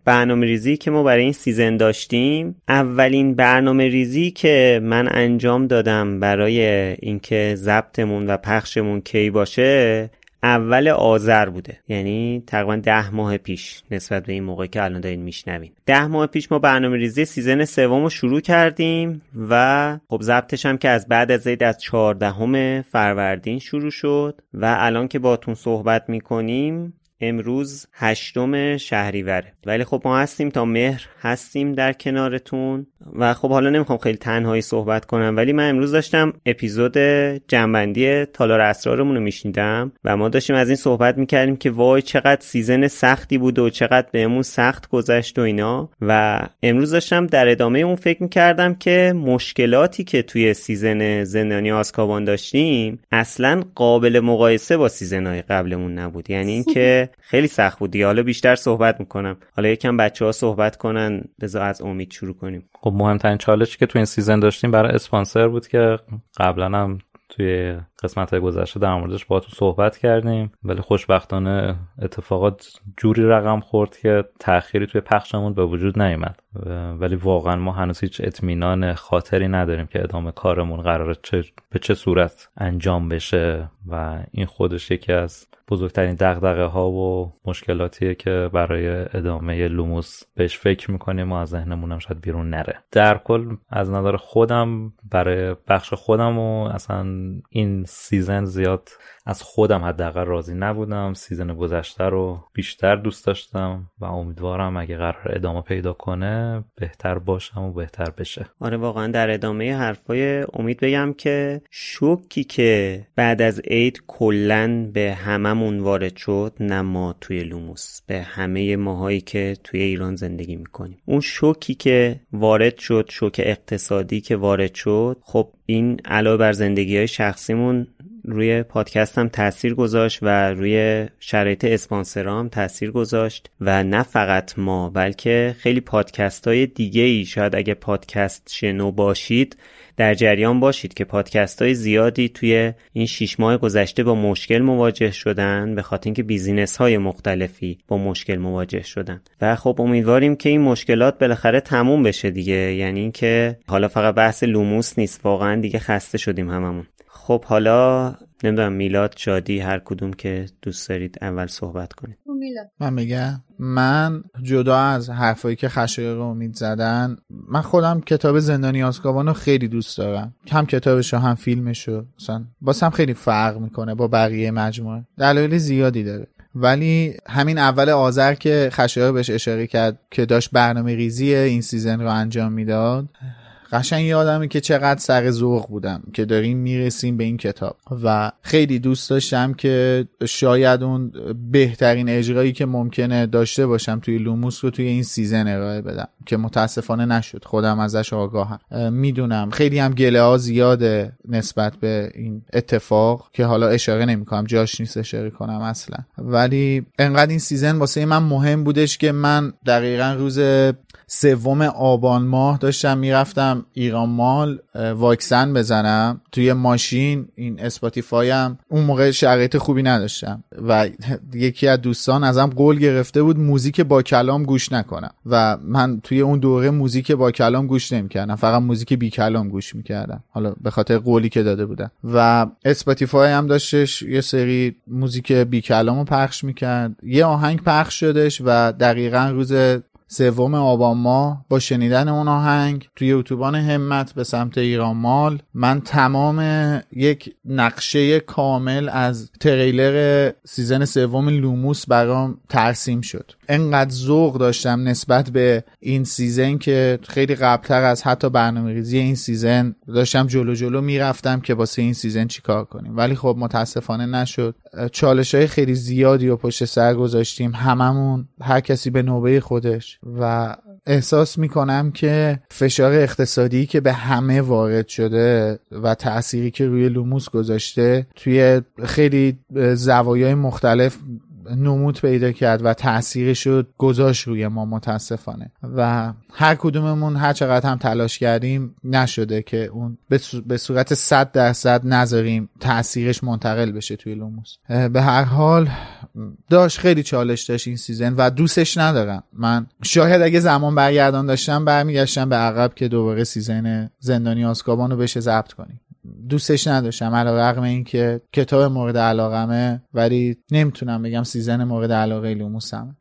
برنامه ریزی که ما برای این season داشتیم. اولین برنامه ریزی که من انجام دادم برای اینکه ضبطمون و پخشمون کی باشه اول آذر بوده. یعنی تقریبا ده ماه پیش نسبت به این موقع که الان دارین میشنوین. ده ماه پیش ما برنامه ریزی season سوم رو شروع کردیم و خب ضبطش هم که از بعد از عید از چهاردهم فروردین شروع شد و الان که باتون صحبت می‌کنیم امروز هشتم شهریوره ولی خب ما هستیم تا مهر هستیم در کنارتون و خب حالا نمی‌خوام خیلی تنهایی صحبت کنم ولی من امروز داشتم اپیزود جمع‌بندی تالار اسرارمون رو میشنیدم و ما داشتیم از این صحبت می‌کردیم که وای چقدر season سختی بود و چقدر بهمون سخت گذشت و اینا. و امروز داشتم در ادامه اون فکر می‌کردم که مشکلاتی که توی season زندانی آسکابان داشتیم اصلا قابل مقایسه با season های قبلمون نبود. یعنی اینکه خیلی سخت بود حالا بیشتر صحبت می‌کنم. حالا یکم بچه ها صحبت کنن. بذار از امید شروع کنیم.
خب مهمترین چالشی که تو این season داشتیم برای اسپانسر بود که قبلا هم توی قسمت های گذشته در موردش تو صحبت کردیم ولی خوشبختانه اتفاقات جوری رقم خورد که تأخیری توی پخشمون به وجود نیومد. ولی واقعا ما هنوز هیچ اطمینان خاطری نداریم که ادامه کارمون قراره چه به چه صورت انجام بشه و این خودش یکی از بزرگترین دغدغه ها و مشکلاتیه که برای ادامه لوموس بهش فکر می‌کنیم و از ذهنمون هم شاید بیرون نره. در کل از نظر خودم برای بخش خودم و اصلا این season زیاد از خودم حداقل راضی نبودم. season گذشته رو بیشتر دوست داشتم و امیدوارم اگه قرار ادامه پیدا کنه بهتر باشم و بهتر بشه.
آره واقعا در ادامه حرفای امید بگم که شوکی که بعد از عید کلا به هممون وارد شد نه ما توی لوموس به همه ماهایی که توی ایران زندگی می‌کنیم. اون شوکی که وارد شد شوک اقتصادی که وارد شد خب این علاوه بر زندگی های شخصیمون روی پادکست هم تاثیر گذاشت و روی شرایط اسپانسرام تاثیر گذاشت و نه فقط ما بلکه خیلی پادکست های دیگه ای شاید اگه پادکست شنو باشید در جریان باشید که پادکست های زیادی توی این شیش ماه گذشته با مشکل مواجه شدن به خاطر اینکه business های مختلفی با مشکل مواجه شدن. و خب امیدواریم که این مشکلات بالاخره تموم بشه دیگه. یعنی اینکه حالا فقط بحث لوموس نیست واقعا دیگه خسته شدیم هممون. خب حالا نمی‌دونم میلاد شادی هر کدوم که دوست دارید اول صحبت کنید.
خب من میگم من جدا از حرفایی که خشایار امید زدن من خودم کتاب زندانی آسکابان رو خیلی دوست دارم. هم کتابش هم فیلمشو مثلا هم خیلی فرق می‌کنه با بقیه مجموعه. دلایل زیادی داره. ولی همین اول آذر که خشایار بهش اشاره کرد که داشت برنامه ریزی این season رو انجام می‌داد قشنگ یادمه که چقدر سر ذوق بودم که داریم می‌رسیم به این کتاب. و خیلی دوست داشتم که شاید اون بهترین اجرایی که ممکنه داشته باشم توی لوموس رو توی این season ارائه بدم که متاسفانه نشد. خودم ازش آگاهم. می‌دونم. خیلی هم گله ها زیاده نسبت به این اتفاق که حالا اشاره نمی‌کنم. جاش نیست اشاره کنم اصلا. ولی انقدر این season واسه من مهم بودش که من دقیقا روز سوم آبان ماه داشتم می‌رفتم ایران مال واکسن بزنم توی ماشین این اسپاتیفای هم اون موقع شرایط خوبی نداشتم. و یکی از دوستان ازم قول گرفته بود موزیک با کلام گوش نکنم. و من توی اون دوره موزیک با کلام گوش نمی‌کردم فقط موزیک بی کلام گوش می‌کردم. حالا به خاطر قولی که داده بودم. و اسپاتیفای هم داشتش یه سری موزیک بی کلام رو پخش می‌کرد. یه آهنگ پخش شدش و دقیقا روز سوم آبان ماه با شنیدن اون آهنگ توی اتوبان همت به سمت ایران مال. من تمام یک نقشه کامل از تریلر season سوم لوموس برام ترسیم شد. انقدر ذوق داشتم نسبت به این season که خیلی قبلتر از حتی برنامه ریزی این season داشتم جلو جلو می‌رفتم که واسه این season چیکار کنیم. ولی خب متاسفانه نشد. چالش های خیلی زیادی و پشت سر گذاشتیم. هممون هر کسی به نوبه خودش. و احساس می‌کنم که فشار اقتصادی که به همه وارد شده و تأثیری که روی لوموس گذاشته توی خیلی زوایای مختلف نمود پیدا کرد و تاثیرش شد گذاشت روی ما متاسفانه. و هر کدوممون هر چقدر هم تلاش کردیم نشده که اون به صورت صد درصد نذاریم تاثیرش منتقل بشه توی لوموس. به هر حال داشت خیلی چالش داشت این season و دوستش ندارم. من شاید اگه زمان برگردان داشتم برمیگشتم به عقب که دوباره season زندانی آسکابان رو بشه ضبط کنیم. دوستش نداشتم علا رقم این که کتاب مورد علاقمه ولی نمی‌تونم بگم season مورد علاقه لوموسم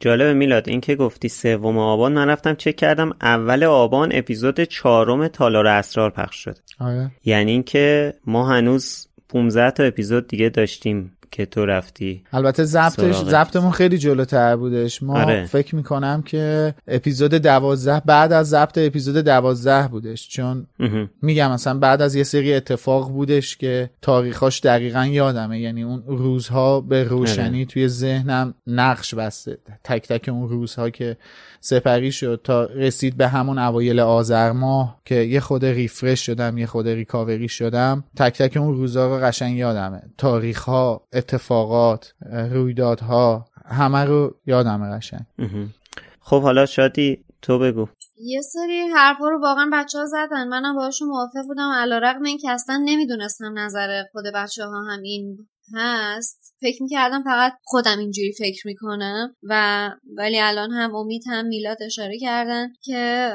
جالب میلاد این که گفتی سوم آبان من رفتم چک کردم اول آبان اپیزود چهارم تالار اسرار پخش شد
آره.
یعنی اینکه ما هنوز 15 تا اپیزود دیگه داشتیم. که تو رفتی
البته ضبطش ضبطمون خیلی جلوتر بودش. ما
آره.
فکر می‌کنم که اپیزود دوازده بعد از ضبط اپیزود دوازده بودش. چون میگم مثلا بعد از یه سری اتفاق بودش که تاریخاش دقیقا یادمه. یعنی اون روزها به روشنی
آره.
توی ذهنم نقش بسته. تک تک اون روزها که سپری شد تا رسید به همون اوایل آذر ماه که یه خود ریفرش شدم یه خود ریکاوری شدم. تک تک اون روزها رو قشنگ یادمه. تاریخ ها اتفاقات رویدادها همه رو یادمه قشنگ.
خب حالا شادی تو بگو.
یه سری حرفا رو واقعا بچه ها زدن. منم باهاشون موافق بودم. علا رقم این که اصلا نمی‌دونستم نظر خود بچه ها هم این هست. فکر می‌کردم فقط خودم اینجوری فکر می‌کنم و ولی الان هم امید هم میلاد اشاره کردن که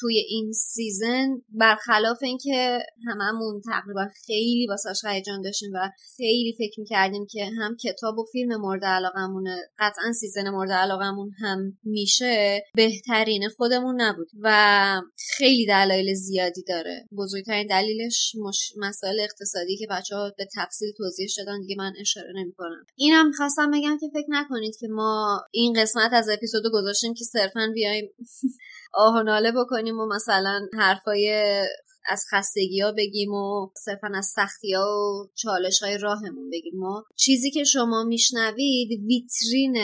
توی این سیزن برخلاف اینکه هممون تقریبا خیلی واسش هیجان داشتیم و خیلی فکر می‌کردیم که هم کتاب و فیلم مورد علاقمونه قطعا سیزن مورد علاقمون هم میشه بهترین خودمون نبود و خیلی دلایل زیادی داره. بزرگترین دلیلش مش... مسائل اقتصادی که بچه ها به تفصیل توضیح شدن دیگه من اشاره نمی کنم اینم خواستم بگم که فکر نکنید که ما این قسمت از اپیزود گذاشتیم که صرفا بیایم آه و ناله بکنیم و مثلا حرفای از خستگی ها بگیم و صرفا از سختی ها و چالش های راهمون بگیم. ما چیزی که شما میشنوید ویترین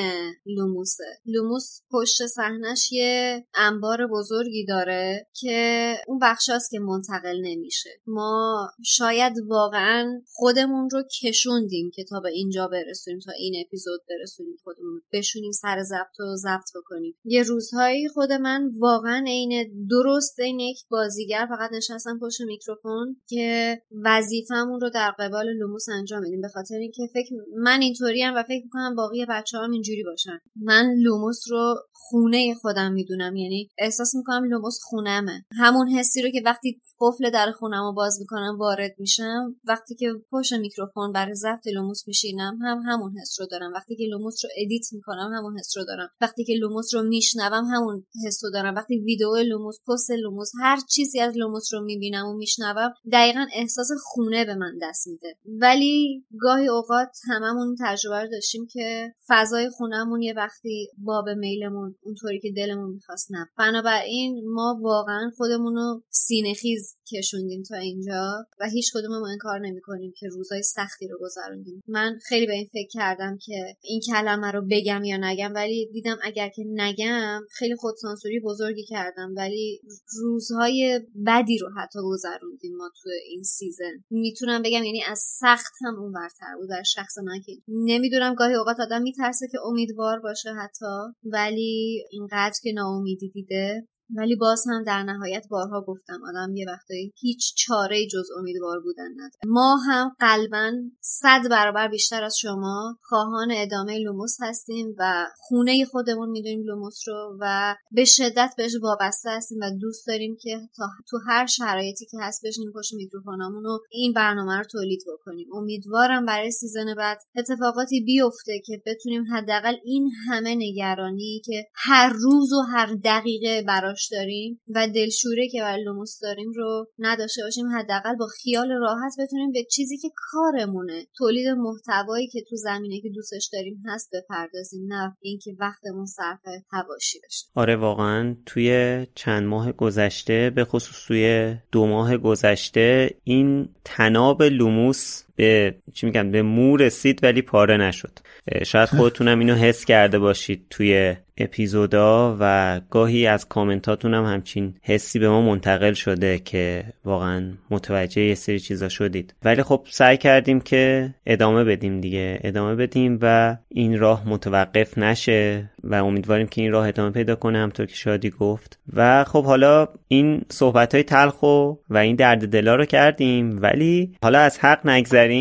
لوموسه. لوموس پشت صحنش یه انبار بزرگی داره که اون بخشاست که منتقل نمیشه. ما شاید واقعا خودمون رو کشوندیم که تا به اینجا برسونیم تا این اپیزود برسونیم خودمون بشونیم سر ضبط و ضبط بکنیم. یه روزهایی خود من واقعا عین درست این یک بازیگر فقط نشستم پشت میکروفون که وظیفمون رو در قبال لوموس انجام میدیم. به خاطر اینکه فکر من اینطوری و فکر می‌کنم باقی بچه هم اینجوری باشن. من لوموس رو خونه خودم می‌دونم. یعنی احساس می‌کنم لوموس خونمه. همون حسی رو که وقتی قفل در خونم رو باز می‌کنم وارد میشم. وقتی که پشت میکروفون برای ضبط لوموس میشینم هم همون حس رو دارم. وقتی که لوموس رو edit می‌کنم همون حس رو دارم. وقتی که لوموس رو میشنوم همون حس رو دارم. وقتی ویدیو لوموس پست لوموس هر چیزی از لوموس رو می‌بینم و میشنوم دقیقا احساس خونه به من دست میده. ولی گاهی اوقات هممون تجربه رو داشتیم که فضای خونهمون یه وقتی باب میلمون اونطوری که دلمون می‌خواست نه بنابراین ما واقعا خودمون رو سینه خیز کشوندیم تا اینجا و هیچ کدوم این کار نمی‌کنیم که روزای سختی رو گذروندیم. من خیلی به این فکر کردم که این کلمه رو بگم یا نگم ولی دیدم اگر که نگم خیلی خودسانسوری بزرگی کردم ولی روزهای بدی رو حتی گذروندیم ما تو این سیزن. می‌تونم بگم یعنی از سخت هم اون برتر بود در شخص من که نمی‌دونم گاهی اوقات آدم میترسه که امیدوار باشه حتی ولی اینقدر که ناامیدی دیده ولی باز هم در نهایت بارها گفتم آدم یه وقتایی هیچ چاره جز امیدوار بودن نداره. ما هم قلبا صد برابر بیشتر از شما خواهان ادامه لوموس هستیم و خونه خودمون می‌دونیم لوموس رو و به شدت بهش وابسته هستیم و دوست داریم که تا تو هر شرایطی که هست بشینیم پشت میکروفونامون و این برنامه رو تولید بکنیم. امیدوارم برای season بعد اتفاقاتی بیفته که بتونیم حداقل این همه نگرانی که هر روز و هر دقیقه براش داریم و دلشوره که برای لوموس داریم رو نداشته باشیم حداقل با خیال راحت بتونیم به چیزی که کارمونه. تولید محتوایی که تو زمینه که دوستش داریم هست بپردازیم نه اینکه وقتمون صرف هواشی بشه.
آره واقعا توی چند ماه گذشته به خصوص توی دو ماه گذشته این تناب لوموس به چی میگن به مو رسید ولی پاره نشد. شاید خودتونم اینو حس کرده باشید توی اپیزودا و گاهی از کامنتاتون هم همچین حسی به ما منتقل شده که واقعا متوجه یه سری چیزا شدید. ولی خب سعی کردیم که ادامه بدیم دیگه. ادامه بدیم و این راه متوقف نشه و امیدواریم که این راه ادامه پیدا کنه همطور که شادی گفت. و خب حالا این صحبت های تلخ و, و این درد دلا رو کردیم. ولی حالا از حق نگذریم.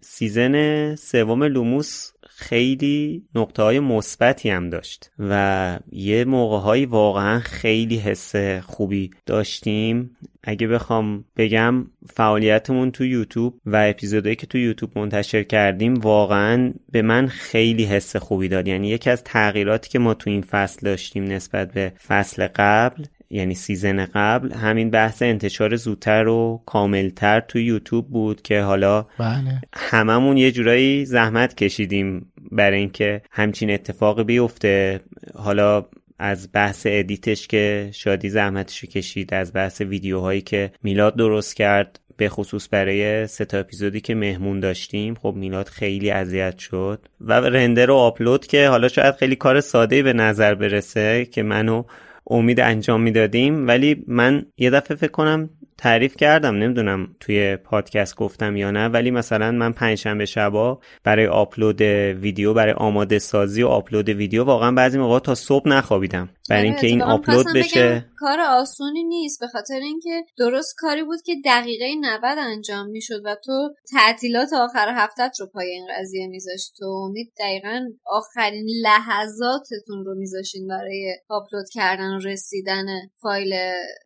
season سوم لوموس خیلی نقطه های مثبتی هم داشت و یه موقع واقعا خیلی حس خوبی داشتیم. اگه بخوام بگم فعالیتمون تو یوتیوب و اپیزودهایی که تو یوتیوب منتشر کردیم واقعا به من خیلی حس خوبی داد. یعنی یکی از تغییراتی که ما تو این فصل داشتیم نسبت به فصل قبل یعنی season قبل همین بحث انتشار زودتر و کاملتر تو یوتیوب بود که حالا
بله.
هممون یه جورایی زحمت کشیدیم برای اینکه همچین اتفاق بیفته حالا از بحث edit ش که شادی زحمتشو کشید از بحث ویدیوهایی که میلاد درست کرد به خصوص برای سه تا اپیزودی که مهمون داشتیم خب میلاد خیلی اذیت شد و render و آپلود که حالا شاید خیلی کار ساده به نظر برسه که منو امید انجام می‌دادیم. ولی من یه دفعه فکر کنم تعریف کردم نمی‌دونم توی پادکست گفتم یا نه ولی مثلا من پنجشنبه شبا برای آپلود ویدیو برای آماده سازی و آپلود ویدیو واقعا بعضی موقع تا صبح نخوابیدم. برای
آره،
اینکه این آپلود بشه.
کار آسونی نیست به خاطر اینکه درست کاری بود که دقیقه 90 انجام می‌شد و تو تعطیلات آخر هفتت رو پای این قضیه میذاشتی. تو امید دقیقا آخرین لحظاتتون رو میذاشین برای آپلود کردن و رسیدن فایل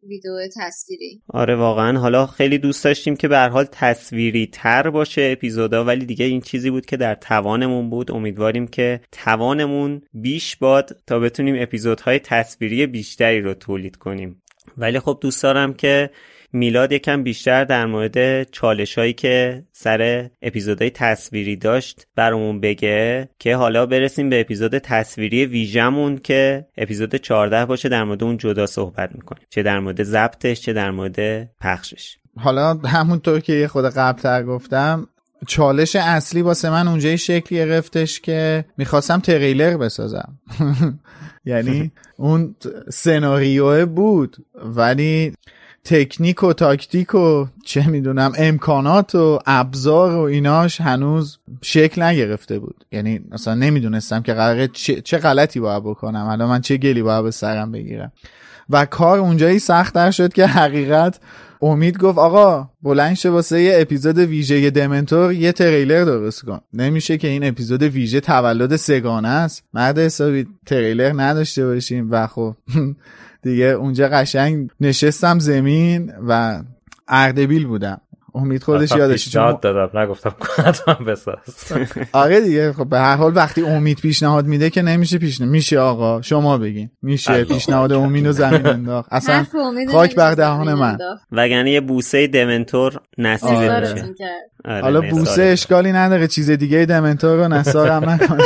ویدیو تصویری.
آره واقعا حالا خیلی دوست داشتیم که به حال تصویری تر باشه اپیزودا ولی دیگه این چیزی بود که در توانمون بود. امیدواریم که توانمون بیش باد تا بتونیم اپیزودهای تصویری بیشتری رو تولید کنیم. ولی خب دوست دارم که میلاد یکم بیشتر در مورد چالش هایی که سر اپیزودهای تصویری داشت برامون بگه که حالا برسیم به اپیزود تصویری ویژمون که اپیزود 14 باشه در مورد اون جدا صحبت می‌کنیم. چه در مورد ضبطش چه در مورد پخشش.
حالا همونطور که یه خود قبلتر گفتم چالش اصلی واسه من اونجای شکلی گرفتش که می‌خواستم تریلر بسازم. یعنی اون سناریو بود ولی تکنیک و تاکتیک و چه می‌دونم امکانات و ابزار و ایناش هنوز شکل نگرفته بود. یعنی مثلا نمی‌دونستم که قراره چه, چه غلطی باید بکنم. الان من چه گلی باید به سرم بگیرم. و کار اونجایی سختتر شد که حقیقت امید گفت آقا بلند شه واسه یه اپیزود ویژه دمنتور یه تریلر درست کن. نمیشه که این اپیزود ویژه تولد سگانه است. مرد حسابی تریلر نداشته باشیم. و خب دیگه اونجا قشنگ نشستم زمین و اردبیل بودم. امید خودش یادش
پیشنهاد دادم. نگفتم حتما بساز.
آره دیگه خب به هر حال وقتی امید پیشنهاد میده که نمیشه پیشنهاد میشه آقا شما بگین. میشه پیشنهاد امید و زمین انداخت. اصلا خاک بر دهان من.
وگرنه یه بوسه دمنتور نصیب
آره.
میشه. آره،
حالا. بوسه اشکالی نداره چیز دیگه دمنتور رو نثارم نکنه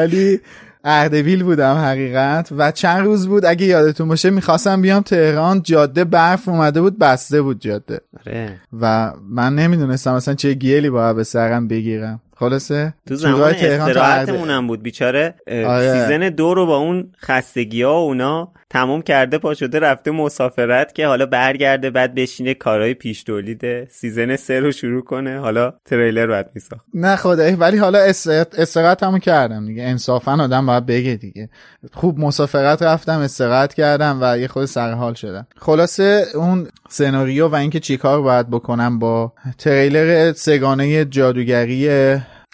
ولی اردبیل بودم حقیقت و چند روز بود اگه یادتون باشه می‌خواستم بیام تهران. جاده برف اومده بود بسته بود جاده.
آره.
و من نمی‌دونستم اصلا چه گیلی باید به سرم بگیرم. خلاصه.
تو زمان استراحتمون هم بود بیچاره
آره.
season دو رو با اون خستگی ها و اونا تموم کرده پا شده رفته مسافرت که حالا برگرده بعد بشینه کارهای پیش تولید season سه رو شروع کنه حالا تریلر باید میساخت.
نه خدایی ولی حالا استراحت استراحت همو کردم دیگه. انصافا آدم باید بگه دیگه. خوب مسافرت رفتم استراحت کردم و یه خورده سرحال شدم. خلاصه اون سناریو و اینکه چیکار باید بکنم با تریلر سه‌گانه جادوگری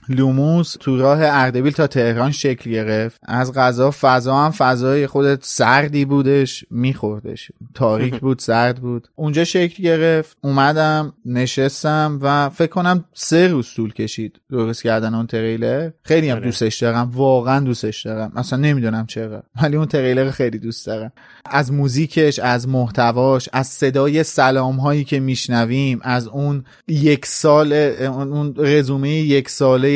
لوموس تو راه اردبیل تا تهران شکل گرفت. از غذا فضا هم فضای خودت سردی بودش میخوردش. تاریک بود سرد بود. اونجا شکل گرفت. اومدم نشستم و فکر کنم سه روز طول کشید درست کردن اون تریلر. خیلی هم
آره.
دوستش دارم. واقعا دوستش دارم. اصلا نمی‌دونم چرا. ولی اون تریلر خیلی دوست دارم. از موزیکش از محتواش از صدای سلام هایی که میشنویم از اون یک سال اون اون رزومه یک ساله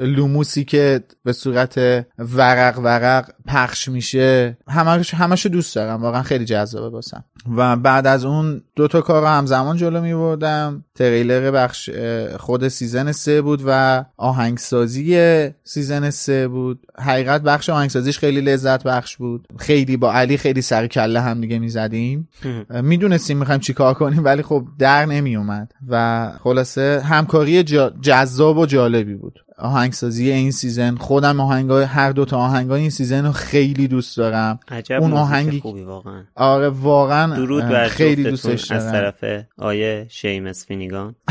لوموسی که به صورت ورق ورق پخش میشه. همش همشو دوست دارم. واقعا خیلی جذابه واسم. و بعد از اون دو تا کار رو همزمان جلو میبردم. تریلر بخش خود season سه بود و آهنگسازی season سه بود. حقیقت بخش آهنگسازیش خیلی لذت بخش بود. خیلی با علی خیلی سر کله هم دیگه می‌زدیم. می‌دونستیم می‌خوایم چی کار کنیم ولی خب در نمیومد و خلاصه همکاری جذاب و جالبی بود. آهنگسازی این season. خودم آهنگای هر دو تا آهنگای این season رو خیلی دوست دارم.
عجب
اون آهنگی
خوبی واقعا.
آره واقعا
درود بر
خیلی دوستش
از
دارم.
طرف آیه شیمس فینیگان.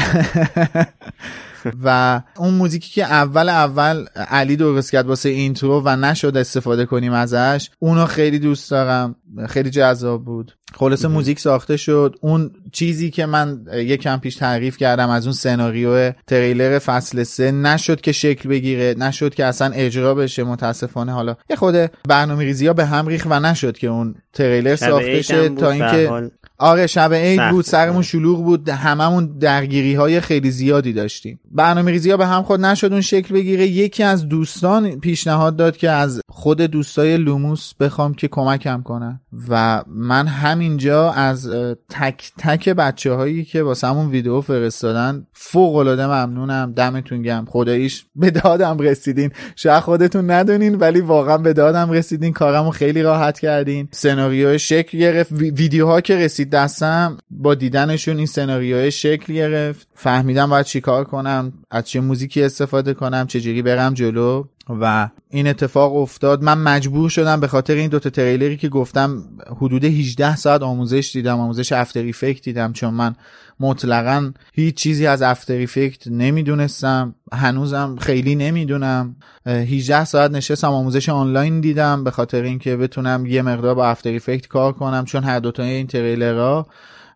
و اون موزیکی که اول اول علی درست کرد واسه intro و نشد استفاده کنیم ازش اونو خیلی دوست دارم. خیلی جذاب بود. خلاصه موزیک ساخته شد. اون چیزی که من یکم پیش تعریف کردم از اون سناریو تریلر فصل سه نشد که شکل بگیره نشد که اصلا اجرا بشه متاسفانه. حالا یه خود برنامه ریزی ها به هم ریخت و نشد که اون تریلر ساخته
بود،
تا اینکه آره شب عید بود سرمون. شلوغ بود. هممون درگیری های خیلی زیادی داشتیم. برنامه ریزی ها به هم خورد نشد اون شکل بگیره. یکی از دوستان پیشنهاد داد که از خود دوستای لوموس بخوام که کمکم کنن. و من همینجا از تک تک بچه هایی که واسه همون ویدیو فرستادن فوق العاده ممنونم. دمتون گرم خداییش به دادم رسیدین. شاید خودتون ندونین ولی واقعا به دادم رسیدین. کارمو خیلی راحت کردین. سناریو شکل گرفت. وی- ویدیوها که رسید دستم با دیدنشون این سناریو شکل گرفت. فهمیدم باید چیکار کنم از چه موزیکی استفاده کنم چجوری برم جلو. و این اتفاق افتاد. من مجبور شدم به خاطر این دوتا تریلری که گفتم حدود 18 ساعت آموزش دیدم آموزش After Effect دیدم چون من مطلقا هیچ چیزی از After Effect نمی‌دونستم. هنوزم خیلی نمی‌دونم. 18 ساعت نشستم آموزش آنلاین دیدم به خاطر اینکه بتونم یه مقدار با After Effect کار کنم چون هر دوتا این تریلرها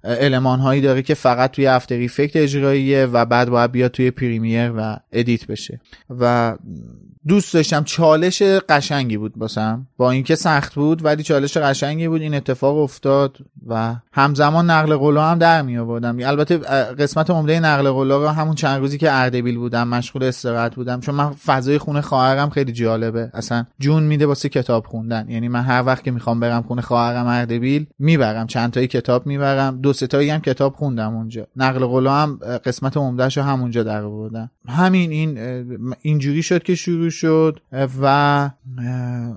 المان هایی داره که فقط توی After Effect اجراییه و بعد باید بیاد توی Premiere و edit بشه. و دوست داشتم. چالش قشنگی بود باسم با اینکه سخت بود ولی چالش قشنگی بود. این اتفاق افتاد و همزمان نقل قولا هم در می آوردم. البته قسمت عمده نقل قولا رو همون چند روزی که اردبیل بودم مشغول استراحت بودم. چون من فضای خونه خواهرم خیلی جالبه. اصلا جون میده واسه کتاب خوندن. یعنی من هر وقت که می‌خوام برم خونه خواهرم اردبیل می‌برم. چند تایی کتاب می‌برم. دو سه تایی هم کتاب خوندم اونجا. نقل قولا هم قسمت عمدهشو همونجا در آوردم. همین این اینجوری شد که شروع شد و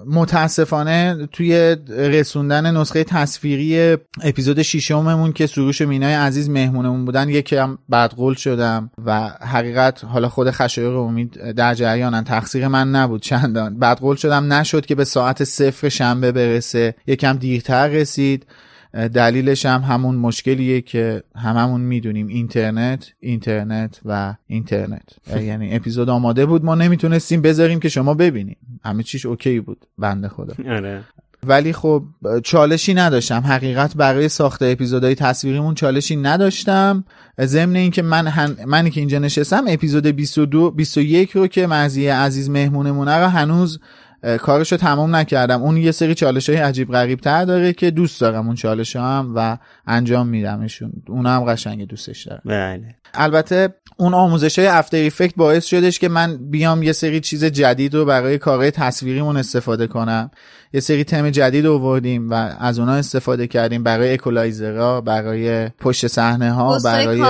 متاسفانه توی رسوندن نسخه تصویری اپیزود شیشممون که سروش مینای عزیز مهمونمون بودن یکم بدقول شدم و حقیقت حالا خود خشایق امید در جریانن. تقصیر من نبود چندان. بدقول شدم نشد که به ساعت صفر شنبه برسه. یکم دیرتر رسید. دلیلش هم همون مشکلیه که هممون می‌دونیم اینترنت اینترنت و اینترنت. یعنی اپیزود آماده بود ما نمی‌تونستیم بذاریم که شما ببینیم. همه چیش اوکی بود بنده خدا.
آره.
ولی خب چالشی نداشتم. حقیقت برای ساخت اپیزودهای تصویریمون چالشی نداشتم. ضمن اینکه من هن... منی که اینجا نشستم اپیزود 22 21 رو که مرزی عزیز مهمونمونه رو هنوز کارشو تمام نکردم. اون یه سری چالش های عجیب غریب تر داره که دوست دارم اون چالش هم و انجام میدمشون. اون هم قشنگ دوستش دارم
بله.
البته اون آموزش های افتر ایفکت باعث شدش که من بیام یه سری چیز جدید رو برای کارهای تصویریمون استفاده کنم. یه سری تم جدید آوردیم و از اونا استفاده کردیم برای اکولایزرها برای پشت صحنه ها برای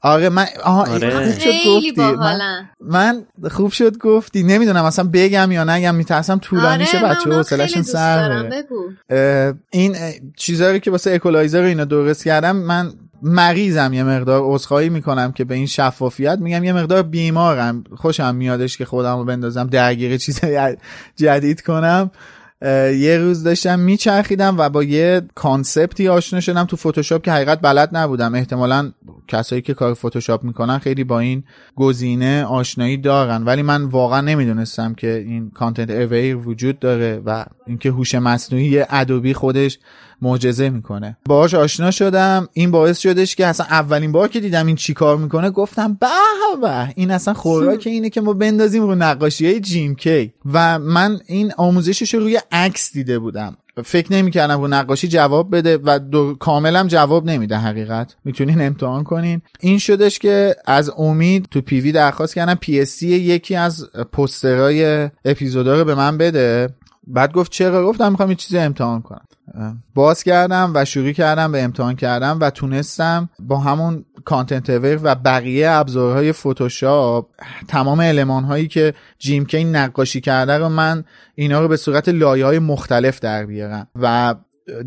آره من آها
آره.
خوب شد گفتی. من... من خوب شد گفتی. نمی‌دونم اصلا بگم یا نگم میترسم طولانی
آره
شه بچه حوصله‌شون سر این چیزایی که واسه اکولایزر اینا درست کردم من مریضم یه مقدار عذرخواهی می‌کنم که به این شفافیت میگم. یه مقدار بیمارم. خوشم میادش که خودم رو بندازم درگیر چیزای جدید کنم. یه روز داشتم میچرخیدم و با یه concept ی آشنا شدم تو فتوشاپ که حقیقت بلد نبودم. احتمالا کسایی که کار فتوشاپ می‌کنن خیلی با این گزینه آشنایی دارن. ولی من واقعا نمی‌دونستم که این content aware وجود داره و اینکه هوش مصنوعی Adobe خودش معجزه می‌کنه. باهاش آشنا شدم. این باعث شدش که اصلا اولین بار که دیدم این چی کار می‌کنه گفتم به به این اصلا خوراک اینه که ما بندازیم رو نقاشی جیم کی. و من این آموزشش رو روی عکس دیده بودم. فکر نمی کردم رو نقاشی جواب بده و دو کاملم جواب نمیده حقیقت. می‌تونین امتحان کنین. این شدش که از امید تو PV درخواست کردم پی یکی از پوسترهای اپیزودا رو به من بده. بعد گفت چرا؟ گفتم می‌خوام یه چیزی امتحان کنم. باز کردم و شروع کردم به امتحان کردم و تونستم با همون content aware و بقیه ابزارهای فتوشاپ تمام المان هایی که جیم کی نقاشی کرده رو من اینا رو به صورت لایه های مختلف در بیارم و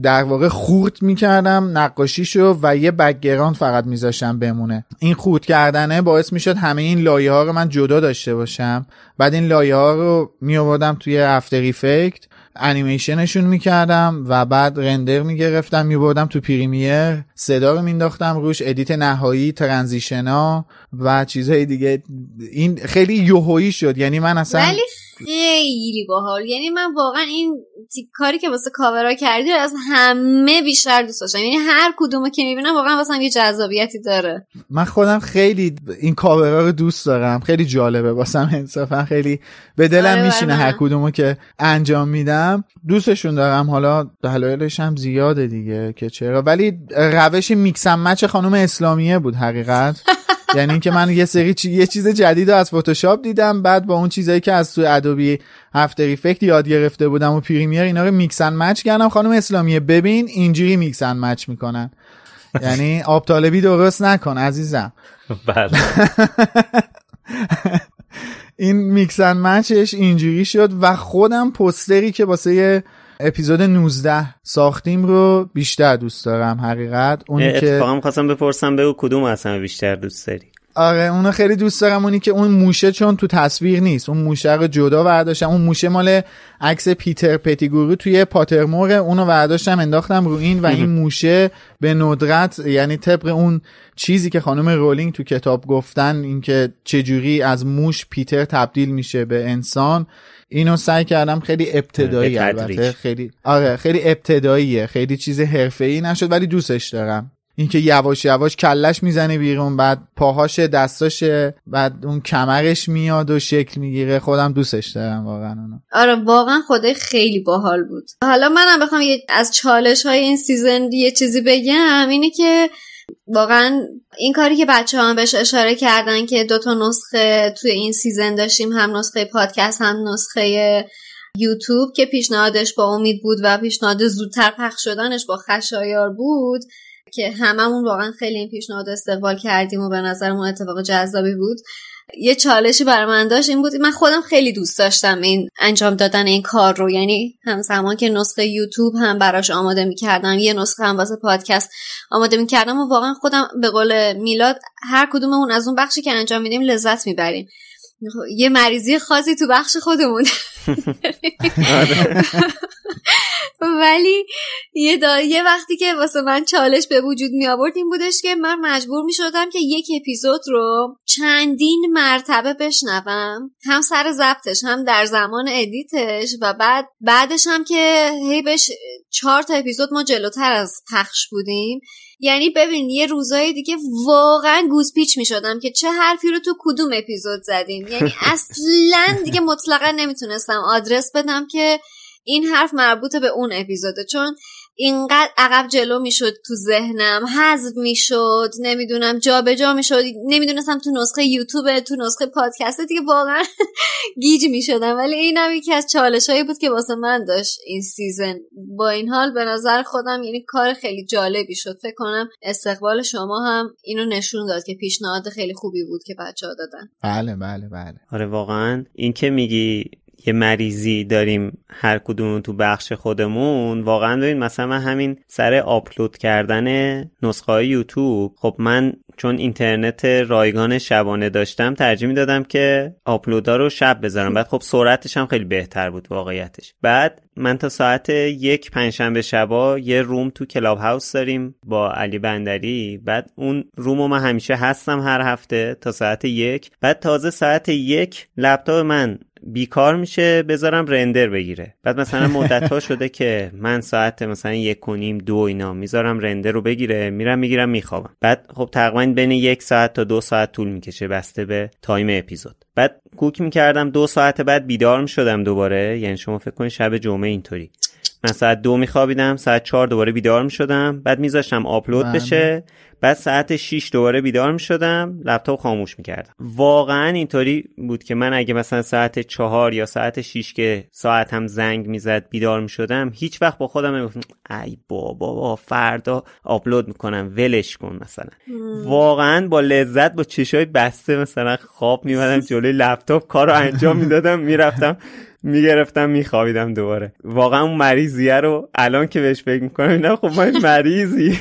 در واقع خورد می‌کردم نقاشیشو و یه background فقط میذاشتم بمونه. این خورد کردنه باعث می‌شد همه این لایه ها رو من جدا داشته باشم. بعد این لایه ها رو میآوردم توی After Effect انیمیشنشون می‌کردم و بعد render می‌گرفتم میبردم تو Premiere صدا رو مینداختم روش edit نهایی transition ا و چیزهای دیگه. این خیلی یهویی شد یعنی من اصلا
ولی خیلی باحال. یعنی من واقعا این کاری که واسه کاورا کردی رو از همه بیشتر دوست داشتم. یعنی هر کدومو که می‌بینم واقعا واسه یه جذابیتی داره.
من خودم خیلی این کاورا رو دوست دارم. خیلی جالبه واسم انصافا خیلی به دلم
آره
میشینه
بله.
هر کدومو که انجام میدم. دوستشون دارم. حالا دلایلش هم زیاده دیگه که چرا. ولی روش میکسم مچ خانم اسلامیه بود حقیقت. یعنی اینکه من یه سری چی... یه چیز جدید رو از فتوشاپ دیدم. بعد با اون چیزایی که از تو ادوبی افتر ایفکت یاد گرفته بودم و پریمیر اینا رو میکسن مچ کردم. خانم اسلامیه ببین اینجوری میکسن مچ می‌کنن. یعنی آب طالبی درست نکن عزیزم.
بله.
این میکسن مچش اینجوری شد و خودم پستری که واسه اپیزود 19 ساختیم رو بیشتر دوست دارم حقیقت. اونی که
اتفاقا خواستم بپرسم بگو کدوم اصلا بیشتر دوست داری؟
آره اونو خیلی دوست دارم اونی که اون موشه چون تو تصویر نیست. اون موشه رو جدا برداشتم اون موشه مال عکس پیتر پتیگورو توی پاترمور اونو برداشتم انداختم رو این و این موشه به ندرت یعنی طبق اون چیزی که خانم رولینگ تو کتاب گفتن اینکه چجوری از موش پیتر تبدیل میشه به انسان اینو سعی کردم. خیلی ابتدایی. البته. خیلی آره خیلی ابتداییه. خیلی چیز حرفه‌ای نشد ولی دوستش دارم. اینکه یواش یواش کلش می‌زنه بیرون بعد پاهاش دستاشه بعد اون کمرش میاد و شکل می‌گیره. خودم دوستش دارم واقعا اونو.
آره واقعا خدای خیلی باحال بود. حالا منم بخوام از چالش های این season یه چیزی بگم. اینه که واقعا این کاری که بچه هم بهش اشاره کردن که دوتا نسخه توی این season داشتیم هم نسخه پادکست هم نسخه یوتیوب که پیشنهادش با امید بود و پیشنهاد زودتر پخش شدنش با خشایار بود. که هممون واقعا خیلی این پیشنهاد استقبال کردیم و به نظرمون اتفاق جذابی بود. یه چالشی برای من داشت این بود من خودم خیلی دوست داشتم این انجام دادن این کار رو. یعنی همزمان که نسخه یوتیوب هم براش آماده می‌کردم یه نسخه هم واسه پادکست آماده می‌کردم و واقعا خودم به قول میلاد هر کدوممون از اون بخشی که انجام میدیم لذت می‌بریم. یه مریضی خاصی تو بخش خودمون. ولی یه, یه وقتی که واسه من چالش به وجود می آورد این بودش که من مجبور می شدم که یک اپیزود رو چندین مرتبه بشنوم. هم سر ضبطش هم در زمان ادیتش و بعد بعدش هم که هی بش چهار تا اپیزود ما جلوتر از پخش بودیم. یعنی ببین یه روزای دیگه واقعا گوز پیچ می شدم که چه حرفی رو تو کدوم اپیزود زدیم. یعنی اصلا دیگه مطلقا نمی‌تونستم آدرس بدم که این حرف مربوط به اون اپیزوده چون اینقدر عقب جلو می‌شد تو ذهنم حذف می‌شد نمی‌دونم جابجا می‌شد نمی‌دونستم تو نسخه یوتیوب تو نسخه پادکست دیگه واقعا گیج می‌شدم. ولی اینم یکی از چالش هایی بود که واسه من داشت این season. با این حال به نظر خودم یعنی کار خیلی جالبی شد. فکر کنم استقبال شما هم اینو نشون داد که پیشنهاد خیلی خوبی بود که بچه ها دادن.
بله بله بله.
آره واقعا. این که میگی یه مریضی داریم هر کدوم تو بخش خودمون واقعا ببین مثلا من همین سر آپلود کردن نسخه های یوتیوب خب من چون اینترنت رایگان شبانه داشتم ترجیح می‌دادم که آپلودا رو شب بذارم. بعد خب سرعتش هم خیلی بهتر بود واقعیتش. بعد من تا ساعت یک پنجشنبه شبا یه روم تو کلاب هاوس داریم با علی بندری. بعد اون روم من همیشه هستم هر هفته تا ساعت یک. بعد تازه ساعت یک لپتاپ من بیکار میشه بذارم render بگیره. بعد مثلا مدت ها شده که من ساعت مثلا یک و نیم دو اینا می‌ذارم render رو بگیره میرم می‌گیرم میخوابم. بعد خب تقریبا بین یک ساعت تا دو ساعت طول می‌کشه بسته به time اپیزود. بعد کوک می‌کردم دو ساعت بعد بیدار می‌شدم دوباره. یعنی شما فکر کنید شب جمعه اینطوری. من ساعت دو میخوابیدم ساعت چهار دوباره بیدار می‌شدم. بعد میذاشتم آپلود بله. بشه. بعد ساعت 6 دوباره بیدار می شدم لپتاپ خاموش می کردم واقعا اینطوری بود که من اگه مثلا ساعت 4 یا ساعت 6 که ساعت هم زنگ می‌زد بیدار می شدم هیچ وقت با خودم نمی‌گفتم ای بابا با فردا آپلود می‌کنم ولش کن مثلا. واقعا با لذت با چشای بسته مثلا خواب میمدم جلوی لپتاپ کار رو انجام می‌دادم می‌رفتم می‌گرفتم میخوابیدم دوباره. واقعا اون مریضیه رو الان که بهش فکر می‌کنم اینا خب من مریضی.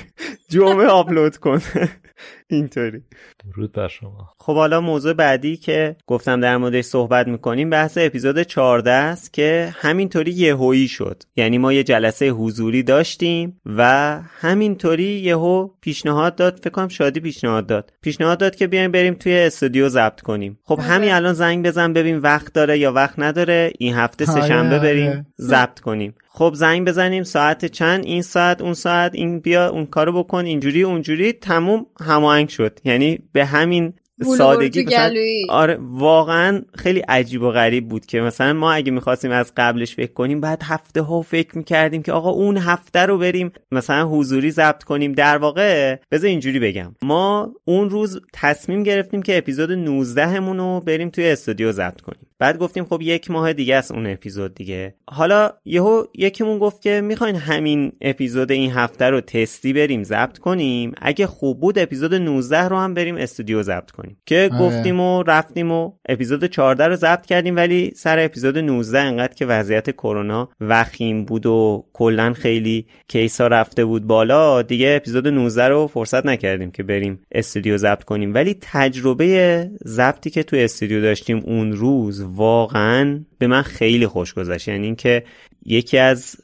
جمعه آپلود کن. اینطوری.
درود بر شما.
خب حالا موضوع بعدی که گفتم در موردش صحبت می‌کنیم بحث اپیزود 14 است که همینطوری یهویی شد. یعنی ما یه جلسه حضوری داشتیم و همینطوری یهو پیشنهاد داد فکر کنم شادی پیشنهاد داد. پیشنهاد داد که بیایم بریم توی استودیو ضبط کنیم. خب آره. همین الان زنگ بزن ببین وقت داره یا وقت نداره. این هفته سه شنبه آره، بریم آره. ضبط کنیم. خب زنگ بزنیم ساعت چند؟ این ساعت اون ساعت این بیا اون کارو بکن اینجوری اونجوری تموم هماهنگ شد. یعنی به همین سادگی آره واقعا خیلی عجیب و غریب بود که مثلا ما اگه می‌خواستیم از قبلش فکر کنیم بعد هفته ها فکر می‌کردیم که آقا اون هفته رو بریم مثلا حضوری ضبط کنیم. در واقع بذار اینجوری بگم. ما اون روز تصمیم گرفتیم که اپیزود 19 همون رو بریم توی استودیو ضبط کنیم. بعد گفتیم خب یک ماه دیگه است اون اپیزود دیگه. حالا یهو یکیمون گفت که می‌خواین همین اپیزود این هفته رو تستی بریم ضبط کنیم. اگه خوب بود اپیزود 19 رو هم بریم استودیو ضبط کنیم. که آره. گفتیم و رفتیم و اپیزود 14 رو ضبط کردیم ولی سر اپیزود 19 انقدر که وضعیت کرونا وخیم بود و کلا خیلی case ا رفته بود بالا دیگه اپیزود 19 رو فرصت نکردیم که بریم استودیو ضبط کنیم ولی تجربه ضبطی که تو استودیو داشتیم اون روز واقعا به من خیلی خوش گذشت. یعنی اینکه یکی از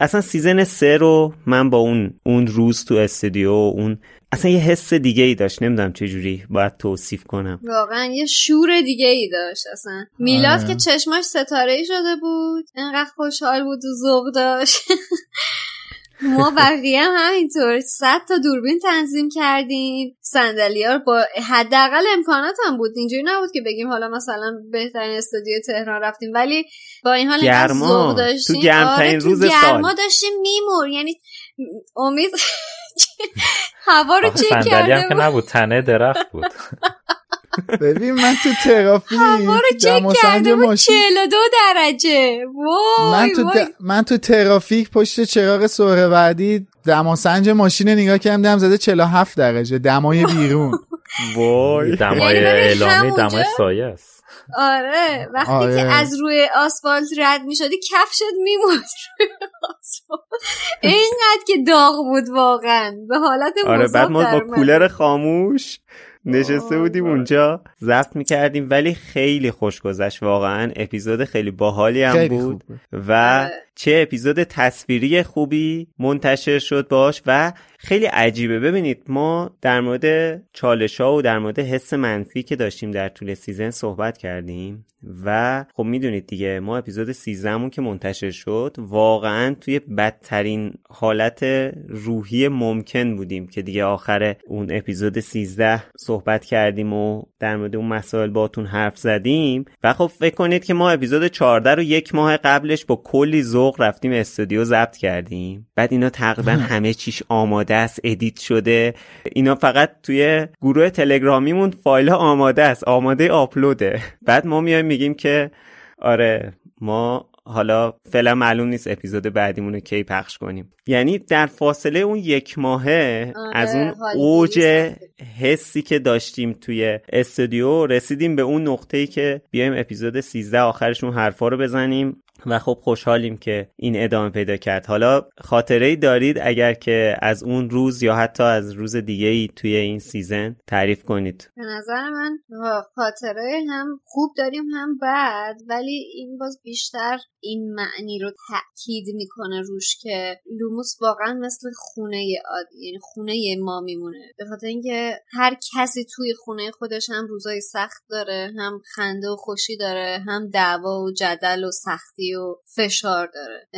اصلا season سه رو من با اون اون روز تو استودیو اون اصلا یه حس دیگه ای داشت. نمی‌دونم چه جوری باید توصیف کنم.
واقعا یه شور دیگه ای داشت اصلا. میلاد آره. که چشماش ستاره ای شده بود. انقدر خوشحال بود و ذوق داشت. ما بقیه هم همینطور صد تا دوربین تنظیم کردیم. صندلی ها با حداقل امکانات هم بود. اینجوری نبود که بگیم حالا مثلا بهترین استودیو تهران رفتیم. ولی با این حال
گرما. داشتیم تو گرمترین آره، روز
گرما داشتیم میمور یعنی امید هوا رو چک کرده
هم که نبود. تنه درخت بود.
ببین من تو ترافیک
هوا رو چک کرده بود 42 درجه.
من تو, من تو ترافیک پشت چراغ بعدی دماسنج ماشین نگاه کردم دم زده 47 درجه. دمای بیرون.
وای. دمای یعنی اعلامی دمای سایه است.
آره وقتی آره. که از روی آسفالت رد می شدی کفشت روی آسفالت. اینقدر که داغ بود واقعا. به حالت
آره بعد ما با کولر خاموش نشسته بودیم اونجا ضبط می‌کردیم ولی خیلی خوش گذشت. واقعا اپیزود خیلی باحالی هم
خیلی
بود
خوبه.
و چه اپیزود تصویری خوبی منتشر شد باش و خیلی عجیبه. ببینید ما در مورد چالش ها و در مورد حس منفی که داشتیم در طول سیزن صحبت کردیم و خب می‌دونید دیگه ما اپیزود 13 مون که منتشر شد واقعا توی بدترین حالت روحی ممکن بودیم که دیگه آخر اون اپیزود 13 صحبت کردیم و در مورد اون مسائل باتون حرف زدیم. و خب فکر کنید که ما اپیزود 14 رو یک ماه قبلش با کلی ذوق رفتیم استودیو ضبط کردیم. بعد اینا تقریبا همه چیش آماده است edit شده. اینا فقط توی گروه تلگرامیمون فایل آماده است آماده آپلوده. بعد ما میایم میگیم که آره ما حالا فعلا معلوم نیست اپیزود بعدیمون رو کی پخش کنیم. یعنی در فاصله اون یک ماهه
آره،
از اون اوج حسی که داشتیم توی استودیو رسیدیم به اون نقطه ای که بیایم اپیزود 13 آخرشون حرفا رو بزنیم. و خب خوشحالیم که این ادامه پیدا کرد. حالا خاطره دارید اگر که از اون روز یا حتی از روز دیگه ای توی این سیزن تعریف کنید.
به نظر من خاطره هم خوب داریم هم بد ولی این باز بیشتر این معنی رو تاکید می‌کنه روش که لوموس واقعا مثل خونه عادی یعنی خونه ما میمونه. به خاطر اینکه هر کسی توی خونه خودش هم روزای سخت داره هم خنده و خوشی داره هم دعوا و جدل و سختی و فشار داره.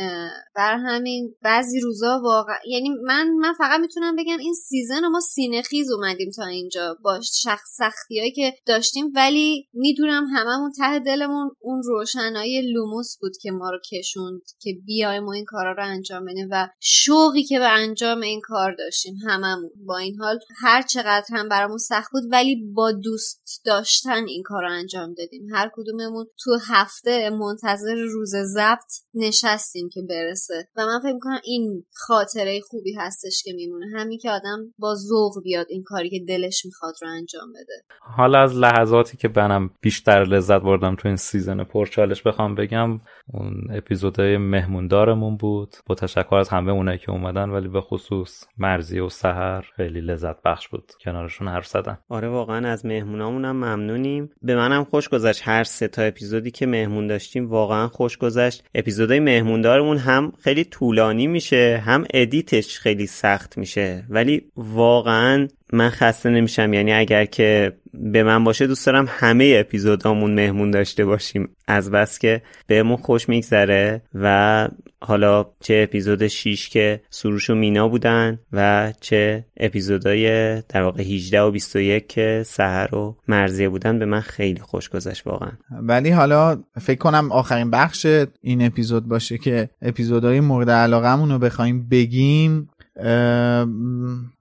بر همین بعضی روزا واقعا یعنی من من فقط می‌تونم بگم این season ما سینه خیز اومدیم تا اینجا با شرایط سختی که داشتیم ولی می‌دونم هممون ته دلمون اون روشنایی لوموس بود که ما رو کشوند که بیایم و این کارا رو انجام بدیم و شوقی که به انجام این کار داشتیم هممون. با این حال هر چقدر هم برامون سخت بود ولی با دوست داشتن این کار رو انجام دادیم. هر کدوممون تو هفته منتظر روز ضبط نشستیم که برسه. و من فکر می‌کنم این خاطره خوبی هستش که میمونه. همین که آدم با ذوق بیاد این کاری که دلش می‌خواد رو انجام بده.
حالا از لحظاتی که منم بیشتر لذت بردم تو این سیزن پرچالش بخوام بگم اون اپیزودهای مهموندارمون بود. با تشکر از همه اونایی که اومدن ولی به خصوص مرزی و سحر خیلی لذت بخش بود. کنارشون حرف زدن.
آره واقعا از مهمونامون هم ممنونیم. به منم خوش گذشت. هر سه تا اپیزودی که مهمون داشتیم واقعا خوش گذشت. اپیزودهای مهموندارمون هم خیلی طولانی میشه هم ادیتش خیلی سخت میشه. ولی واقعا من خسته نمیشم. یعنی اگر که به من باشه دوست دارم همه اپیزودامون مهمون داشته باشیم. از بس که بهمون خوش میگذره و حالا چه اپیزود 6 که سروش و مینا بودن و چه اپیزودای در واقع 18 و 21 که سحر و مرزیه بودن به من خیلی خوش گذشت واقعا.
ولی حالا فکر کنم آخرین بخش این اپیزود باشه که اپیزودهای مورد علاقمون رو بخوایم بگیم.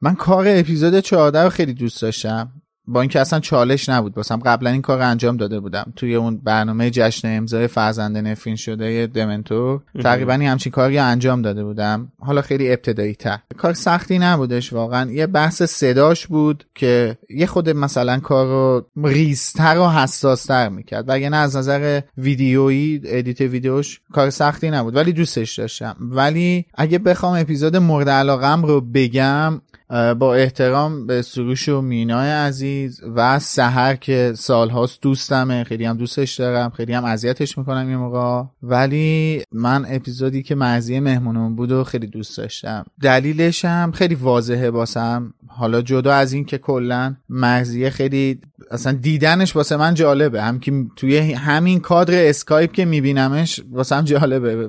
من کار اپیزود 14 رو خیلی دوست داشتم. با اینکه اصلا چالش نبود. باسم قبلا این کار انجام داده بودم. توی اون برنامه جشن امضای فرزند نفرین شده دمنتور تقریبا این همچین کاری انجام داده بودم. حالا خیلی ابتدایی تر کار سختی نبودش واقعا. یه بحث صداش بود که یه خود مثلا کار رو ریزتر و حساستر می‌کرد. وگرنه از نظر ویدیویی ادیت ویدیوش کار سختی نبود. ولی دوستش داشتم. ولی اگه بخوام اپیزود مورد علاقم رو بگم با احترام به سروش و مینای عزیز و سهر که سالهاست دوستمه. خیلی هم دوستش دارم. خیلی هم اذیتش می‌کنم یه موقع. ولی من اپیزودی که مرزی مهمونمون بود و خیلی دوست داشتم. دلیلش هم خیلی واضحه باسم. حالا جدا از این که کلا مرزیه خیلی اصلا دیدنش واسه من جالبه. هم که توی همین کادر اسکایپ که میبینمش واسه هم جالبه.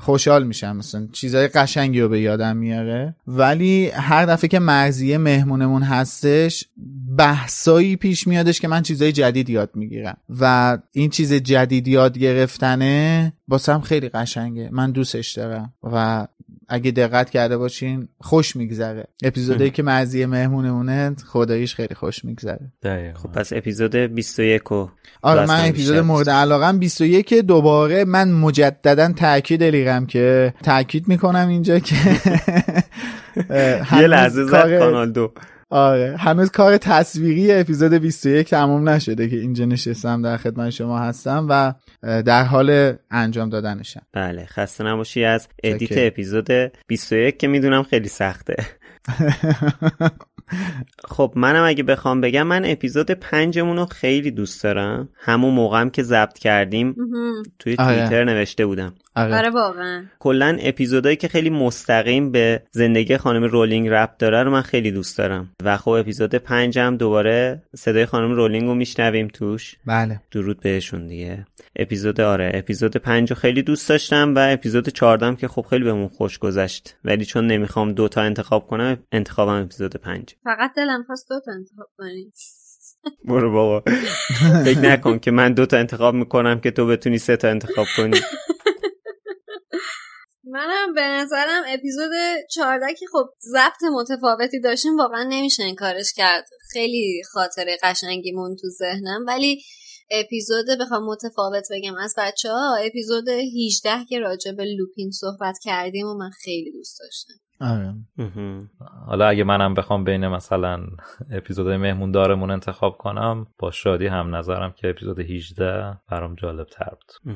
خوشحال میشم. مثلا چیزای قشنگی رو به یادم میاره. ولی هر دفعه که مرزیه مهمونمون هستش بحثایی پیش میادش که من چیزای جدید یاد می‌گیرم. و این چیز جدید یاد گرفتنه واسم خیلی قشنگه. من دوستش دارم. و اگه دقت کرده باشین خوش میگذره. اپیزودایی که مرزیه مهمونمونه خداییش خیلی خوش میگذره.
خب پس اپیزود 21 رو
آره من اپیزود مورد علاقم 21 دوباره من مجددا تاکید لیرم که تاکید می‌کنم اینجا که
یه لحظه زد
کار-
کانال دو
آره هنوز کار تصویری اپیزود 21 تموم نشده که اینجا نشستم در خدمت شما هستم و در حال انجام دادنشم.
بله خسته نباشی از ادیت. اپیزود 21 که می‌دونم خیلی سخته. خب منم اگه بخوام بگم من اپیزود پنجمون رو خیلی دوست دارم. همون موقعم که ضبط کردیم توی
آره.
توییتر نوشته بودم.
آره. واقعا.
کلا اپیزودهایی که خیلی مستقیم به زندگی خانم رولینگ ربط داره رو من خیلی دوست دارم. و خب اپیزود پنجم دوباره صدای خانم رولینگ رو میشنویم توش.
بله.
درود بهشون دیگه. اپیزود آره اپیزود پنج رو خیلی دوست داشتم و اپیزود چهاردم که خب خیلی بهمون خوش گذشت. ولی چون نمی‌خوام دوتا انتخاب کنم انتخابم اپیزود پنج.
فقط دلم خواست دو تا انتخاب کنی.
برو بابا. فکر نکن که من دوتا انتخاب می‌کنم که تو بتونی سه تا انتخاب کنی.
منم به نظرم اپیزود 14 که خب ضبط متفاوتی داشتیم واقعا نمیشه این کارش کرد. خیلی خاطره قشنگی مون تو ذهنم. ولی اپیزود بخوام متفاوت بگم از بچه ها اپیزود 18 که راجع به لوپین صحبت کردیم و من خیلی دوست داشتم.
حالا اگه منم بخوام بین مثلا اپیزود مهمون دارمون انتخاب کنم با شادی هم نظرم که اپیزود 18 برام جالب تر بود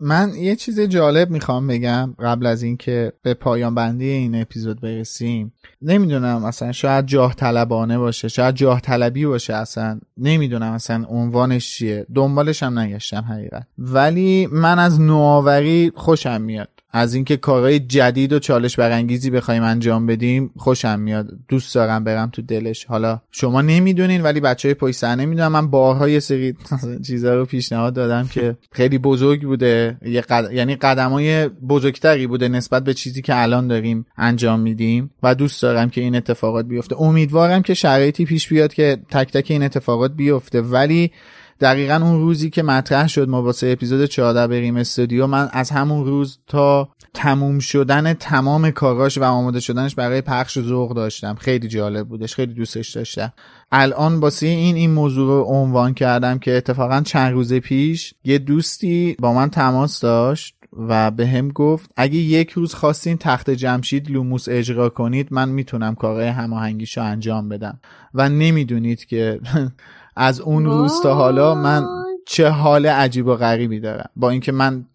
من یه چیز جالب می‌خوام بگم قبل از اینکه به پایان بندی این اپیزود برسیم. نمی‌دونم اصلا شاید جاه طلبانه باشه شاید جاه طلبی باشه اصلا. نمی‌دونم اصلا عنوانش چیه. دنبالش هم نگشتم حقیقت. ولی من از نوآوری خوشم میاد. از اینکه کارهای جدید و چالش برانگیزی بخوایم انجام بدیم خوشم میاد. دوست دارم برم تو دلش. حالا شما نمی‌دونین ولی بچه های پشت صحنه می‌دونم من بارها یه سری چیزا رو پیشنهاد دادم که خیلی بزرگ بوده. یه قد... یعنی قدمای بزرگتری بوده نسبت به چیزی که الان داریم انجام میدیم. و دوست دارم که این اتفاقات بیفته. امیدوارم که شرایطی پیش بیاد که تک تک این اتفاقات بیفته. ولی دقیقا اون روزی که مطرح شد ما واسه اپیزود 14 بریم استودیو من از همون روز تا تموم شدن تمام کاراش و آماده شدنش برای پخش ذوق داشتم. خیلی جالب بودش خیلی دوستش داشتم. الان واسه این این موضوع رو عنوان کردم که اتفاقا چند روز پیش یه دوستی با من تماس داشت و به هم گفت اگه یک روز خواستین تخت جمشید لوموس اجرا کنید من می‌تونم کارهای هماهنگیشو انجام بدم. و نمی‌دونید که از اون روز تا حالا من چه حال عجیب و غریبی دارم. با اینکه من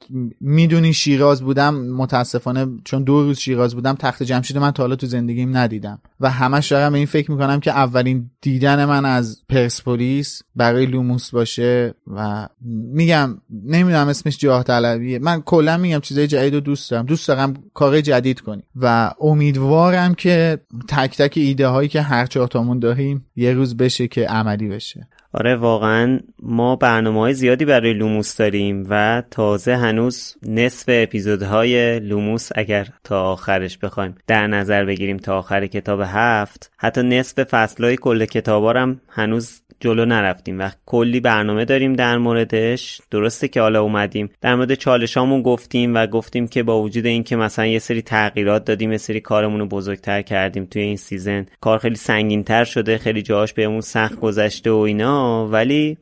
می‌دونی شیراز بودم متاسفانه چون دو روز شیراز بودم تخت جمشید من تا حالا تو زندگیم ندیدم. و همش دارم این فکر می‌کنم که اولین دیدن من از پرسپولیس برای لوموس باشه و میگم نمی‌دونم اسمش جاه طلبیه. من کلا میگم چیزای جدید رو دوست دارم. دوست دارم کار جدید کنیم و امیدوارم که تک تک ایده هایی که هر چهارتامون داریم یه روز بشه که عملی بشه.
آره واقعا ما برنامه های زیادی برای لوموس داریم و تازه هنوز نصف اپیزودهای لوموس اگر تا آخرش بخوایم در نظر بگیریم تا آخر کتاب هفت حتی نصف فصلهای کل کتابا هم هنوز جلو نرفتیم و کلی برنامه داریم در موردش. درسته که حالا اومدیم. در مورد چالشامون گفتیم و گفتیم که با وجود اینکه مثلا یه سری تغییرات دادیم یه سری کارمون رو بزرگتر کردیم توی این season. کار خیلی سنگینتر شده خیلی جاهاش بهمون سخت گذشته و اینا ولی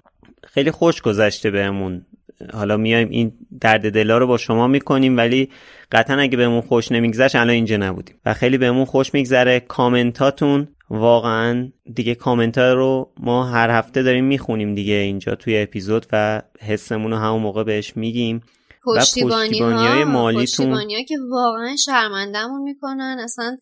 خیلی خوش گذشته بهمون. حالا میایم این درد دلا رو با شما می‌کنیم ولی قطعا اگه بهمون خوش نمیگذشت الان اینجا نبودیم. و خیلی بهمون خوش میگذره. کامنتاتون واقعا دیگه کامنت رو ما هر هفته داریم می‌خونیم دیگه اینجا توی اپیزود و حسمون رو همون موقع بهش میگیم.
پشتیبانی,
پشتیبانی های مالیتون.
پشتیبانی ها که واقعا شرمندهمون می‌کنن. اصلا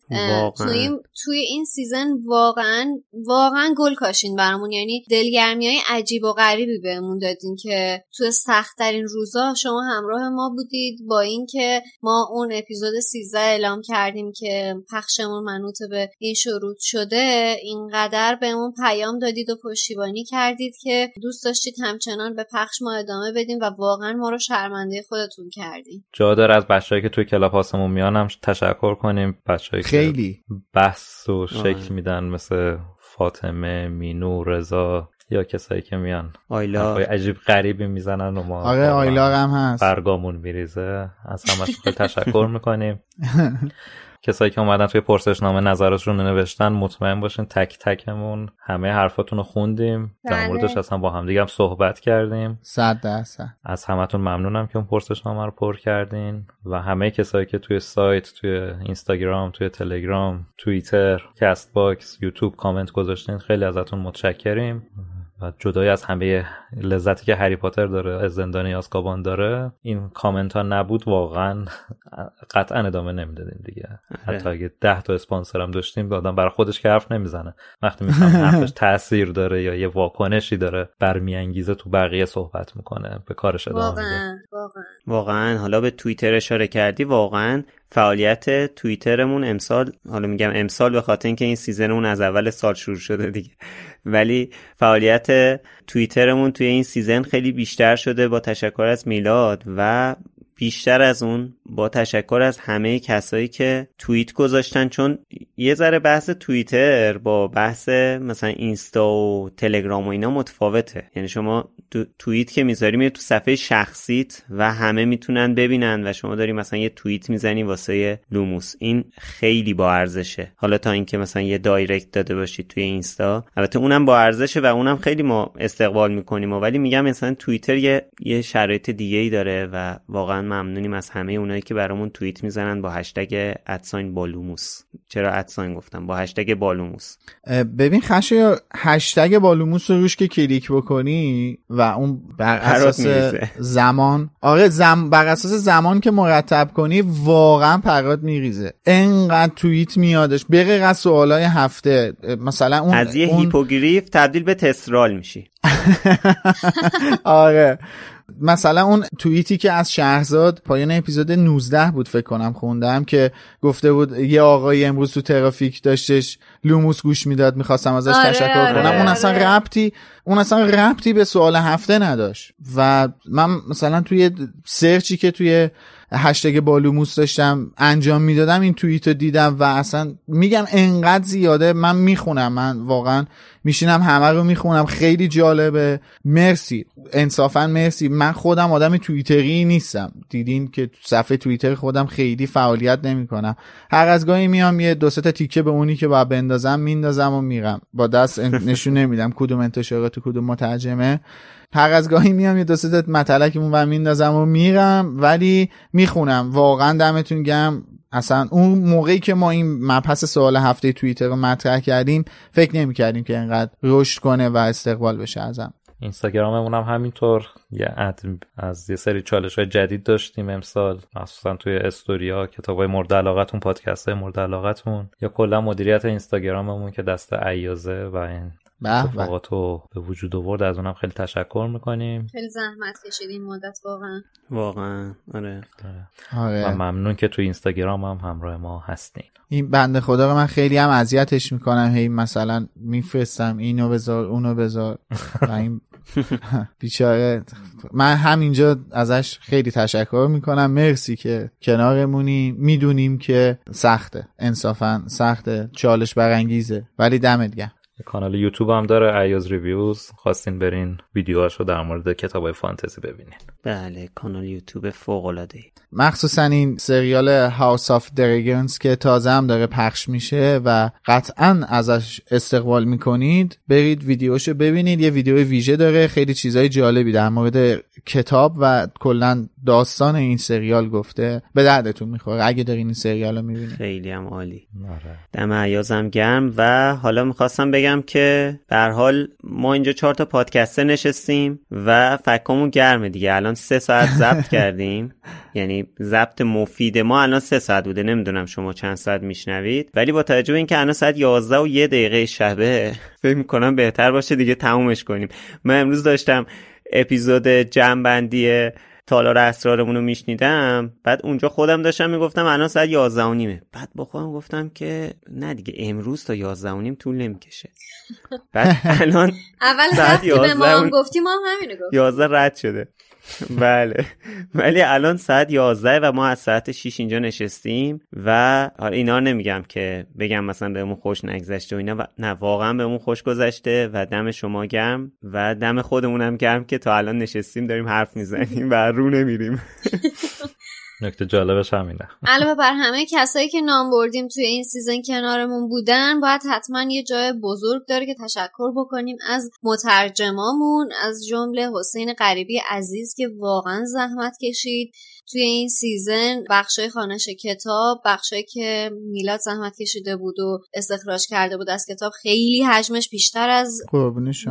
توی, توی این سیزن واقعا واقعا گل کاشین برامون. یعنی دلگرمی های عجیب و غریبی بهمون دادین که توی سختترین روزا شما همراه ما بودید با اینکه ما اون اپیزود 13 اعلام کردیم که پخشمون منوط به این شروط شده. اینقدر بهمون پیام دادید و پشتیبانی کردید که دوست داشتید همچنان به پخش ما ادامه بدیم و واقعا ما رو شرمنده خودتون کردین
جا داره از بچه‌ای که توی کلاب هاسمون میان هم تشکر کنیم. بچه‌ای
خیلی.
بحث و شکل میدن مثل فاطمه مینو رضا یا کسایی که میان.
آیلا.
عجیب غریبی می‌زنن و ما
آره آیلا هم هست.
برگامون میریزه. از همش خیلی تشکر می‌کنیم. کسایی که اومدن توی پرسشنامه نظرشون رو نوشتن مطمئن باشین تک تکمون همه حرفاتون رو خوندیم. در موردش اصلا با هم دیگه هم صحبت کردیم.
صد درصد.
از همتون ممنونم که اون پرسشنامه رو پر کردین. و همه کسایی که توی سایت توی اینستاگرام توی تلگرام توییتر Castbox یوتیوب کامنت گذاشتین خیلی ازتون متشکریم. و جدای از همه لذتی که هری پاتر داره از زندانی آسکابان داره این کامنت ها نبود واقعا. قطعا ادامه نمی‌دادیم دیگه.
آره.
حتی اگه ده تا اسپانسر هم داشتیم آدم برای خودش که حرف نمی‌زنه. وقتی می‌فهمه حرفش تاثیر داره یا یه واکنشی داره برمیانگیزه تو بقیه صحبت می‌کنه به کارش ادامه میده.
واقعا واقعا.
واقعا. حالا به توییتر اشاره کردی واقعا فعالیت توییترمون امسال حالا میگم امسال به خاطر اینکه این season مون از اول سال شروع شده دیگه. ولی فعالیت توییترمون توی این season خیلی بیشتر شده با تشکر از میلاد و بیشتر از اون با تشکر از همه کسایی که توییت گذاشتن چون یه ذره بحث توییتر با بحث مثلا اینستا و تلگرام و اینا متفاوته. یعنی شما تو توییت که می‌ذاری میره تو صفحه شخصیت و همه می‌تونن ببینن و شما داری مثلا یه توییت می‌زنی واسه لوموس این خیلی با ارزشه. حالا تا اینکه مثلا یه دایرکت داده باشید توی اینستا. البته اونم با ارزشه و اونم خیلی ما استقبال می‌کنیم ولی میگم مثلا توییتر یه یه شرایط دیگه ای داره و واقعا ممنونیم از همه اونایی که برامون توییت می‌زنن با هشتگ ادساین بالوموس. چرا ادساین گفتم؟ با هشتگ بالوموس.
ببین خشه هشتگ بالوموس رو روش که کلیک بکنی و اون بر اساس. زمان آره زم... بر اساس زمان که مرتب کنی واقعا پرات میریزه. انقدر توییت میادش. به غیر از سوالای هفته مثلا اون
از یه
اون...
هیپوگریف تبدیل به تسرال میشی.
آره. مثلا اون توییتی که از شهرزاد پایان اپیزود 19 بود فکر کنم خوندم که گفته بود یه آقای امروز تو ترافیک داشتش لوموس گوش می‌داد می‌خواستم ازش
آره،
تشکر
آره،
کنم اون
آره.
اصلا ربطی اون اصلا ربطی به سوال هفته نداشت و من مثلا توی search ی که توی هشتگ بالوموس داشتم انجام می‌دادم این توییت رو دیدم و اصلا میگم انقدر زیاده من می‌خونم من واقعا میشینم همه رو می‌خونم خیلی جالبه. مرسی انصافا مرسی. من خودم آدم توییتری نیستم. دیدین که صفحه توییتر خودم خیلی فعالیت نمی‌کنم. هر از گاهی میام یه دو تا تیکه به اونی که باید بندازم میندازم و میرم. با دست نشون نمیدم کدوم انتشارات کدوم مترجمه. هر از گاهی میام یه دو سه تا مطلقمون و میندازم و میرم ولی می‌خونم. واقعا دمتون گم اصلا اون موقعی که ما این مبحث سوال هفته توییتر رو مطرح کردیم فکر نمی کردیم که اینقدر رشد کنه و استقبال بشه ازم.
اینستاگراممون هم همینطور. یه اد از یه سری چالش های جدید داشتیم امسال. مخصوصا توی استوریا کتاب های مورد علاقتون پادکست های مورد علاقتون. یا کلا مدیریت اینستاگراممون که دست ایازه و این. اتفاقات رو به وجود آورد از اونم خیلی تشکر می‌کنیم.
خیلی زحمت کشید این مدت واقعا.
واقعا آره.
و
آره.
ممنون که توی اینستاگرام هم همراه ما هستین.
این بنده خدا رو من خیلی هم اذیتش می‌کنم. هی مثلا میفرستم اینو بذار اونو بذار. و این بیچاره. من همینجا ازش خیلی تشکر می‌کنم. مرسی که کنارمونی. می‌دونیم که سخته. انصافا سخته. چالش برانگیزه. ولی دمت گرم.
کانال یوتیوب هم داره ایاز ریویوز. خواستین برین ویدیوهاشو در مورد کتاب های فانتزی ببینین.
بله کانال یوتیوب فوق العاده
مخصوصا این سریال هاوس آف درگنز که تازه هم داره پخش میشه و قطعا ازش استقبال می‌کنید برید ویدیوشو ببینید. یه ویدیو ویژه داره خیلی چیزای جالبی در مورد کتاب و کلا داستان این سریال گفته. به دردتون می‌خوره اگه دارین این سریال رو می‌بینید.
خیلی هم عالی.
آره.
دم عیازم گرم و حالا می‌خواستم بگم که در حال ما اینجا چهار تا پادکستر نشستیم و فکامون گرمه دیگه. الان سه ساعت ضبط کردیم یعنی ضبط مفید ما الان سه ساعت بوده نمی‌دونم شما چند ساعت میشنوید. ولی با توجه به اینکه الان ساعت 11 و یه دقیقه شبه فکر می‌کنم بهتر باشه دیگه تمومش کنیم. من امروز داشتم اپیزود جمعبندی تالار اسرارمون رو میشنیدم. بعد اونجا خودم داشتم می‌گفتم الان ساعت 11 و نیمه. بعد با خودم گفتم که نه دیگه امروز تا 11 و نیم طول نمی‌کشه. بعد الان
اول
ساعت
که به
11
ما هم
و-
گفتی ما هم همینو گفت
11 رد شده. بله. ولی الان ساعت 11 و ما از ساعت 6 اینجا نشستیم و حالا اینا نمیگم که بگم مثلا بهمون خوش نگذشته و اینا و نه واقعا بهمون خوش گذشته و دم شما گرم و دم خودمونم گرم که تا الان نشستیم داریم حرف می‌زنیم و رو نمیریم.
نکته جالبش همینه.
علاوه بر همه کسایی که نام بردیم توی این سیزن کنارمون بودن باید حتما یه جای بزرگ داره که تشکر بکنیم از مترجمامون از جمله حسین غریبی عزیز که واقعا زحمت کشید. توی این season بخشای خوانش کتاب بخشایی که میلاد زحمت کشیده بود و استخراج کرده بود از کتاب خیلی حجمش بیشتر از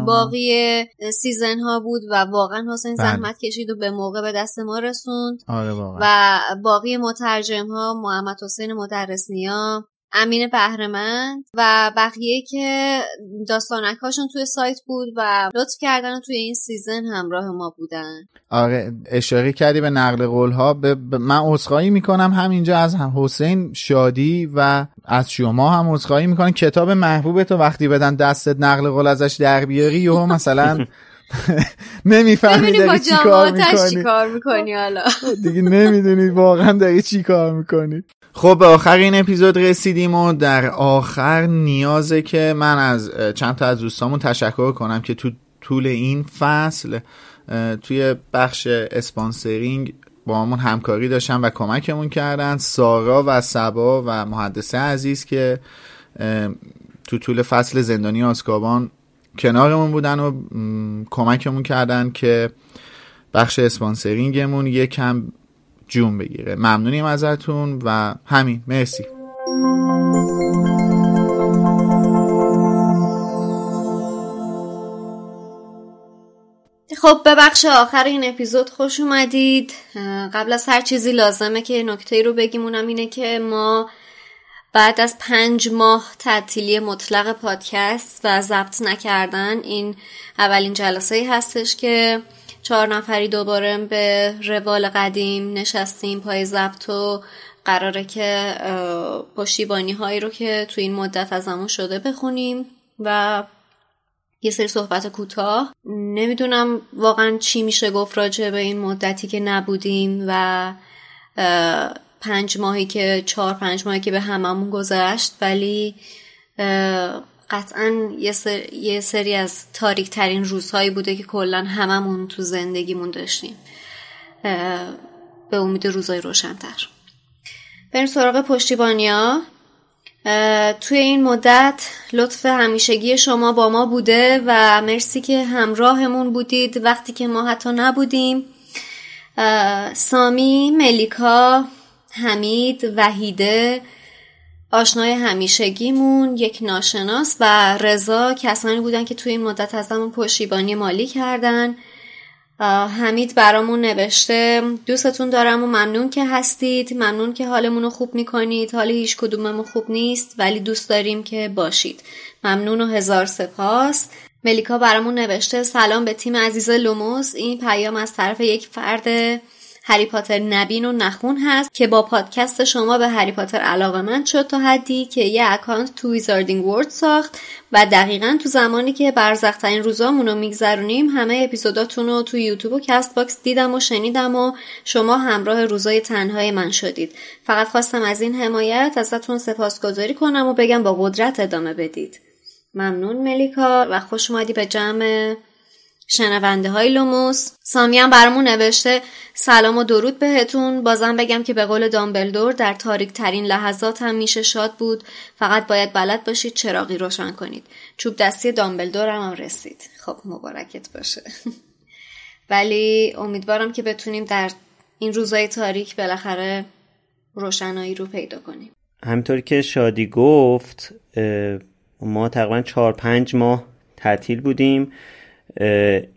باقی season ها بود و واقعا حسین بله. زحمت کشید و به موقع به دست ما رسوند.
آره
و باقی مترجم ها محمد حسین مدرسنیا امین بهرمند و بقیه که داستانک هاشون توی سایت بود و لطف کردن توی این season همراه ما بودن.
آره اشاره کردی به نقل قول ها به من عذرخواهی می‌کنم همینجا از هم حسین شادی و از شما هم عذرخواهی می‌کنم. کتاب محبوب تو وقتی بدن دستت نقل قول ازش در بیاری یهو مثلا نمی‌فهمی داری چی کار می‌کنی
چی کار می‌کنی حالا.
دیگه نمی‌دونی واقعا داری چی کار می‌کنی. خب به آخر این اپیزود رسیدیم و در آخر نیازه که من از چند تا از دوستامون تشکر کنم که تو طول این فصل توی بخش اسپانسرینگ با همون همکاری داشتن و کمکمون کردن. سارا و سبا و محدثه عزیز که تو طول فصل زندانی آسکابان کنارمون بودن و کمکمون کردن که بخش اسپانسرینگمون یکم جون بگیره. ممنونیم ازتون و همین. مرسی.
خب به بخش آخر این اپیزود خوش اومدید. قبل از هر چیزی لازمه که نکته رو بگیمونم اینه که ما بعد از پنج ماه تعطیلی مطلق پادکست و ضبط نکردن این اولین جلسه هستش که چهار نفری دوباره به روال قدیم نشستیم پای ضبط و قراره که پشتیبانی هایی رو که تو این مدت از همون شده بخونیم و یه سری صحبت کوتاه. نمی‌دونم واقعا چی میشه گفت راجع به این مدتی که نبودیم و پنج ماهی که چهار پنج ماهی که به هممون گذشت ولی قطعا یه, سر، یه سری از تاریک ترین روزهایی بوده که کلا هممون تو زندگیمون داشتیم. به امید روزای روشنتر. بریم سراغ پشتیبانیا. توی این مدت لطف همیشگی شما با ما بوده و مرسی که همراهمون بودید وقتی که ما حتی نبودیم. سامی، ملیکا، حمید، وحیده آشنای همیشگیمون یک ناشناس و رضا کسانی بودن که توی این مدت از همون پشتیبانی مالی کردن. حمید برامون نوشته دوستتون دارم و ممنون که هستید. ممنون که حالمون رو خوب می‌کنید. حال هیچ کدوممون خوب نیست ولی دوست داریم که باشید. ممنون و هزار سپاس. ملیکا برامون نوشته سلام به تیم عزیز لوموس. این پیام از طرف یک فرد هری پاتر نبین و نخون هست که با پادکست شما به هری پاتر علاقه‌مند شد تا حدی که یه اکانت تو Wizarding World ساخت و دقیقا تو زمانی که برزخترین روزامون رو میگذرونیم همه اپیزوداتون رو تو یوتیوب و Castbox دیدم و شنیدم و شما همراه روزای تنهایی من شدید. فقط خواستم از این حمایت ازتون سپاسگزاری کنم و بگم با قدرت ادامه بدید. ممنون ملیکا و خوش اومدی به جمع. شنونده های لوموس. سامی هم برامون نوشته سلام و درود بهتون. بازم بگم که به قول دامبلدور در تاریک ترین لحظات هم میشه شاد بود. فقط باید بلد باشید چراغی روشن کنید. چوب دستی دامبلدور هم, هم رسید. خب مبارکت باشه. ولی امیدوارم که بتونیم در این روزای تاریک بالاخره روشنایی رو پیدا کنیم.
همطور که شادی گفت ما تقریبا چهار پنج ماه تعطیل بودیم.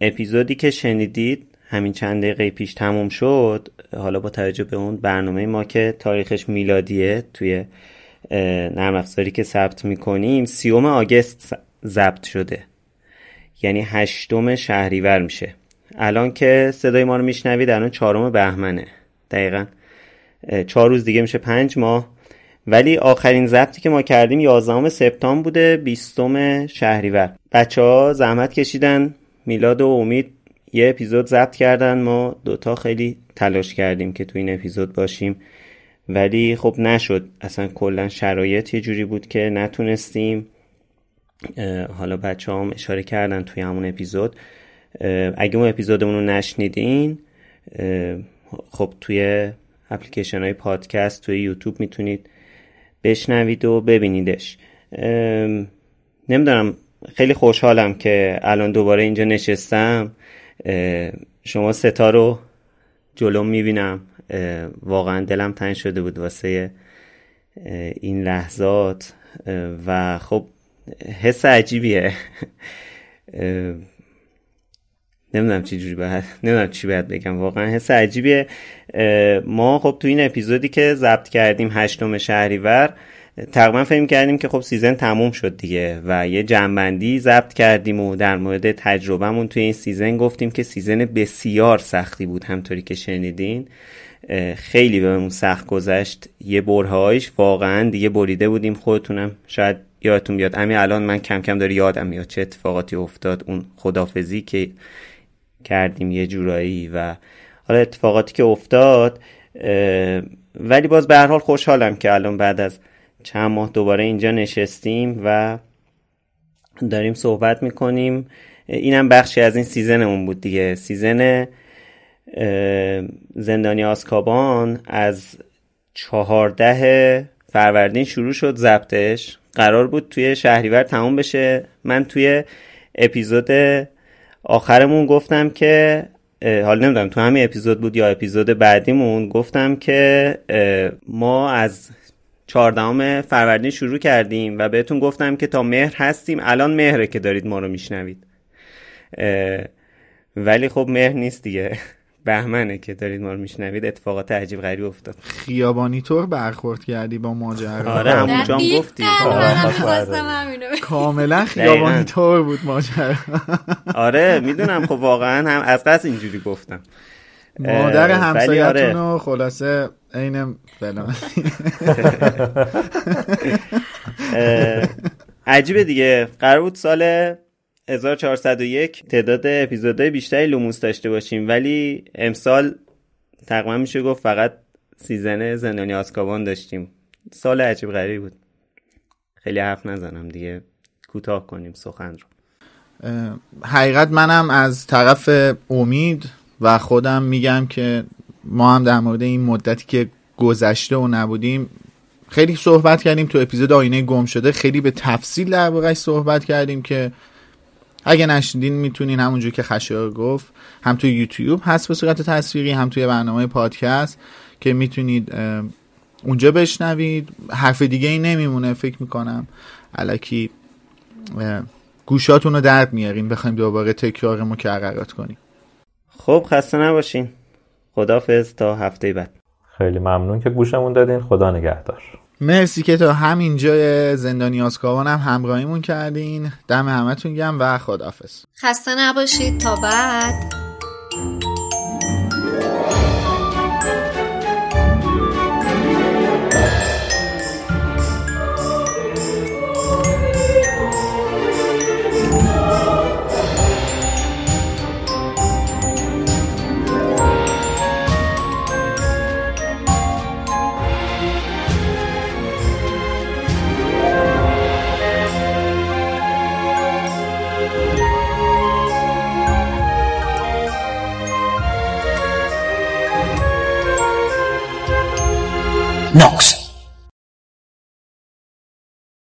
اپیزودی که شنیدید همین چند دقیقه پیش تموم شد حالا با توجه به اون برنامه ما که تاریخش میلادیه توی نرم افزاری که ثبت می‌کنیم سیوم آگست ضبط شده. یعنی هشتم شهریور میشه. الان که صدای ما رو میشنوید الان چهارم بهمنه. دقیقا چهار روز دیگه میشه پنج ماه. ولی آخرین ضبطی که ما کردیم 11 سپتامبر بوده 20 شهریور. بچه ها زحمت کشیدن. میلاد و امید یه اپیزود ضبط کردن. ما دوتا خیلی تلاش کردیم که تو این اپیزود باشیم. ولی خب نشد. اصلا کلا شرایط یه جوری بود که نتونستیم. حالا بچه هم اشاره کردن توی همون اپیزود. اگه اون اپیزودمون رو نشنیدین خب توی اپلیکیشن های پادکست توی یوتیوب می‌تونید بشنوید و ببینیدش. نمی‌دونم خیلی خوشحالم که الان دوباره اینجا نشستم. شما ستا رو جلوم می‌بینم. واقعا دلم تنگ شده بود واسه این لحظات. و خب حس عجیبیه. نمی‌دونم چی جوری باید نمی‌دونم چی باید بگم. واقعا حس عجیبیه. ما خب تو این اپیزودی که ضبط کردیم هشتم شهریور تقریبا فکر کردیم که خب season تموم شد دیگه و یه جمع‌بندی ضبط کردیم و در مورد تجربهمون توی این season گفتیم که season بسیار سختی بود همونطوری که شنیدین. خیلی بهمون سخت گذشت. یه برهه‌هاییش واقعا دیگه بریده بودیم خودتونم. شاید یادتون بیاد. امی الان من کم کم داره یادم میاد چه اتفاقاتی افتاد. اون خدافزی که کردیم یه جورایی و حالا اتفاقاتی که افتاد. ولی باز به هر حال خوشحالم که الان بعد از چند ماه دوباره اینجا نشستیم و داریم صحبت می‌کنیم. اینم بخشی از این season مون بود دیگه. season زندانی آزکابان از چهارده فروردین شروع شد ضبطش. قرار بود توی شهریور تموم بشه. من توی اپیزود آخرمون گفتم که حالا نمی‌دونم تو همین اپیزود بود یا اپیزود بعدیمون گفتم که ما از چهاردهم فروردین شروع کردیم و بهتون گفتم که تا مهر هستیم. الان مهره که دارید ما رو میشنوید. ولی خب مهر نیست دیگه. بهمنه که دارید ما رو میشنوید. اتفاقات عجیب غریب افتاد.
خیابانی طور برخورد کردی با ماجرا؟
آره همونجا هم گفتی.
کاملا خیابانی طور بود ماجرا.
آره می‌دونم. خب واقعا هم از قصد اینجوری گفتم.
مادر همسایتون آره. خلاصه عین فلان
عجیبه دیگه. قرار بود سال 1401 تعداد اپیزودهای بیشتری لوموس داشته باشیم ولی امسال تقریبا میشه گفت فقط سیزن زندانی آسکابان داشتیم. سال عجیب غریبی بود. خیلی حرف نزنم دیگه. کوتاه کنیم سخن رو.
حقیقت منم از طرف امید و خودم میگم که ما هم در مورد این مدتی که گذشته و نبودیم خیلی صحبت کردیم. تو اپیزود آینه گم شده خیلی به تفصیل در صحبت کردیم که اگه نشدین می‌تونین همونجور که خشایار گفت هم توی یوتیوب هست به صورت تصویری هم توی برنامه پادکست که می‌تونید اونجا بشنوید. حرف دیگه ای نمیمونه فکر می‌کنم. علکی گوشاتون رو درد میاریم بخوایم دوباره تکرار مکررات کنیم.
خب خسته نباشین. خدافز تا هفته بعد.
خیلی ممنون که گوشمون دادین. خدا نگهدار.
مرسی که تا همین جای زندانی آسکابان هم همراهیمون کردین. دم همتون گم و خدافز
خسته نباشید. تا بعد.
Knox